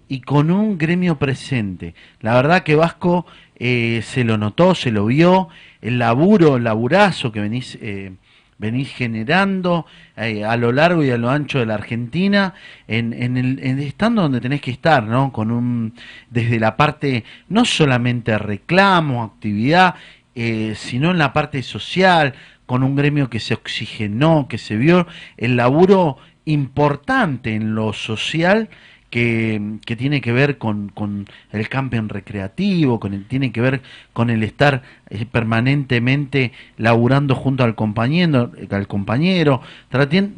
y con un gremio presente. La verdad que Vasco eh, se lo notó, se lo vio, el laburo, el laburazo que venís eh, venís generando eh, a lo largo y a lo ancho de la Argentina, en, en el, estando donde tenés que estar, ¿no? Con un, desde la parte, no solamente reclamo, actividad, eh, sino en la parte social, con un gremio que se oxigenó, que se vio el laburo importante en lo social que, que tiene que ver con, con el camping recreativo, con el, tiene que ver con el estar eh, permanentemente laburando junto al compañero, al compañero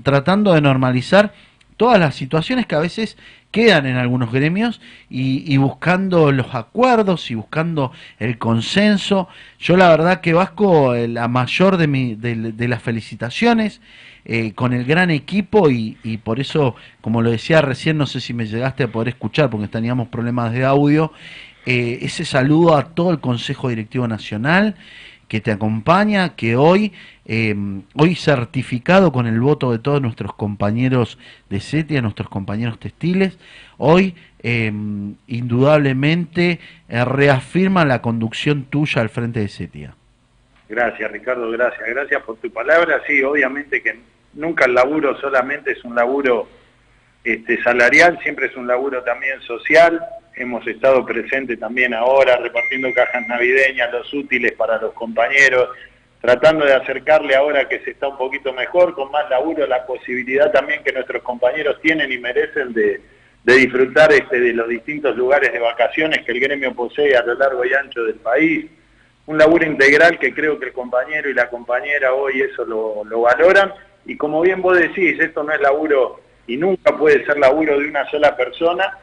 tratando de normalizar todas las situaciones que a veces quedan en algunos gremios y, y buscando los acuerdos y buscando el consenso. Yo la verdad que Vasco, eh, la mayor de, mi, de las felicitaciones eh, con el gran equipo y, por eso, como lo decía recién, no sé si me llegaste a poder escuchar porque teníamos problemas de audio, eh, ese saludo a todo el Consejo Directivo Nacional que te acompaña, que hoy, eh, hoy certificado con el voto de todos nuestros compañeros de CETIA, nuestros compañeros textiles, hoy indudablemente reafirma la conducción tuya al frente de CETIA. Gracias, Ricardo, gracias. Gracias por tu palabra. Sí, obviamente que nunca el laburo solamente es un laburo este, salarial, siempre es un laburo también social. Hemos estado presentes también ahora repartiendo cajas navideñas, los útiles para los compañeros, tratando de acercarle ahora que se está un poquito mejor, con más laburo, la posibilidad también que nuestros compañeros tienen y merecen de, disfrutar este, de los distintos lugares de vacaciones que el gremio posee a lo largo y ancho del país un laburo integral que creo que el compañero y la compañera hoy eso lo, lo valoran y como bien vos decís, esto no es laburo y nunca puede ser laburo de una sola persona,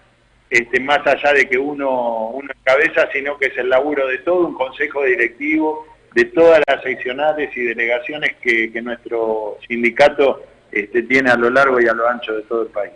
este, más allá de que uno, uno encabeza, sino que es el laburo de todo un consejo directivo, de todas las seccionales y delegaciones que, que nuestro sindicato este, tiene a lo largo y a lo ancho de todo el país.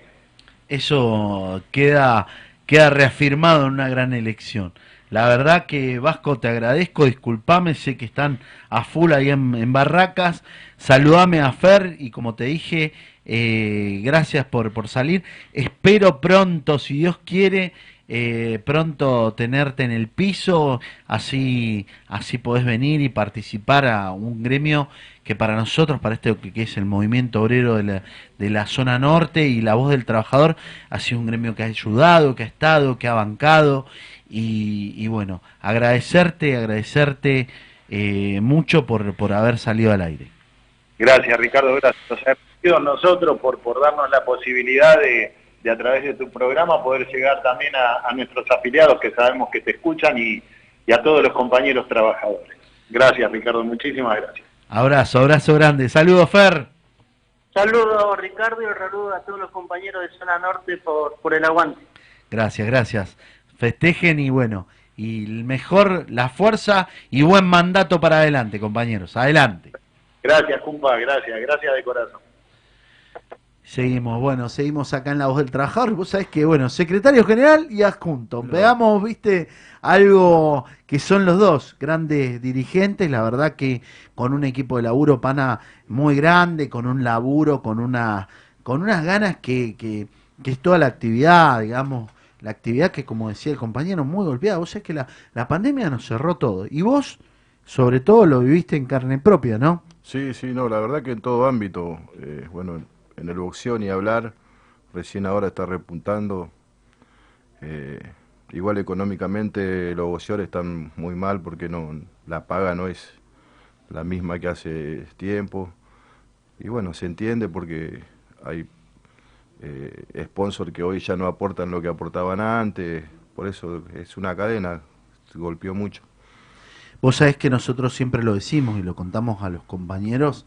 Eso queda, queda reafirmado en una gran elección. La verdad que Vasco te agradezco, disculpame, sé que están a full ahí en, Barracas, saludame a Fer y como te dije, eh, gracias por, por salir. Espero pronto, si Dios quiere, eh, pronto tenerte en el piso, así, así podés venir y participar a un gremio que para nosotros, para este que, que es el movimiento obrero de la, de la zona norte y la voz del trabajador, ha sido un gremio que ha ayudado, que ha estado, que ha bancado y, y bueno, agradecerte, agradecerte eh, mucho por, por haber salido al aire. Gracias, Ricardo, gracias. Agradecidos nosotros por, por darnos la posibilidad de, de, a través de tu programa, poder llegar también a, a nuestros afiliados que sabemos que te escuchan y, y a todos los compañeros trabajadores. Gracias, Ricardo, muchísimas gracias. Abrazo, abrazo grande. Saludos, Fer. Saludos Ricardo y saludos a todos los compañeros de Zona Norte por, por el aguante. Gracias, gracias. Festejen y bueno, y el mejor, la fuerza y buen mandato para adelante, compañeros. Adelante. Gracias, compa, gracias, gracias de corazón. Seguimos, bueno, seguimos acá en La Voz del Trabajador. Vos sabés que, bueno, secretario general y adjunto. Veamos, viste, algo que son los dos grandes dirigentes. La verdad que con un equipo de laburo pana muy grande, con un laburo, con una con unas ganas que, que, que es toda la actividad, digamos, la actividad que, como decía el compañero, muy golpeada. Vos sabés que la, la pandemia nos cerró todo. Y vos, sobre todo, lo viviste en carne propia, ¿no? Sí, sí, no, la verdad que en todo ámbito, eh, bueno, en el boxeo ni hablar, recién ahora está repuntando. Eh, igual económicamente los boxeadores están muy mal porque no la paga no es la misma que hace tiempo. Y bueno, se entiende porque hay eh, que hoy ya no aportan lo que aportaban antes, por eso es una cadena, golpeó mucho. Vos sabés que nosotros siempre lo decimos y lo contamos a los compañeros,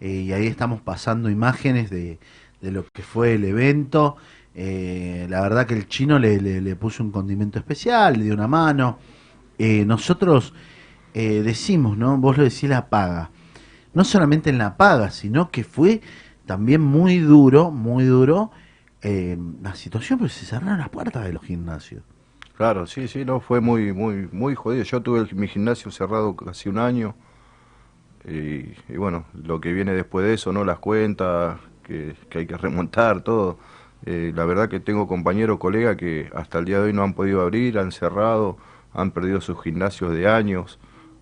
eh, y ahí estamos pasando imágenes de, de lo que fue el evento. Eh, la verdad que el chino le, le, puso un condimento especial, le dio una mano. Eh, nosotros decimos, ¿no? Vos lo decís la paga. No solamente en la paga, sino que fue también muy duro, muy duro eh, la situación, porque se cerraron las puertas de los gimnasios. Claro, sí, sí, no, fue muy, muy, muy jodido. Yo tuve mi gimnasio cerrado casi un año. Y, y, bueno, lo que viene después de eso, ¿no? Las cuentas, que, que hay que remontar, todo. Eh, la verdad que tengo compañeros, colegas que hasta el día de hoy no han podido abrir, han cerrado, han perdido sus gimnasios de años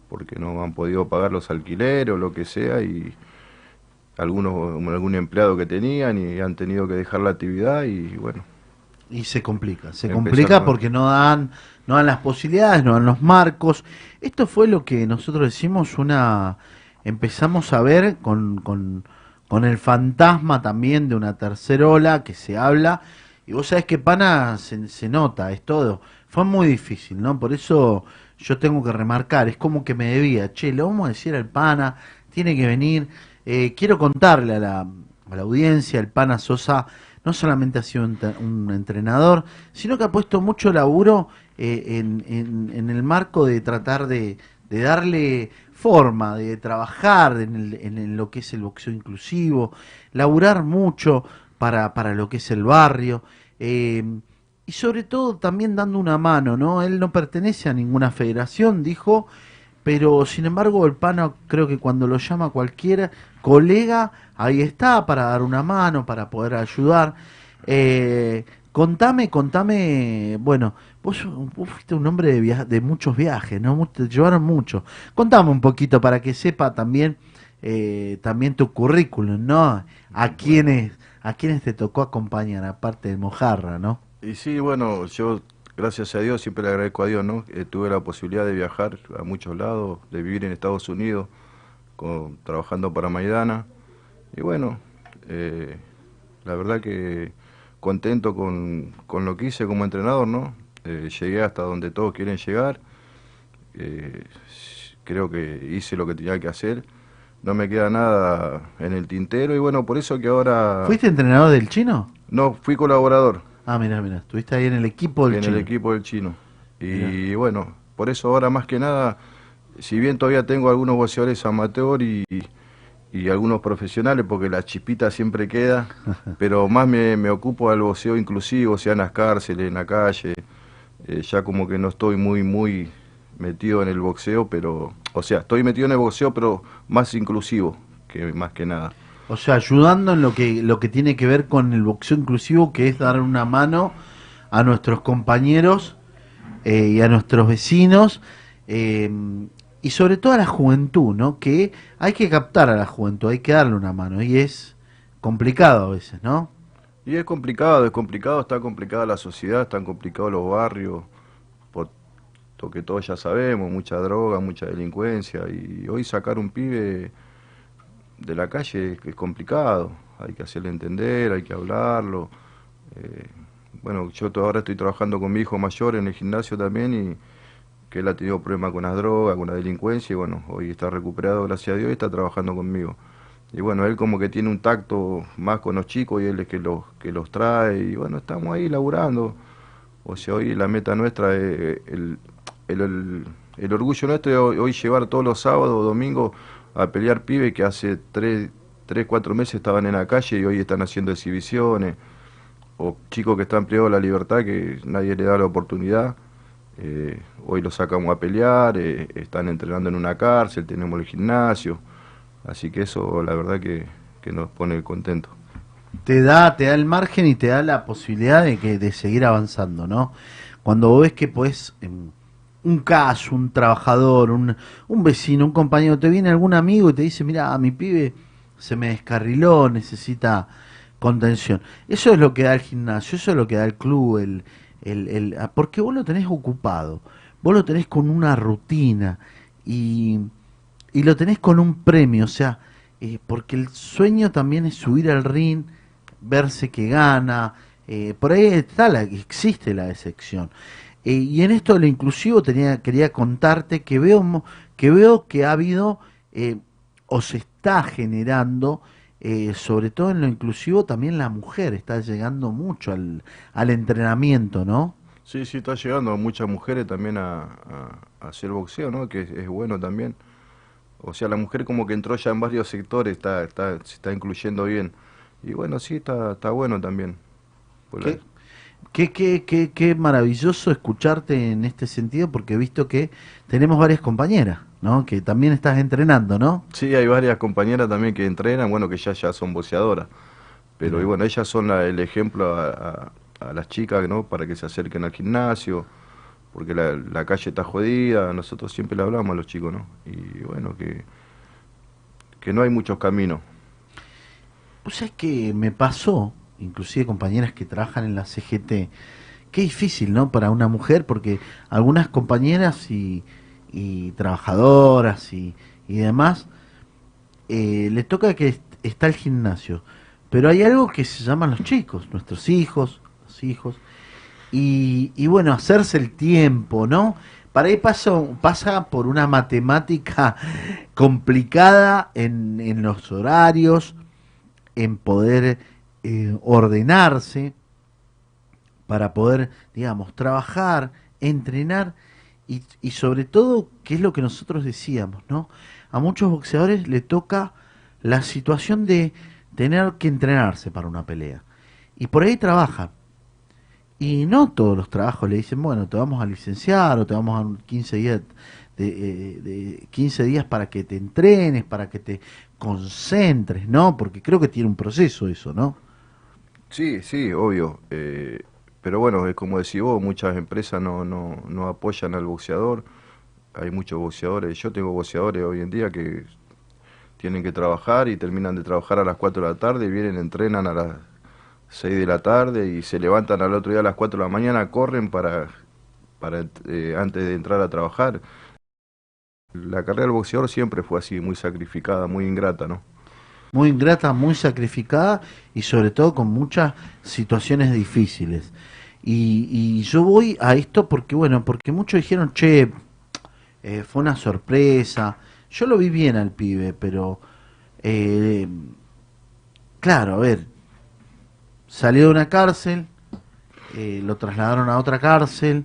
porque no han podido pagar los alquileres o lo que sea y algunos algún empleado que tenían y han tenido que dejar la actividad y bueno. Y se complica, se complica porque no dan no dan las posibilidades, no dan los marcos. Esto fue lo que nosotros decimos una empezamos a ver con, con con el fantasma también de una tercera ola que se habla. Y vos sabés que Pana se, se, nota, es todo. Fue muy difícil, ¿no? Por eso yo tengo que remarcar, es como que me debía, che, le vamos a decir al Pana, tiene que venir. Eh, quiero contarle a la, a la, audiencia, el Pana Sosa no solamente ha sido un, entrenador, sino que ha puesto mucho laburo eh, en, en, en, el marco de tratar de, de darle forma de trabajar en, el, en, lo que es el boxeo inclusivo, laburar mucho para, para lo que es el barrio, eh, y sobre todo también dando una mano, ¿no? Él no pertenece a ninguna federación, dijo, pero sin embargo el PANO creo que cuando lo llama cualquier colega, ahí está para dar una mano, para poder ayudar. Eh, contame, contame, bueno, Vos, vos, fuiste un hombre de, via de muchos viajes, ¿no? Te llevaron mucho. Contame un poquito para que sepa también eh, también tu currículum, ¿no? A quienes a quienes te tocó acompañar, aparte de Mojarra, ¿no? Y sí, bueno, yo gracias a Dios siempre le agradezco a Dios, ¿no? Eh, tuve la posibilidad de viajar a muchos lados, de vivir en Estados Unidos, con, trabajando para Maidana. Y bueno, eh, la verdad que contento con, con lo que hice como entrenador, ¿no? eh, llegué hasta donde todos quieren llegar, eh, creo que hice lo que tenía que hacer, no me queda nada en el tintero y bueno, por eso que ahora... ¿Fuiste entrenador del chino? No, fui colaborador. Ah, mira, mira, estuviste ahí en el equipo del en chino. En el equipo del chino. Y mirá. bueno, por eso ahora más que nada, si bien todavía tengo algunos boxeadores amateur y, y y algunos profesionales porque la chispita siempre queda, [LAUGHS] pero más me, me, ocupo del boxeo inclusivo, sea en las cárceles, en la calle, eh, ya como que no estoy muy, muy metido en el boxeo, pero, o sea, estoy metido en el boxeo, pero más inclusivo, que más que nada. O sea, ayudando en lo que, lo que tiene que ver con el boxeo inclusivo, que es dar una mano a nuestros compañeros eh, y a nuestros vecinos eh, y sobre todo a la juventud, ¿no? Que hay que captar a la juventud, hay que darle una mano y es complicado a veces, ¿no? Y es complicado, es complicado, está complicada la sociedad, están complicados los barrios, por lo que todos ya sabemos, mucha droga, mucha delincuencia, y hoy sacar un pibe de la calle es, complicado, hay que hacerle entender, hay que hablarlo. eh, bueno, yo ahora estoy trabajando con mi hijo mayor en el gimnasio también y que él ha tenido problemas con las drogas, con la delincuencia y bueno, hoy está recuperado gracias a Dios y está trabajando conmigo. Y bueno, él como que tiene un tacto más con los chicos y él es que los, que los trae y bueno, estamos ahí laburando. O sea, hoy la meta nuestra es el, el, orgullo nuestro es hoy, llevar todos los sábados domingos a pelear pibes que hace tres, tres, cuatro meses estaban en la calle y hoy están haciendo exhibiciones. O chicos que están privados de la libertad que nadie le da la oportunidad. Eh, hoy los sacamos a pelear, eh, están entrenando en una cárcel, tenemos el gimnasio. Así que eso la verdad que, que nos pone contentos. te da, te da el margen y te da la posibilidad de que de seguir avanzando, ¿no? Cuando vos ves que pues un caso, un trabajador, un, un vecino, un compañero, te viene algún amigo y te dice, mira, mi pibe se me descarriló, necesita contención. Eso es lo que da el gimnasio, eso es lo que da el club, el, el, el- ah, porque vos lo tenés ocupado, vos lo tenés con una rutina y, y lo tenés con un premio, o sea, eh, porque el sueño también es subir al ring, verse que gana, eh, por ahí está la, existe la decepción. Eh, y en esto de lo inclusivo tenía, quería contarte que veo, que veo que ha habido eh, o se está generando, eh, sobre todo en lo inclusivo, también la mujer está llegando mucho al, al entrenamiento, ¿no? Sí, sí, está llegando muchas mujeres también a, a- a hacer boxeo, ¿no? Que es, es bueno también. O sea, la mujer como que entró ya en varios sectores, está, está, se está incluyendo bien. Y bueno, sí, está, está bueno también. Por ¿Qué? Qué, qué, qué, qué maravilloso escucharte en este sentido, porque he visto que tenemos varias compañeras, ¿no? Que también estás entrenando, ¿no? Sí, hay varias compañeras también que entrenan, bueno, que ya, ya son boxeadoras. Pero y bueno, ellas son la- el ejemplo a, a- a las chicas, ¿no? Para que se acerquen al gimnasio, porque la, la calle está jodida, nosotros siempre le hablamos a los chicos, ¿no? Y bueno, que, que no hay muchos caminos. Pues es que me pasó, inclusive compañeras que trabajan en la CGT, qué difícil, ¿no? Para una mujer, porque algunas compañeras y, trabajadoras y, y demás, eh, le toca que est- está el gimnasio, pero hay algo que se llaman los chicos, nuestros hijos, los hijos, y, bueno, hacerse el tiempo, ¿no? Para ahí pasa, pasa por una matemática complicada en, en los horarios, en poder eh, ordenarse, para poder, digamos, trabajar, entrenar y, y sobre todo, que es lo que nosotros decíamos, ¿no? A muchos boxeadores le toca la situación de tener que entrenarse para una pelea. Y por ahí trabajan. Y no todos los trabajos le dicen, bueno, te vamos a licenciar o te vamos a dar un 15 días de, eh, de 15 días para que te entrenes, para que te concentres, ¿no? Porque creo que tiene un proceso eso, ¿no? Sí, sí, obvio. eh, pero bueno, es como decís vos, muchas empresas no, no, no apoyan al boxeador. Hay muchos boxeadores. Yo tengo boxeadores hoy en día que tienen que trabajar y terminan de trabajar a las 4 de la tarde y vienen, entrenan a las 6 de la tarde y se levantan al otro día a las 4 de la mañana, corren para, para eh, antes de entrar a trabajar. La carrera del boxeador siempre fue así, muy sacrificada, muy ingrata, ¿no? Muy ingrata, muy sacrificada y sobre todo con muchas situaciones difíciles. Y, y yo voy a esto porque, bueno, porque muchos dijeron, che, eh, fue una sorpresa. Yo lo vi bien al pibe, pero, eh, claro, a ver, salió de una cárcel, eh, lo trasladaron a otra cárcel,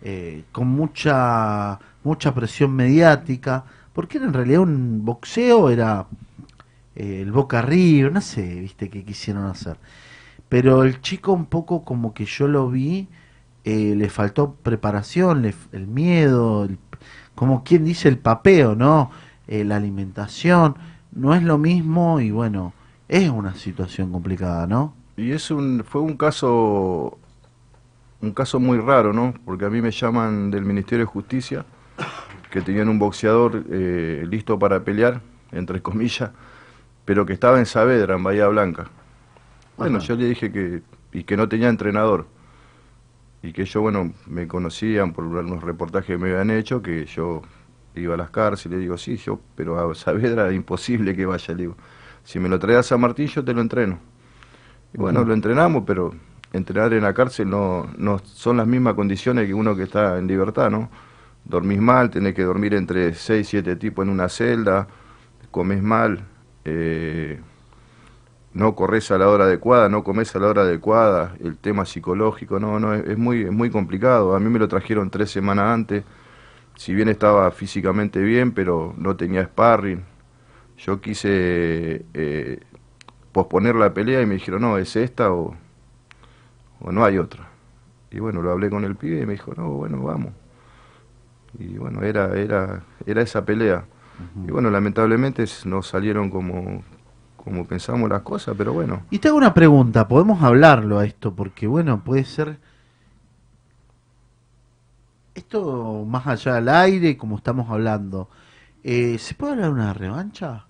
eh, con mucha, mucha presión mediática, porque era en realidad un boxeo, era eh, el Boca River, no sé, viste, qué quisieron hacer. Pero el chico un poco como que yo lo vi, eh, le faltó preparación, le el miedo, el- como quien dice el papeo, ¿no? Eh, la alimentación, no es lo mismo y bueno, es una situación complicada, ¿no? Y es un, fue un caso un caso muy raro, ¿no? Porque a mí me llaman del Ministerio de Justicia que tenían un boxeador eh, listo para pelear, entre comillas, pero que estaba en Saavedra, en Bahía Blanca. Bueno, Ajá. yo le dije que, y que no tenía entrenador. Y que yo, bueno, me conocían por unos reportajes que me habían hecho, que yo iba a las cárceles, digo, sí, yo, pero a Saavedra es imposible que vaya, le digo. Si me lo traes a San Martín, yo te lo entreno. Y bueno, lo entrenamos, pero entrenar en la cárcel no, no son las mismas condiciones que uno que está en libertad, ¿no? Dormís mal, tenés que dormir entre 6, 7 tipos en una celda, comes mal, eh, no corres a la hora adecuada, no comes a la hora adecuada, el tema psicológico, no, no, es, muy, es muy complicado. A mí me lo trajeron tres semanas antes, si bien estaba físicamente bien, pero no tenía sparring. Yo quise eh, posponer la pelea y me dijeron, no, es esta o, o no hay otra. Y bueno, lo hablé con el pibe y me dijo, no, bueno, vamos. Y bueno, era, era, era esa pelea. Y bueno, lamentablemente no salieron como, como pensamos las cosas, pero bueno. Y te hago una pregunta, podemos hablarlo a esto, porque bueno, puede ser esto más allá del aire, como estamos hablando, eh, ¿se puede hablar de una revancha?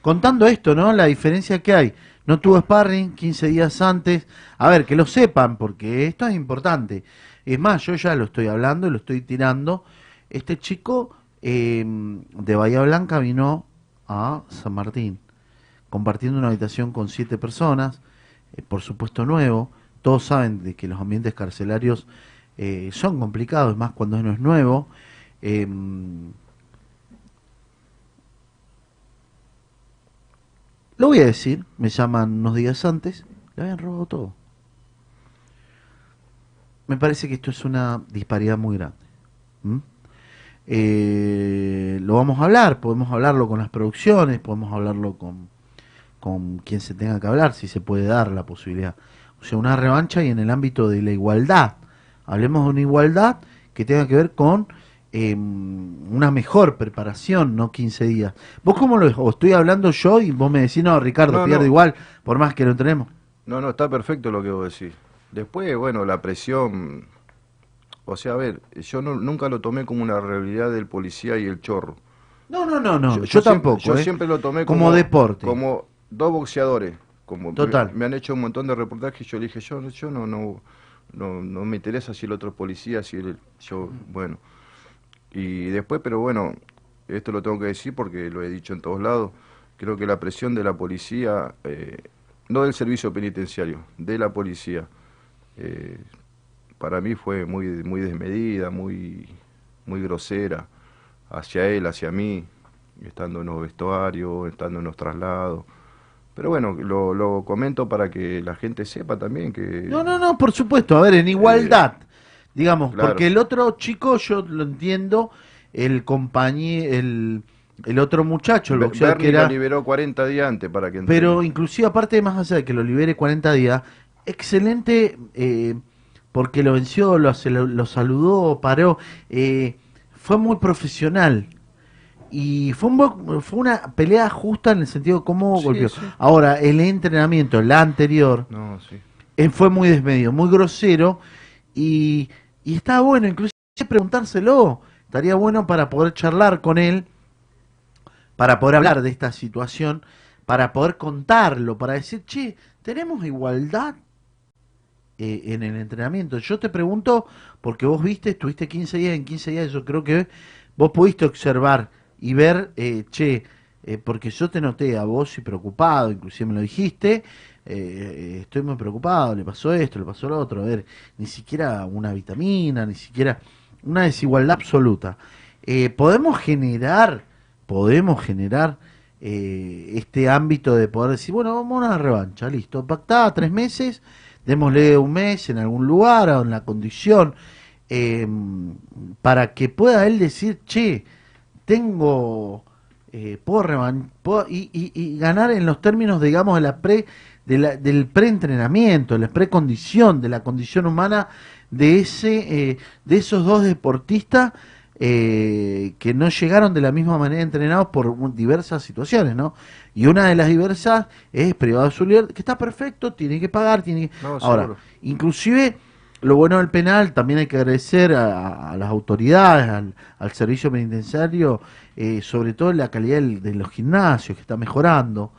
Contando esto, ¿no? La diferencia que hay. No tuvo sparring 15 días antes. A ver, que lo sepan, porque esto es importante. Es más, yo ya lo estoy hablando lo estoy tirando. Este chico eh, de Bahía Blanca vino a San Martín compartiendo una habitación con siete personas, eh, por supuesto nuevo. Todos saben de que los ambientes carcelarios eh, son complicados, más cuando uno es nuevo. Em, lo voy a decir, me llaman unos días antes, le habían robado todo. Me parece que esto es una disparidad muy grande. Eh, lo vamos a hablar, podemos hablarlo con las producciones, podemos hablarlo con, con quien se tenga que hablar, si se puede dar la posibilidad. O sea, una revancha y en el ámbito de la igualdad. Hablemos de una igualdad que tenga que ver con eh, una mejor preparación, no 15 días. ¿Vos cómo lo ves? O estoy hablando yo y vos me decís, no, Ricardo, No, pierde no. igual, por más que lo tenemos. No, no, está perfecto lo que vos decís. Después, bueno, la presión. O sea, a ver, yo no- nunca lo tomé como una realidad del policía y el chorro. No, no, no, no, yo, tampoco. yo ¿eh? siempre lo tomé como, como, deporte. Como dos boxeadores. Como Total. Me, me han hecho un montón de reportajes y yo le dije, yo, yo no, no, no, no me interesa si el otro es policía, si el, yo, bueno. Y después, pero bueno, esto lo tengo que decir porque lo he dicho en todos lados, creo que la presión de la policía, eh, no del servicio penitenciario, de la policía, eh, para mí fue muy, muy desmedida, muy, muy grosera hacia él, hacia mí, estando en los vestuarios, estando en los traslados. Pero bueno, lo, lo comento para que la gente sepa también que... No, no, no, por supuesto, a ver, en igualdad, digamos, claro. porque el otro chico, yo lo entiendo, el compañero, el, el otro muchacho, el boxeador Bernie que era... lo liberó 40 días antes para que entrene. Pero inclusive aparte más allá de que lo libere 40 días, excelente eh, porque lo venció, lo, saludó, paró, eh, fue muy profesional. Y fue, un fue una pelea justa en el sentido de cómo Sí, golpeó. sí. Ahora, el entrenamiento, la anterior, No, sí. eh, fue muy desmedido, muy grosero y, y está bueno, inclusive preguntárselo. Estaría bueno para poder charlar con él, para poder hablar de esta situación, para poder contarlo, para decir, che, ¿tenemos igualdad eh, en el entrenamiento? Yo te pregunto, porque vos viste, estuviste 15 días, en 15 días yo creo que vos pudiste observar y ver, eh, che, eh, porque yo te noté a vos y preocupado, inclusive me lo dijiste, eh, estoy muy preocupado, le pasó esto, le pasó lo otro, a ver, ni siquiera una vitamina, ni siquiera una desigualdad absoluta. Eh, podemos generar, podemos generar este ámbito de poder decir, bueno, vamos a una revancha, listo, pactada tres meses, démosle un mes en algún lugar o en la condición, eh, para que pueda él decir, che, tengo, eh, puedo, y, y- ganar en los términos, digamos, de la pre, de la- del preentrenamiento, de la precondición, de la condición humana de ese, eh, de esos dos deportistas eh, que no llegaron de la misma manera entrenados por diversas situaciones, ¿no? Y una de las diversas es privado libertad, que está perfecto, tiene que pagar, tiene que... No, Ahora, seguro. inclusive lo bueno del penal, también hay que agradecer a, a las autoridades, al, al servicio penitenciario, eh, sobre todo la calidad del- de los gimnasios, que está mejorando.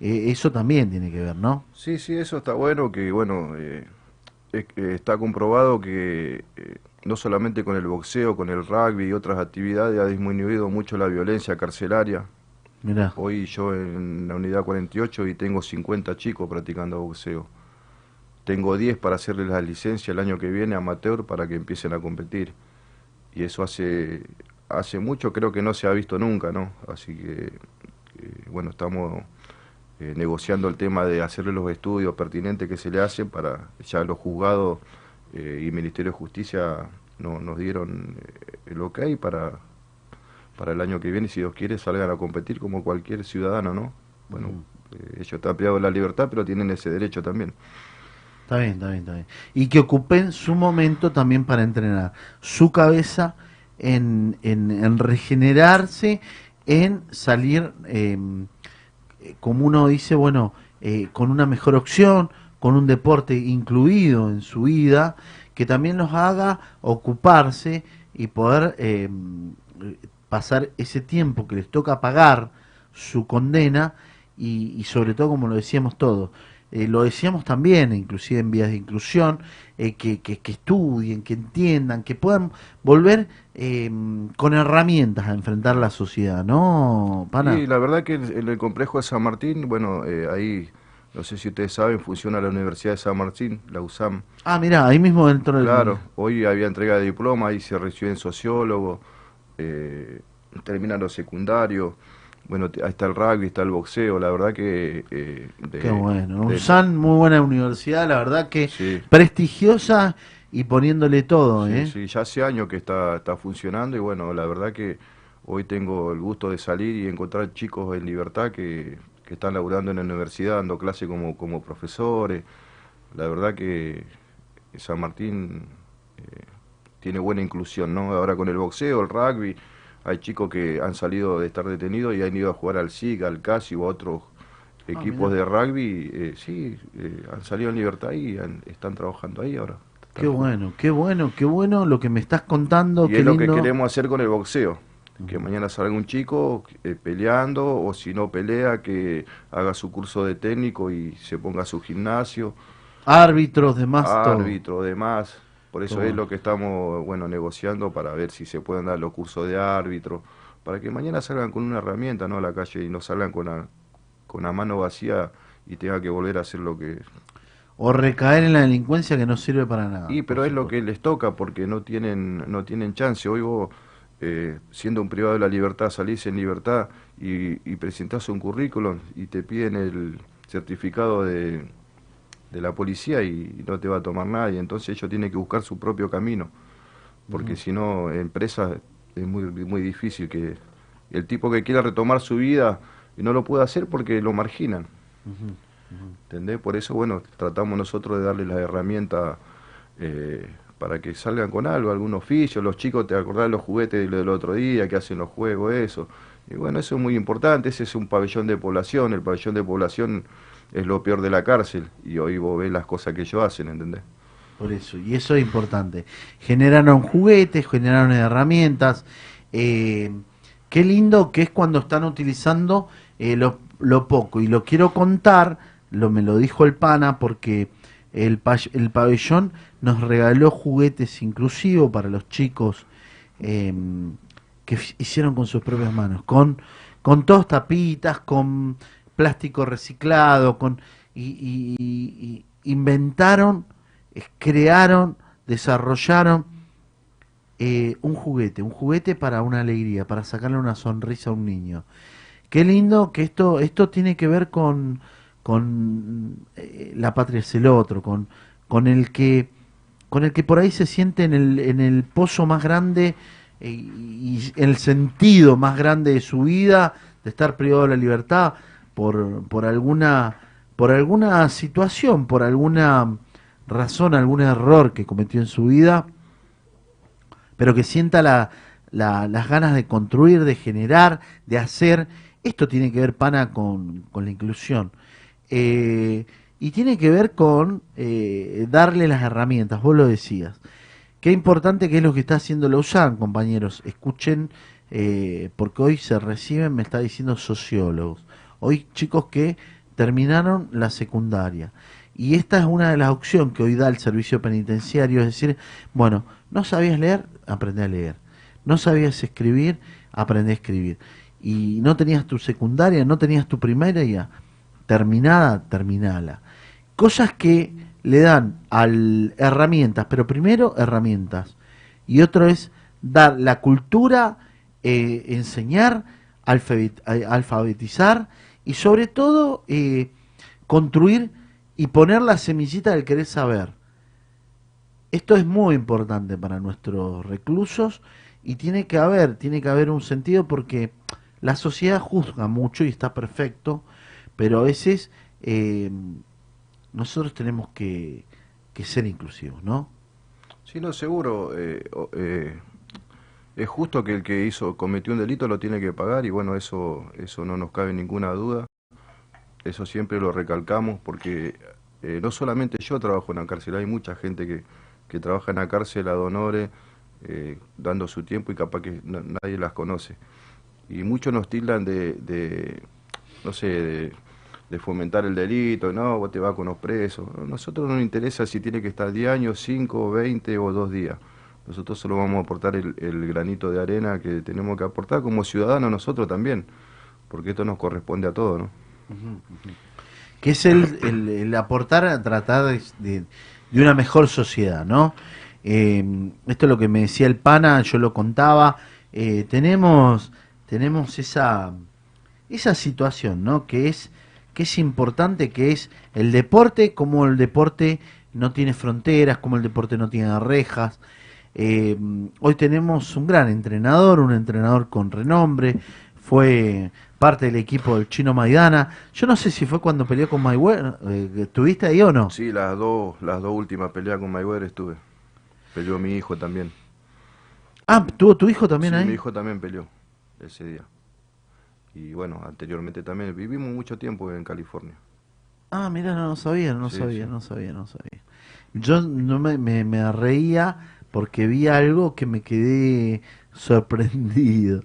Eh, eso también tiene que ver, ¿no? Sí, sí, eso está bueno, que bueno, eh, eh, está comprobado que no solamente con el boxeo, con el rugby y otras actividades ha disminuido mucho la violencia carcelaria. Mirá. Hoy yo en la unidad 48 y tengo 50 chicos practicando boxeo. Tengo 10 para hacerles la licencia el año que viene amateur para que empiecen a competir. Y eso hace hace mucho creo que no se ha visto nunca, ¿no? Así que eh, bueno, estamos eh, negociando el tema de hacerle los estudios pertinentes que se le hacen para ya los juzgados eh, y Ministerio de Justicia no- nos dieron eh, el ok para, para el año que viene, si Dios quiere, salgan a competir como cualquier ciudadano, ¿no? Bueno, eh, ellos están privados de la libertad, pero tienen ese derecho también. Está bien, está bien, está bien. Y que ocupen su momento también para entrenar su cabeza en, en, en regenerarse, en salir, eh, como uno dice, bueno, eh, con una mejor opción, con un deporte incluido en su vida, que también los haga ocuparse y poder eh, pasar ese tiempo que les toca pagar su condena y, sobre todo, como lo decíamos todos, eh, lo decíamos también, inclusive en vías de inclusión, eh, que, que, que estudien, que entiendan, que puedan volver eh, con herramientas a enfrentar la sociedad, ¿no, Pana? Y la verdad que en el complejo de San Martín, bueno, eh, ahí, no sé si ustedes saben, funciona la Universidad de San Martín, la USAM. Ah, mira, ahí mismo dentro del... Claro, hoy había entrega de diploma, ahí se reciben sociólogos, eh, terminan los secundarios, bueno, ahí está el rugby, está el boxeo, la verdad que... eh, de- Qué bueno. de- USAN, muy buena universidad, la verdad que Sí. prestigiosa y poniéndole todo, Sí, ¿eh? sí, ya hace años que está, está funcionando y bueno, la verdad que hoy tengo el gusto de salir y encontrar chicos en libertad que, que están laburando en la universidad, dando clase como, como profesores. La verdad que San Martín eh, tiene buena inclusión, ¿no? Ahora con el boxeo, el rugby, hay chicos que han salido de estar detenidos y han ido a jugar al SIG, al CASI o a otros equipos mira. de rugby, eh, sí, eh, han salido en libertad y han- están trabajando ahí ahora. Qué bueno, qué bueno, qué bueno lo que me estás contando. Y qué es lo que queremos hacer con el boxeo. Que mañana salga un chico eh, peleando o si no pelea, que haga su curso de técnico y se ponga a su gimnasio. Árbitros, demás, todo. Árbitro, demás. Por eso Todo. es lo que estamos bueno negociando para ver si se pueden dar los cursos de árbitro. Para que mañana salgan con una herramienta ¿no? a la calle y no salgan con la, con la mano vacía y tenga que volver a hacer lo que, O recaer en la delincuencia que no sirve para nada. Y pero es lo que les toca porque no tienen no tienen chance. Hoy vos, eh, siendo un privado de la libertad, salís en libertad y, y presentás un currículum y te piden el certificado de, de la policía y no te va a tomar nadie. Entonces ellos tienen que buscar su propio camino. Porque si no, en presa es muy, muy difícil que el tipo que quiera retomar su vida y no lo puede hacer porque lo marginan. Ujú. ¿Entendés? Por eso, bueno, tratamos nosotros de darles la herramienta eh, para que salgan con algo, algún oficio. Los chicos, ¿te acordás los juguetes del otro día que hacen los juegos, eso? Y bueno, eso es muy importante. Ese es un pabellón de población. El pabellón de población es lo peor de la cárcel. Y hoy vos ves las cosas que ellos hacen, ¿entendés? Por eso, y eso es importante. Generaron juguetes, generaron herramientas. eh, qué lindo que es cuando están utilizando eh, lo, lo poco. Y lo quiero contar, lo me lo dijo el pana, porque el, el pabellón nos regaló juguetes inclusivos para los chicos eh, que hicieron con sus propias manos, con, con todas tapitas, con plástico reciclado, con y, y- inventaron, crearon, desarrollaron eh, un juguete, un juguete para una alegría, para sacarle una sonrisa a un niño. Qué lindo que esto, esto tiene que ver con, con eh, la patria es el otro, con, con el que con el que por ahí se siente en el, en el pozo más grande eh, y el sentido más grande de su vida, de estar privado de la libertad por, por alguna por alguna situación, por alguna razón, algún error que cometió en su vida, pero que sienta la, la- las ganas de construir, de generar, de hacer. Esto tiene que ver, pana, con, con la inclusión. Eh, y tiene que ver con eh, darle las herramientas, vos lo decías. Qué importante que es lo que está haciendo Lausanne, compañeros. Escuchen, eh, porque hoy se reciben, me está diciendo sociólogos. Hoy chicos que terminaron la secundaria. Y esta es una de las opciones que hoy da el servicio penitenciario, es decir, bueno, no sabías leer, aprende a leer. No sabías escribir, aprende a escribir. Y no tenías tu secundaria, no tenías tu primaria, terminada, terminala. Cosas que le dan al herramientas, pero primero herramientas. Y otro es dar la cultura, eh, enseñar, eh, alfabetizar y sobre todo eh, construir y poner la semillita del querer saber. Esto es muy importante para nuestros reclusos y tiene que haber, tiene que haber un sentido porque la sociedad juzga mucho y está perfecto, pero a veces eh, nosotros tenemos que, que ser inclusivos, ¿no? Sí, no, seguro. eh, eh, es justo que el que hizo cometió un delito lo tiene que pagar y bueno, eso, eso no nos cabe ninguna duda. Eso siempre lo recalcamos porque eh, no solamente yo trabajo en la cárcel, hay mucha gente que, que trabaja en la cárcel a donores, eh, dando su tiempo y capaz que na- nadie las conoce. Y muchos nos tildan de, de, no sé, de, fomentar el delito, no, vos te vas con los presos. A nosotros no nos interesa si tiene que estar 10 años, 5, 20 o 2 días. Nosotros solo vamos a aportar el, granito de arena que tenemos que aportar como ciudadanos nosotros también, porque esto nos corresponde a todos, ¿no? que es el, aportar a tratar de, de- de una mejor sociedad, ¿no? Eh, esto es lo que me decía el pana, yo lo contaba, eh, tenemos, tenemos esa, esa situación, ¿no? Que es, que es importante, que es el deporte, como el deporte no tiene fronteras, como el deporte no tiene rejas. Eh, hoy tenemos un gran entrenador, un entrenador con renombre, fue parte del equipo del chino Maidana. Yo no sé si fue cuando peleó con Mayweather, eh, ¿estuviste ahí o no? Sí, las dos, las dos últimas peleas con Mayweather estuve. Peleó mi hijo también. Ah, ¿tuvo tu hijo también Sí, ahí? mi hijo también peleó ese día. Y bueno, anteriormente también vivimos mucho tiempo en California. Ah, mira, no, sabía, no Sí, sabía, sí. no sabía, no sabía. Yo no me, me, me reía porque vi algo que me quedé [LAUGHS] sorprendido.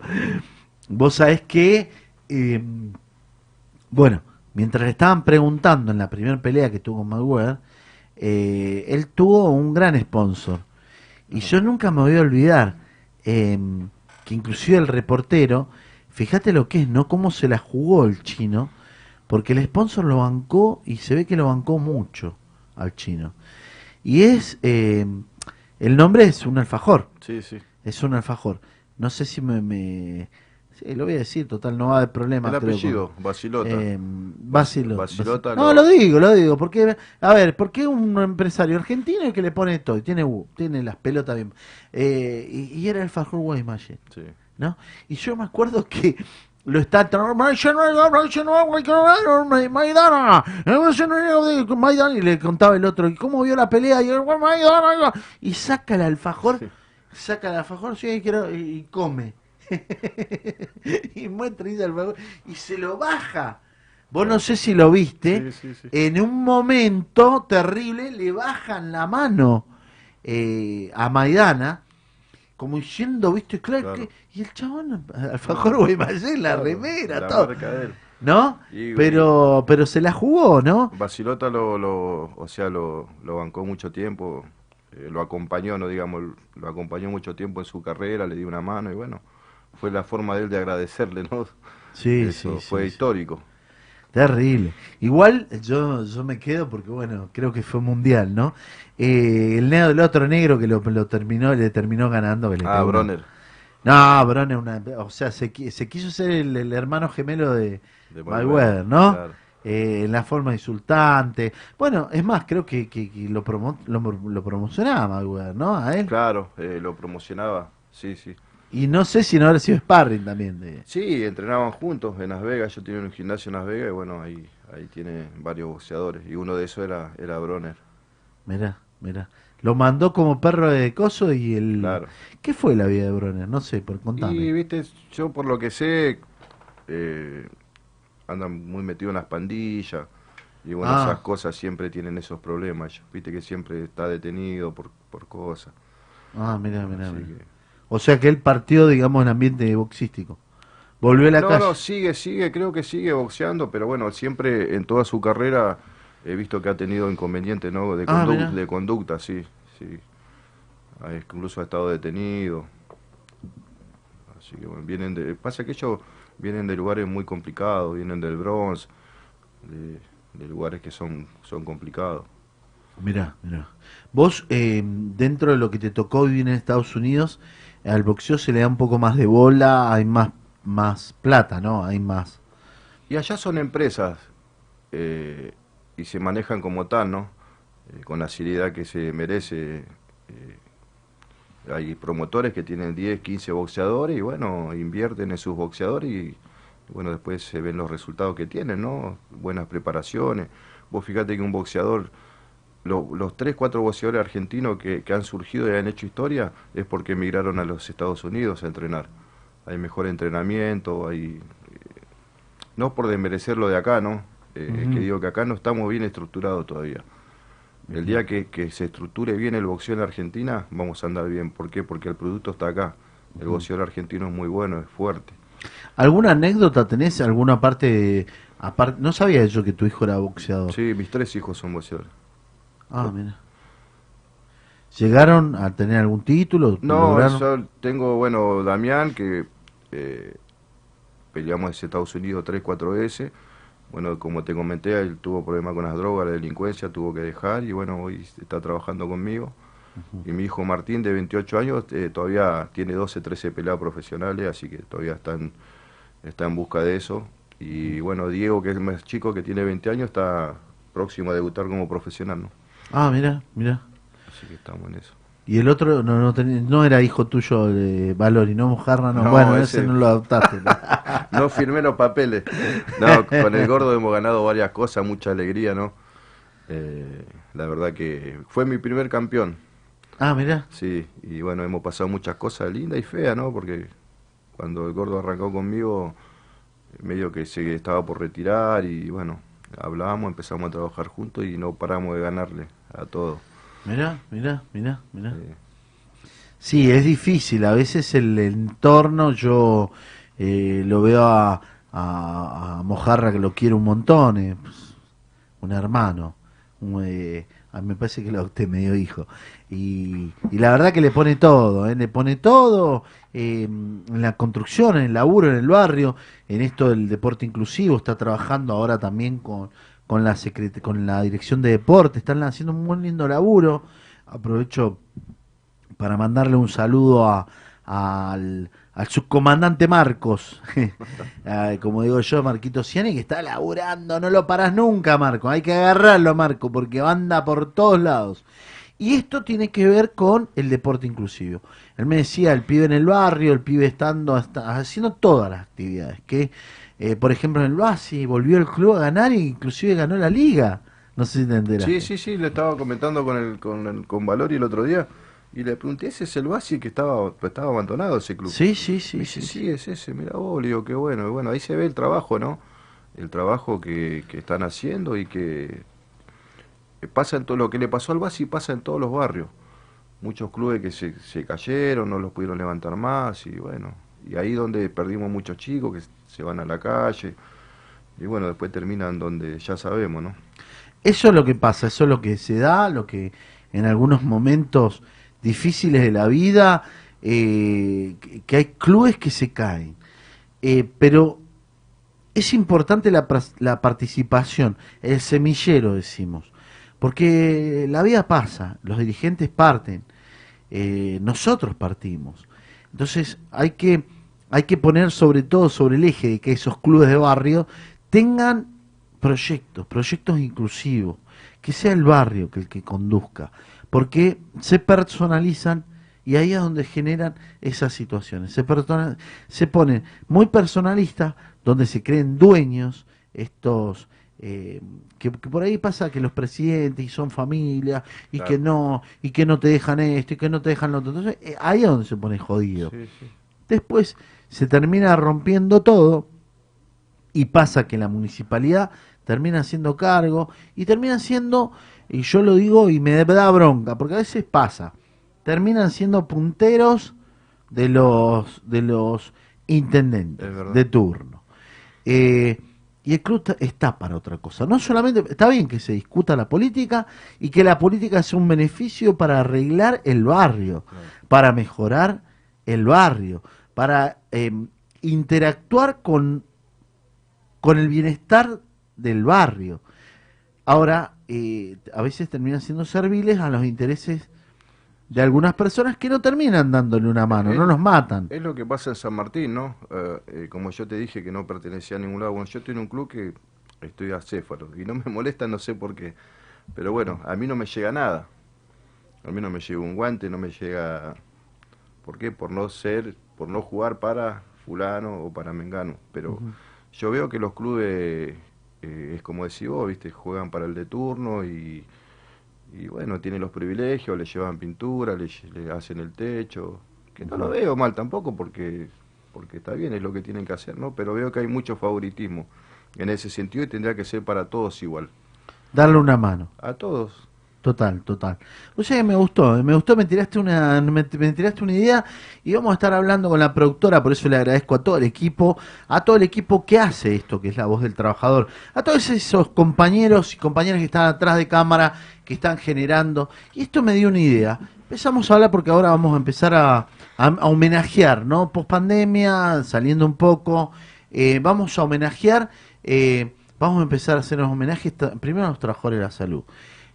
Vos sabés que, eh, bueno, mientras le estaban preguntando en la primera pelea que tuvo con Mayweather, eh, él tuvo un gran sponsor. Y yo nunca me voy a olvidar eh, que inclusive el reportero, fíjate lo que es, ¿no? Cómo se la jugó el chino, porque el sponsor lo bancó y se ve que lo bancó mucho al chino. Y es, eh, el nombre es un alfajor. Sí, sí. Es un alfajor. No sé si me... me sí, lo voy a decir, total, no va a haber problema. El creo, apellido, con- Basilota. Eh, Basilota No, lo- lo digo, lo digo, porque, a ver, ¿por qué un empresario argentino que le pone todo? Tiene, U, tiene las pelotas bien. Eh, y, y era el Fajor Guaymallén, Sí. ¿No? Y yo me acuerdo que lo está Maidana y le contaba el otro, ¿y cómo vio la pelea? Y, el y saca el alfajor, saca el alfajor sí, quiero, y, come. [LAUGHS] y muestra y dice alfajor, y se lo baja. Vos no sé si lo viste, en un momento terrible le bajan la mano eh, a Maidana, como diciendo, viste, claro, que- y el chabón, [LAUGHS] alfajor Guaymallén, la Claro, remera, la todo. marca de él. ¿No? Y- pero, pero se la jugó, ¿no? Basilota lo, lo, o sea, lo, lo bancó mucho tiempo, eh, lo acompañó, no digamos, lo acompañó mucho tiempo en su carrera, le dio una mano y bueno, fue la forma de él de agradecerle, ¿no? Sí, Eso sí, fue sí, histórico. Terrible. Igual yo, yo me quedo porque, bueno, creo que fue mundial, ¿no? Eh, el negro del otro negro que lo, lo terminó, le terminó ganando. que le Ah, una- Bronner. No, Bronner, una, o sea, se, se quiso ser el, el hermano gemelo de, De Mayweather, ¿no? claro. Eh, en la forma insultante. Bueno, es más, creo que, que- que lo, promo- lo, lo promocionaba Mayweather, ¿no? A él. Claro, eh, lo promocionaba, sí, sí. Y no sé si no habrá sido sparring también. De... Sí, entrenaban juntos en Las Vegas, yo tenía un gimnasio en Las Vegas y bueno, ahí, ahí tiene varios boxeadores y uno de esos era, era Bronner. Mirá, mirá. Lo mandó como perro de coso y el... Claro. ¿Qué fue la vida de Bronner? No sé, por contame. Y viste, yo por lo que sé, eh, andan muy metidos en las pandillas Y bueno, Ah. esas cosas siempre tienen esos problemas. Viste que siempre está detenido por, por cosas. Ah, mira, mira, mira. O sea que él partió, digamos, en ambiente boxístico. Volvió a la no, calle. no, sigue, sigue, creo que sigue boxeando, pero bueno, siempre en toda su carrera he visto que ha tenido inconvenientes, ¿no? De, Ah, condu- mirá. de conducta, sí, sí. Incluso ha estado detenido. Así que bueno, vienen de... Pasa que ellos vienen de lugares muy complicados, vienen del Bronx, de, de lugares que son, son complicados. Mira, mira. Vos, eh, dentro de lo que te tocó vivir en Estados Unidos, al boxeo se le da un poco más de bola, hay más, más plata, ¿no? Hay más. Y allá son empresas eh, y se manejan como tal, ¿no? Eh, con la seriedad que se merece. eh, hay promotores que tienen 10, 15 boxeadores y bueno, invierten en sus boxeadores y, bueno, después se ven los resultados que tienen, ¿no? Buenas preparaciones. Vos fíjate que un boxeador, lo- los 3, 4 boxeadores argentinos que, que han surgido y han hecho historia es porque emigraron a los Estados Unidos a entrenar. Hay mejor entrenamiento, hay no por desmerecer lo de acá, ¿no? Eh, Es Ujú. que digo que acá no estamos bien estructurados todavía. El día que, que se estructure bien el boxeo en Argentina, vamos a andar bien. ¿Por qué? Porque el producto está acá. El boxeo argentino es muy bueno, es fuerte. ¿Alguna anécdota tenés? ¿Alguna parte? aparte No sabía yo que tu hijo era boxeador. Sí, mis tres hijos son boxeadores. Ah, mira. ¿Llegaron a tener algún título? No, yo tengo, bueno, Damián, que eh, peleamos en Estados Unidos 3, 4 veces. Bueno, como te comenté, él tuvo problemas con las drogas, la delincuencia, tuvo que dejar y bueno, hoy está trabajando conmigo. Y mi hijo Martín, de 28 años, eh, todavía tiene 12, 13 peleas profesionales, así que todavía está en, está en busca de eso. Y bueno, Diego, que es el más chico, que tiene 20 años, está próximo a debutar como profesional, ¿no? Ah, mira, mira. Así que estamos en eso. Y el otro no, no, tenés- no era hijo tuyo de Valori, ¿no? Mojarra, no. No, bueno, ese- ese no lo adoptaste. [LAUGHS] no firmé los papeles. No, con el gordo hemos ganado varias cosas, mucha alegría, ¿no? Eh, la verdad que fue mi primer campeón. Ah, mira. Sí, y bueno, hemos pasado muchas cosas lindas y feas, ¿no? Porque cuando el gordo arrancó conmigo, medio que se estaba por retirar y bueno, hablábamos, empezamos a trabajar juntos y no paramos de ganarle a todos. Mira, mira, mira, mira. Sí, es difícil. A veces el entorno, yo eh, lo veo a, a, a Mojarra que lo quiere un montón, eh, pues, un hermano. un, eh, a mí me parece que lo usted medio hijo. Y, y la verdad que le pone todo, eh, le pone todo eh, en la construcción, en el laburo, en el barrio, en esto del deporte inclusivo. Está trabajando ahora también con, con, la, secret con la dirección de deporte. Están haciendo un muy lindo laburo. Aprovecho para mandarle un saludo a, al, al subcomandante Marcos, [LAUGHS] como digo yo, Marquito Ciani, que está laburando, no lo paras nunca, Marco, hay que agarrarlo, Marco, porque anda por todos lados. Y esto tiene que ver con el deporte inclusivo. Él me decía, el pibe en el barrio, el pibe estando hasta, haciendo todas las actividades, que eh, por ejemplo en el Basi volvió el club a ganar e inclusive ganó la liga. No sé si te enteras. Sí, sí, sí, le estaba comentando con el, con, el- con Valori el otro día y le pregunté, ¿ese es el Basi que estaba, estaba abandonado ese club? Sí, sí, sí. Dice, sí, sí, es ese, mira vos, digo, qué bueno, y bueno, ahí se ve el trabajo, ¿no? El trabajo que, que están haciendo y que que pasa en todo lo que le pasó al Basi pasa en todos los barrios. Muchos clubes que se, se cayeron, no los pudieron levantar más y bueno, y ahí donde perdimos muchos chicos que se van a la calle y bueno, después terminan donde ya sabemos, ¿no? Eso es lo que pasa, eso es lo que se da, lo que en algunos momentos difíciles de la vida, eh, que- hay clubes que se caen. Eh, pero es importante la, la participación, el semillero decimos, porque la vida pasa, los dirigentes parten, eh, nosotros partimos. Entonces hay que, hay que poner sobre todo sobre el eje de que esos clubes de barrio tengan proyectos, proyectos inclusivos, que sea el barrio que el que conduzca, porque se personalizan y ahí es donde generan esas situaciones. Se, se ponen muy personalistas, donde se creen dueños, estos eh, que, que por ahí pasa que los presidentes y son familia y Claro. que no y que no te dejan esto y que no te dejan lo otro. Entonces eh, ahí es donde se pone jodido. Sí, sí. Después se termina rompiendo todo y pasa que la municipalidad terminan siendo cargo y terminan siendo, y yo lo digo y me da bronca, porque a veces pasa, terminan siendo punteros de los de los intendentes de turno. Eh, y el club está para otra cosa. No solamente, está bien que se discuta la política y que la política sea un beneficio para arreglar el barrio, para mejorar el barrio, para eh, interactuar con, con el bienestar del barrio. Ahora, eh, a veces terminan siendo serviles a los intereses de algunas personas que no terminan dándole una mano, no nos matan. Es lo que pasa en San Martín, ¿no? Eh, eh, como yo te dije que no pertenecía a ningún lado, bueno, yo estoy en un club que estoy acéfalo y no me molesta, no sé por qué. Pero bueno, a mí no me llega nada. A mí no me llega un guante, no me llega... ¿Por qué? Por no ser, por no jugar para fulano o para mengano. Pero yo veo que los clubes, eh, es como decís vos, ¿viste? Juegan para el de turno y, y bueno, tienen los privilegios, le llevan pintura, le, le hacen el techo, que no lo veo mal tampoco porque, porque está bien, es lo que tienen que hacer, ¿no? Pero veo que hay mucho favoritismo en ese sentido y tendría que ser para todos igual. Darle una mano. A todos. Total, total. O sea que me gustó, me gustó, me tiraste una, me, tiraste una idea y vamos a estar hablando con la productora, por eso le agradezco a todo el equipo, a todo el equipo que hace esto, que es la voz del trabajador, a todos esos compañeros y compañeras que están atrás de cámara, que están generando. Y esto me dio una idea. Empezamos a hablar porque ahora vamos a empezar a, a, homenajear, ¿no? Post pandemia, saliendo un poco, eh, vamos a homenajear, eh, vamos a empezar a hacer los homenajes primero a los trabajadores de la salud.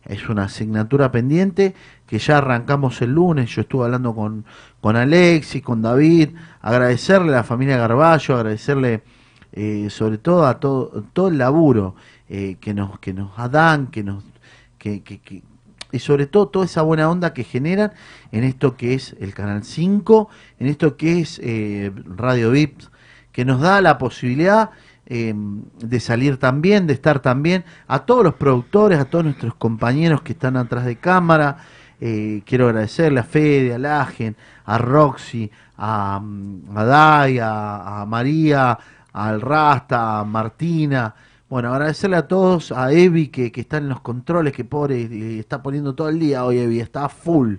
Es una asignatura pendiente que ya arrancamos el lunes. Yo estuve hablando con, con Alexis, con David, agradecerle a la familia Garballo, agradecerle eh, sobre todo a todo, todo el laburo eh, que nos que nos dan, que nos que, que- que- y sobre todo toda esa buena onda que generan en esto que es el Canal 5, en esto que es eh, Radio Vips, que nos da la posibilidad eh, de salir también, de estar también, a todos los productores, a todos nuestros compañeros que están atrás de cámara. eh, quiero agradecerle a Fede, a Lagen, a Roxy, a, mm, a Dai, a, a María, al Rasta, a Martina. Bueno, agradecerle a todos, a Evi que, que está en los controles, que pobre, eh, está poniendo todo el día hoy Evi, está full.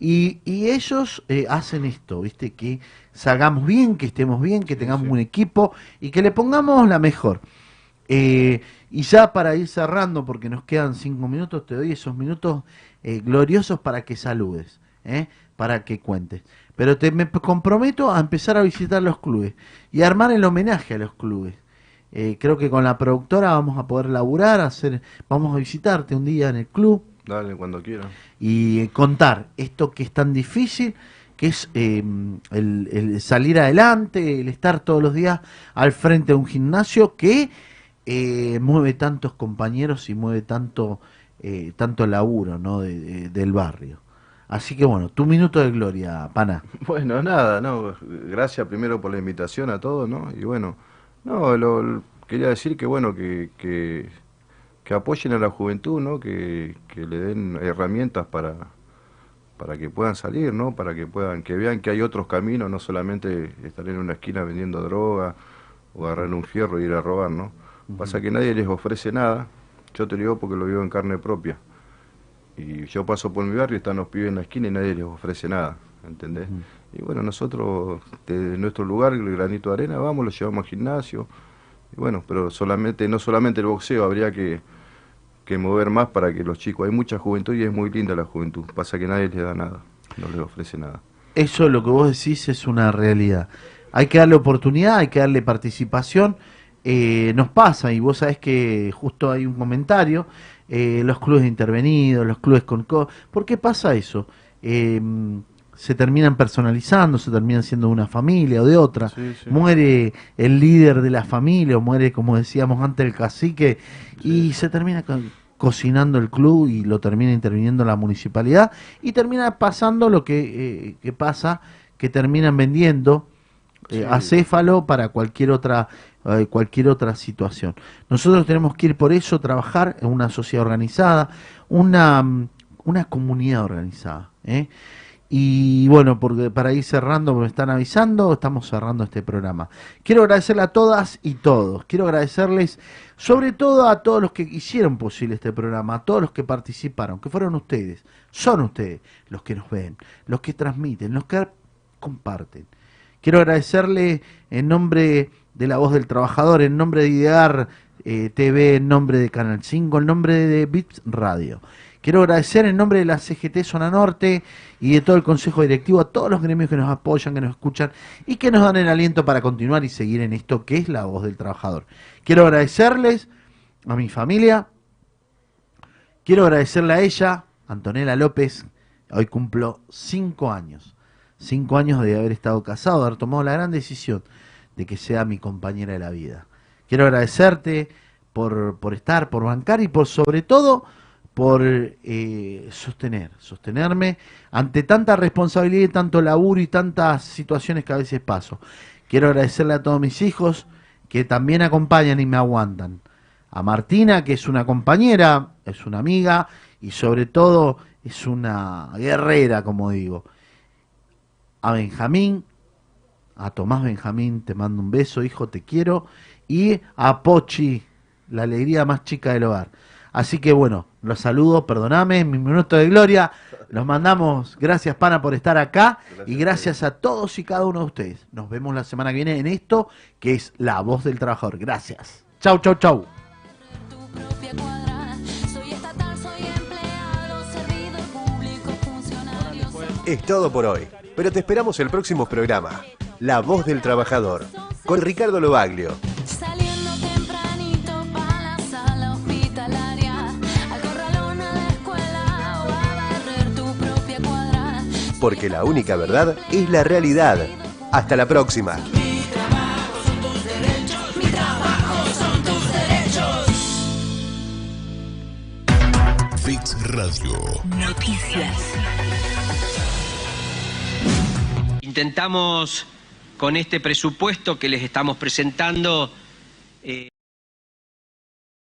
Y, y ellos eh, hacen esto, ¿viste? Que salgamos bien, que estemos bien, que tengamos un equipo y que le pongamos la mejor. Eh, y ya para ir cerrando, porque nos quedan cinco minutos, te doy esos minutos eh, gloriosos para que saludes, ¿eh? para que cuentes. Pero te me comprometo a empezar a visitar los clubes y a armar el homenaje a los clubes. Creo que con la productora vamos a poder laburar, hacer, vamos a visitarte un día en el club Dale, cuando quieran. y contar esto que es tan difícil, que es eh, el, salir adelante, el estar todos los días al frente de un gimnasio que eh, mueve tantos compañeros y mueve tanto, eh, tanto laburo ¿no? de- de- del barrio. Así que bueno, tu minuto de gloria, pana. [LAUGHS] Bueno, nada, no, gracias primero por la invitación a todos, ¿no? Y bueno, no, lo, quería decir que bueno, que, que, apoyen a la juventud, ¿no? Que le den herramientas para, para que puedan salir, ¿no? Para que puedan, que vean que hay otros caminos, no solamente estar en una esquina vendiendo droga o agarrar un fierro y ir a robar, ¿no? Pasa que nadie les ofrece nada, yo te lo digo porque lo vivo en carne propia. Y yo paso por mi barrio, están los pibes en la esquina y nadie les ofrece nada, ¿entendés? Y bueno, nosotros, desde nuestro lugar, el granito de arena, vamos, lo llevamos al gimnasio. Y bueno, pero solamente, no solamente el boxeo, habría que, que mover más para que los chicos, hay mucha juventud y es muy linda la juventud. Pasa que nadie les da nada, no les ofrece nada. Eso lo que vos decís es una realidad. Hay que darle oportunidad, hay que darle participación. Eh, nos pasa, y vos sabés que justo hay un comentario, eh, los clubes intervenidos, los clubes con... co- ¿Por qué pasa eso? Eh, se terminan personalizando, se terminan siendo de una familia o de otra. Sí, sí. Muere el líder de la familia, o muere, como decíamos antes, el cacique, y se termina co- cocinando el club y lo termina interviniendo la municipalidad, y termina pasando lo que, eh, que pasa, que terminan vendiendo eh, acéfalo para cualquier otra eh, cualquier otra situación. Nosotros tenemos que ir por eso, trabajar en una sociedad organizada, una, una comunidad organizada. ¿eh? Y bueno, porque para ir cerrando, me están avisando, estamos cerrando este programa. Quiero agradecerle a todas y todos. Quiero agradecerles sobre todo a todos los que hicieron posible este programa, a todos los que participaron, que fueron ustedes, son ustedes los que nos ven, los que transmiten, los que comparten. Quiero agradecerle en nombre de la voz del trabajador, en nombre de Idear eh, TV, en nombre de Canal 5, en nombre de Vips Radio. Quiero agradecer en nombre de la CGT Zona Norte y de todo el Consejo Directivo a todos los gremios que nos apoyan, que nos escuchan y que nos dan el aliento para continuar y seguir en esto que es la voz del trabajador. Quiero agradecerles a mi familia, quiero agradecerle a ella, Antonella López, hoy cumplo cinco años, cinco años de haber estado casado, de haber tomado la gran decisión de que sea mi compañera de la vida. Quiero agradecerte por, por estar, por bancar y por sobre todo por eh, sostener, sostenerme ante tanta responsabilidad y tanto laburo y tantas situaciones que a veces paso. Quiero agradecerle a todos mis hijos que también acompañan y me aguantan. A Martina, que es una compañera, es una amiga y sobre todo es una guerrera, como digo. A Benjamín, a Tomás Benjamín, te mando un beso, hijo, te quiero. Y a Pochi, la alegría más chica del hogar. Así que bueno, los saludo, perdoname, mi minuto de gloria. Los mandamos, gracias Pana por estar acá y gracias a todos y cada uno de ustedes. Nos vemos la semana que viene en esto que es La Voz del Trabajador. Gracias. Chau, chau, chau. Es todo por hoy, pero te esperamos el próximo programa, La Voz del Trabajador, con Ricardo Lobaglio. Porque la única verdad es la realidad. Hasta la próxima. Mi trabajo son tus derechos. Fix Radio. Noticias. Intentamos con este presupuesto que les estamos presentando eh,